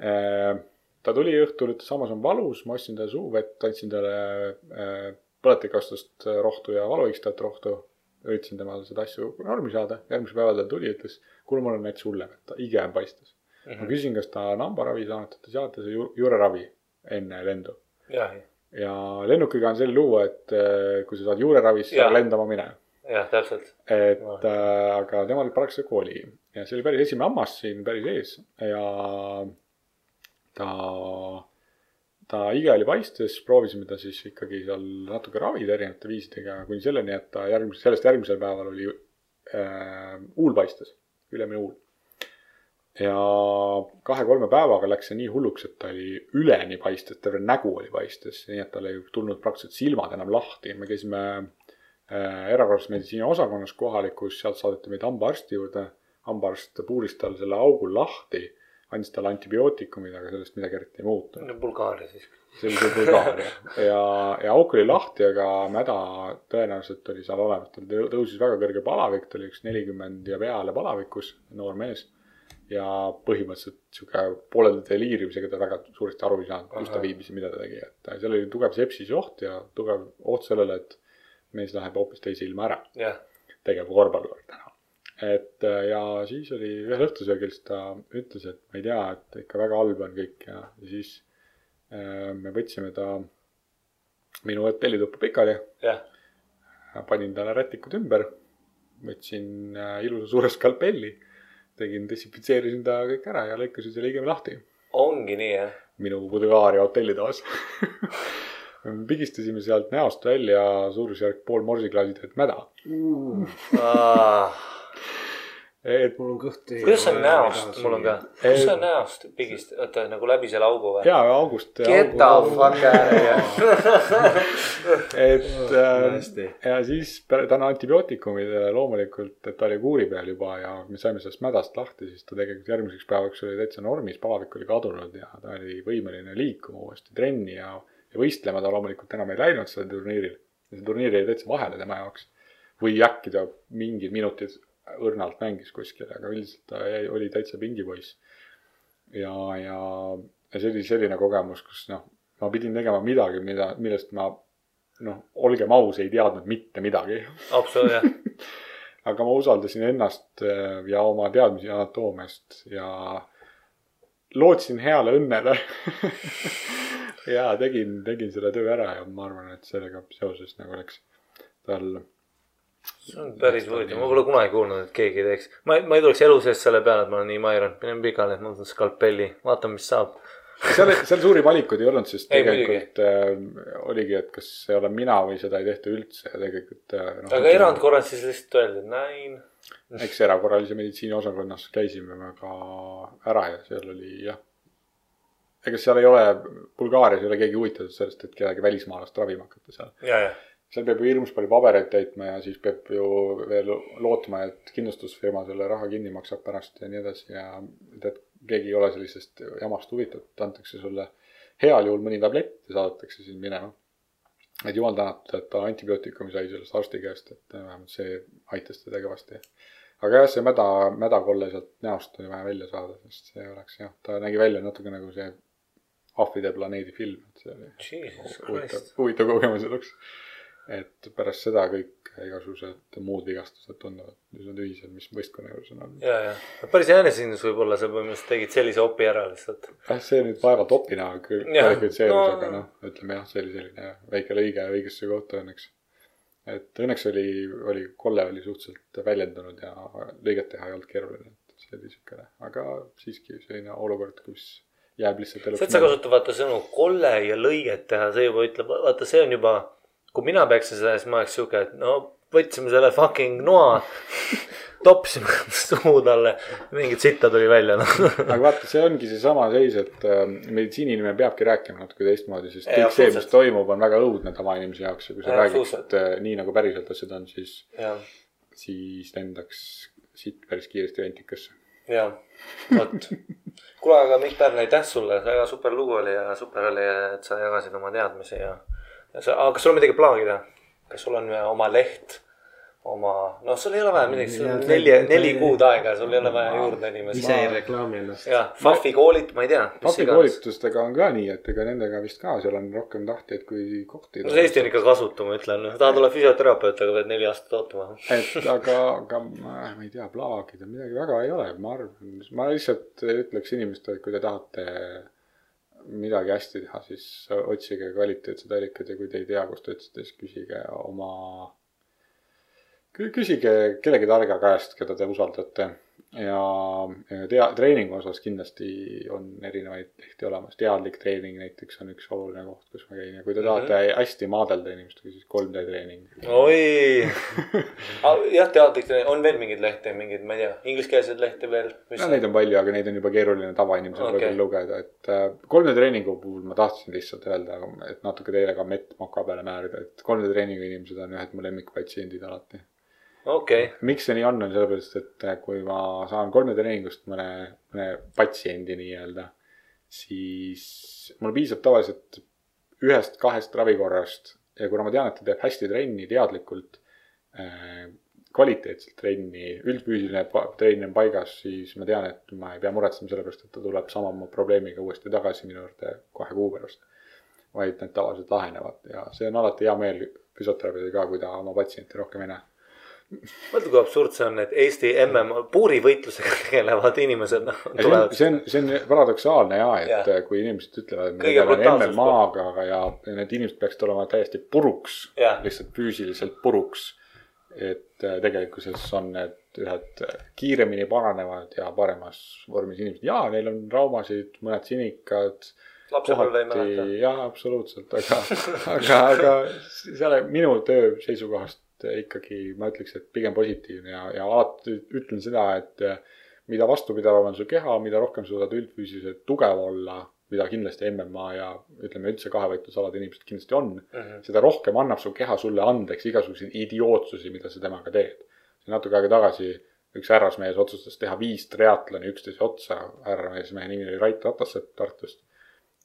ta tuli õhtul, ütles, hammas on valus, ma ostsin talle suuvett, andsin talle äh, põletikastust rohtu ja valuikstat rohtu. üritasin temale seda asju normi saada, järgmisel päeval ta tuli, ütles, kuule, mul on näiteks hullem, et ta igem paistes mm. -hmm. ma küsin, kas ta on hambaravi saanud, ta ütles et ta sai ju- juureravi enne lendu. ja lennukiga on selline lugu, et äh, kui sa saad juureravi, siis sa lendama mine jah, täpselt. et Vah. äh, aga temal parasjagu oli ja see oli päris esimene hammas siin päris ees ja ta, ta ige oli paistes, proovisime ta siis ikkagi seal natuke ravida erinevate viisidega kuni selleni, et ta järgmise, sellest järgmisel päeval oli äh, huul paistes, ülemine huul. ja kahe-kolme päevaga läks see nii hulluks, et ta oli üleni paistes, terve nägu oli paistes, nii et tal ei tulnud praktiliselt silmad enam lahti, me käisime erakorralise meditsiini osakonnas kohalikus, sealt saadeti meid hambaarsti juurde. hambaarst puuris tal selle augu lahti, andis talle antibiootikumid, aga sellest midagi eriti ei muutunud. Bulgaaria siis. see oli see Bulgaaria ja, ja auk oli lahti, aga mäda tõenäoliselt oli seal olemas, tal tõ- tõusis väga kõrge palavik, ta oli üks nelikümmend ja peale palavikus, noor mees. ja põhimõtteliselt sihuke pooleldi deliiriumisega ta väga suuresti aru ei saanud, kus ta viibis ja mida ta tegi, et seal oli tugev sepsise oht ja tugev oht sellele, et mees läheb hoopis teise ilma ära jah, tegema korvpallur täna. et äh, ja siis oli ühel õhtusöögil, siis ta ütles, et ma ei tea, et ikka väga halb on kõik ja, ja siis äh, me võtsime ta minu hotellituppa pikali, jah, panin talle rätikud ümber, võtsin äh, ilusa suure skalpelli, tegin, desinfitseerisin ta kõik ära ja lõikasin selle igemi lahti ongi nii jah. minu Bulgaaria hotellitoas. pigistasime sealt näost välja suurusjärk pool morsiklaasitäit mäda. et mul on kõht tühi. kuidas sa näost, mul on ka, kuidas sa näost pigist, oota nagu läbi selle augu või? jaa, august. Get the fuck out of here. et äh, ja siis tänu antibiootikumidele loomulikult, et ta oli kuuri peal juba ja me saime sellest mädast lahti, siis ta tegelikult järgmiseks päevaks oli täitsa normis, palavik oli kadunud ja ta oli võimeline liikuma uuesti trenni ja, ja võistlema ta loomulikult enam ei läinud sellel turniiril. see turniir jäi täitsa vahele tema jaoks. või äkki ta mingid minutid õrnalt mängis kuskil, aga üldiselt ta jäi, oli täitsa pingipoiss. ja, ja, ja see oli selline kogemus, kus noh, ma pidin tegema midagi, mida, millest ma noh, olgem aus, ei teadnud mitte midagi. absoluutselt jah, aga ma usaldasin ennast äh, ja oma teadmisi anatoomiast ja lootsin heale õnnele. ja tegin, tegin selle töö ära ja ma arvan, et sellega seoses nagu läks tal see on päris huvitav, ma pole kunagi kuulnud, et keegi teeks. ma, ma ei tuleks elu sees selle peale, et ma olen nii Mairon, mine pikali, ma võtan skalpelli, vaatame, mis saab. seal, seal suuri valikuid ei olnud, sest Ei, tegelikult äh, oligi, et kas see olen mina või seda ei tehta üldse ja tegelikult äh, no, aga erandkorras siis lihtsalt öeldi, et näin. Eks erakorralise meditsiini osakonnas käisime me ka ära ja seal oli jah. ega seal ei ole, Bulgaarias ei ole keegi huvitatud sellest, et kedagi välismaalast ravima hakata seal. seal peab ju hirmus palju pabereid täitma ja siis peab ju veel lootma, et kindlustusfirma selle raha kinni maksab pärast ja nii edasi ja tead, keegi ei ole sellisest jamast huvitatud, antakse sulle heal juhul mõni tablett ja saadetakse sind minema. Et jumal tänatud, et ta antibiootikumi sai sellest arsti käest, et vähemalt see aitas teda kõvasti. aga jah, see mäda, mädakolle sealt näost oli vaja välja saada, sest see oleks jah, ta nägi välja natuke nagu see ahvide planeedi film, et see oli huvitav huvitav kogemus oleks. Et pärast seda kõik igasugused muud vigastused tunduvad üsna tühised, mis võistkonna juures on olnud. ja, ja päris enesekindlus võib-olla, sa põhimõtteliselt tegid sellise opi ära lihtsalt. jah, see nüüd vaevalt opina küll kvalifitseerus no- aga noh, ütleme jah, see oli selline väike lõige õigesse kohta õnneks. et õnneks oli, oli, kolle oli suhteliselt väljendunud ja lõiget teha ei olnud keeruline, et see oli siukene, aga siiski selline olukord, kus jääb lihtsalt see, et sa kasutad vaata sõnu kolle ja lõiget teha, see juba ütleb, vaata, see on juba, kui mina peaksin seda, siis ma oleks sihuke, et no võtsime selle fucking noa, topsime suhu talle, mingit sitta tuli välja, noh. aga vaata, see ongi seesama seis, et äh, meditsiiniinimene peabki rääkima natuke teistmoodi, sest kõik see, mis toimub, on väga õudne tavainimese jaoks. Ja kui sa Ei, räägiksid äh, nii nagu päriselt asjad on, siis, siis lendaks siit päris kiiresti ventikasse. jah, vot. kuule, aga Mikk Pärn, aitäh sulle, väga super lugu oli ja super oli, et sa jagasid oma teadmisi ja, ja aga kas sul on midagi plaanida? kas sul on oma leht oma, noh, sul ei ole vaja midagi, sul on neli, neli kuud aega, sul ei ole vaja juurde inimesi ise. ei reklaami ennast. jah, FAF-i koolid, ma ei tea. FAF-i koolitustega on ka nii, et ega nendega vist ka seal on rohkem tahtjaid kui kohti. no see Eesti on ikka kasutu, ma ütlen, tahan tulla füsioterapeut, aga pead neli aastat ootama. et aga, aga ma ma ei tea, plaagida midagi väga ei ole, ma arvan, ma lihtsalt ütleks inimestele, et kui te tahate midagi hästi teha, siis otsige kvaliteetsed allikad ja kui te ei tea, kust otsida, siis küsige oma, küsige kellegi targa käest, keda te usaldate. Ja tea, treeningu osas kindlasti on erinevaid lehti olemas, teadlik treening näiteks on üks oluline koht, kus ma käin ja kui te tahate hästi maadelda inimestega, siis 3D treening. oi, jah, teadlik, on veel mingeid lehti, mingeid, ma ei tea, ingliskeelseid lehti veel. no neid on palju, aga neid on juba keeruline tavainimesel okay. lugeda, et äh, 3D treeningu puhul ma tahtsin lihtsalt öelda, et natuke teile ka mett moka peale määrida, et 3D treeningu inimesed on ühed mu lemmikpatsiendid alati. okei, miks see nii on, on sellepärast, et äh, kui ma saan 3D treeningust mõne, mõne patsiendi nii-öelda, siis mul piisab tavaliselt ühest-kahest ravikorrast ja kuna ma tean, et ta teeb hästi trenni teadlikult äh, kvaliteetselt trenni, üldfüüsiline trenn on paigas, siis ma tean, et ma ei pea muretsema selle pärast, et ta tuleb sama probleemiga uuesti tagasi minu juurde kahe kuu pärast. vaid need tavaliselt lahenevad ja see on alati hea meel füsioterapeudil ka, kui ta oma patsiente rohkem ei näe. mõtle, kui absurd see on, et Eesti MM puurivõitlusega tegelevad inimesed, noh, Ja see on, see on, paradoksaalne ja, et yeah. kui inimesed ütlevad, et me tegeleme MM-aga ja ja need inimesed peaksid olema täiesti puruks lihtsalt füüsiliselt puruks. et äh, tegelikkuses on need ühed kiiremini paranevad ja paremas vormis inimesed ja neil on traumasid, mõned sinikad. lapsepõlve ei mäleta. jah, absoluutselt, aga, aga, aga selle minu töö seisukohast ikkagi ma ütleks, et pigem positiivne ja, ja alati ütlen seda, et mida vastupidavam on su keha, mida rohkem suudad üldfüüsiliselt tugev olla, mida kindlasti MMA ja ütleme üldse kahevõitlusalade inimesed kindlasti on mm, Mhm. -hmm. seda rohkem annab su keha sulle andeks igasuguseid idiootsusi, mida sa temaga teed. natuke aega tagasi üks härrasmees otsustas teha viis triatloni üksteise otsa, härramees, mehe nimi oli Rait Ratassepp Tartust.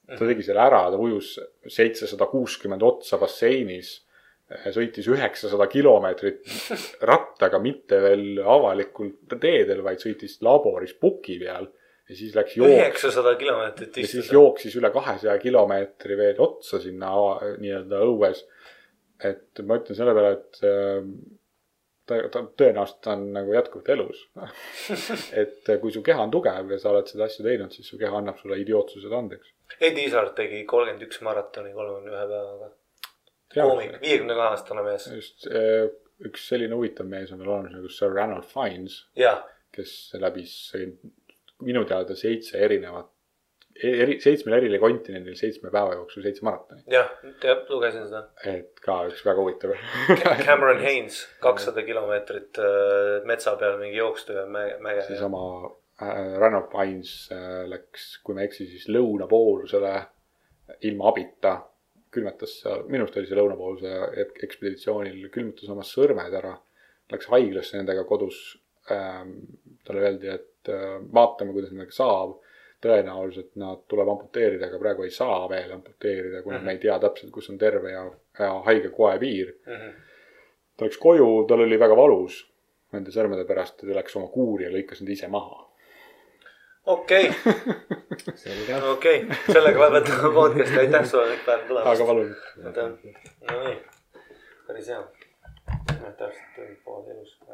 ta tegi selle ära, ta ujus seitsesada kuuskümmend otsa basseinis, sõitis üheksasada kilomeetrit rattaga, mitte veel avalikul teedel, vaid sõitis laboris puki peal ja siis läks jooks üheksasada kilomeetrit ja siis jooksis üle kahesaja kilomeetri veel otsa sinna nii-öelda õues. et ma ütlen selle peale, et ähm, ta, ta tõenäoliselt on nagu jätkuvalt elus. et kui su keha on tugev ja sa oled seda asja teinud, siis su keha annab sulle idiootsused andeks. Edi Isaart tegi kolmkümmend üks maratoni kolmekümne ühe päevaga. koomik, viiekümne kahe aastane mees. just äh, üks selline huvitav mees on veel olemas nagu Sir Ranald Fiennes, kes läbis minu teada seitse erinevat, eri, seitsmel eri kontinendil seitsme päeva jooksul seitse maratoni. jah, jah, lugesin seda. et ka üks väga huvitav. Cameron Haynes, kakssada kilomeetrit äh, metsa peal mingi jookstu ja mäe, mäge. seesama äh, Ranno Pines äh, läks, kui ma ei eksi, siis lõunapoolusele ilma abita. Külmetas seal, minu arust oli see lõunapooluse ek- ekspeditsioonil, külmutas oma sõrmed ära. Läks haiglasse nendega kodus ähm,. talle öeldi, et äh, vaatame, kuidas nendega saab. tõenäoliselt nad tuleb amputeerida, aga praegu ei saa veel amputeerida, kuna mm -hmm. me ei tea täpselt, kus on terve ja, ja haige koe piir. Mhm. ta läks koju, tal oli väga valus nende sõrmede pärast ta läks oma kuuri ja lõikas need ise maha okei, selge. okei, sellega lõpetame podcast'i, aitäh sulle kõik päev tulemast. aga palun. no nii, päris hea. täpselt tund pool elus.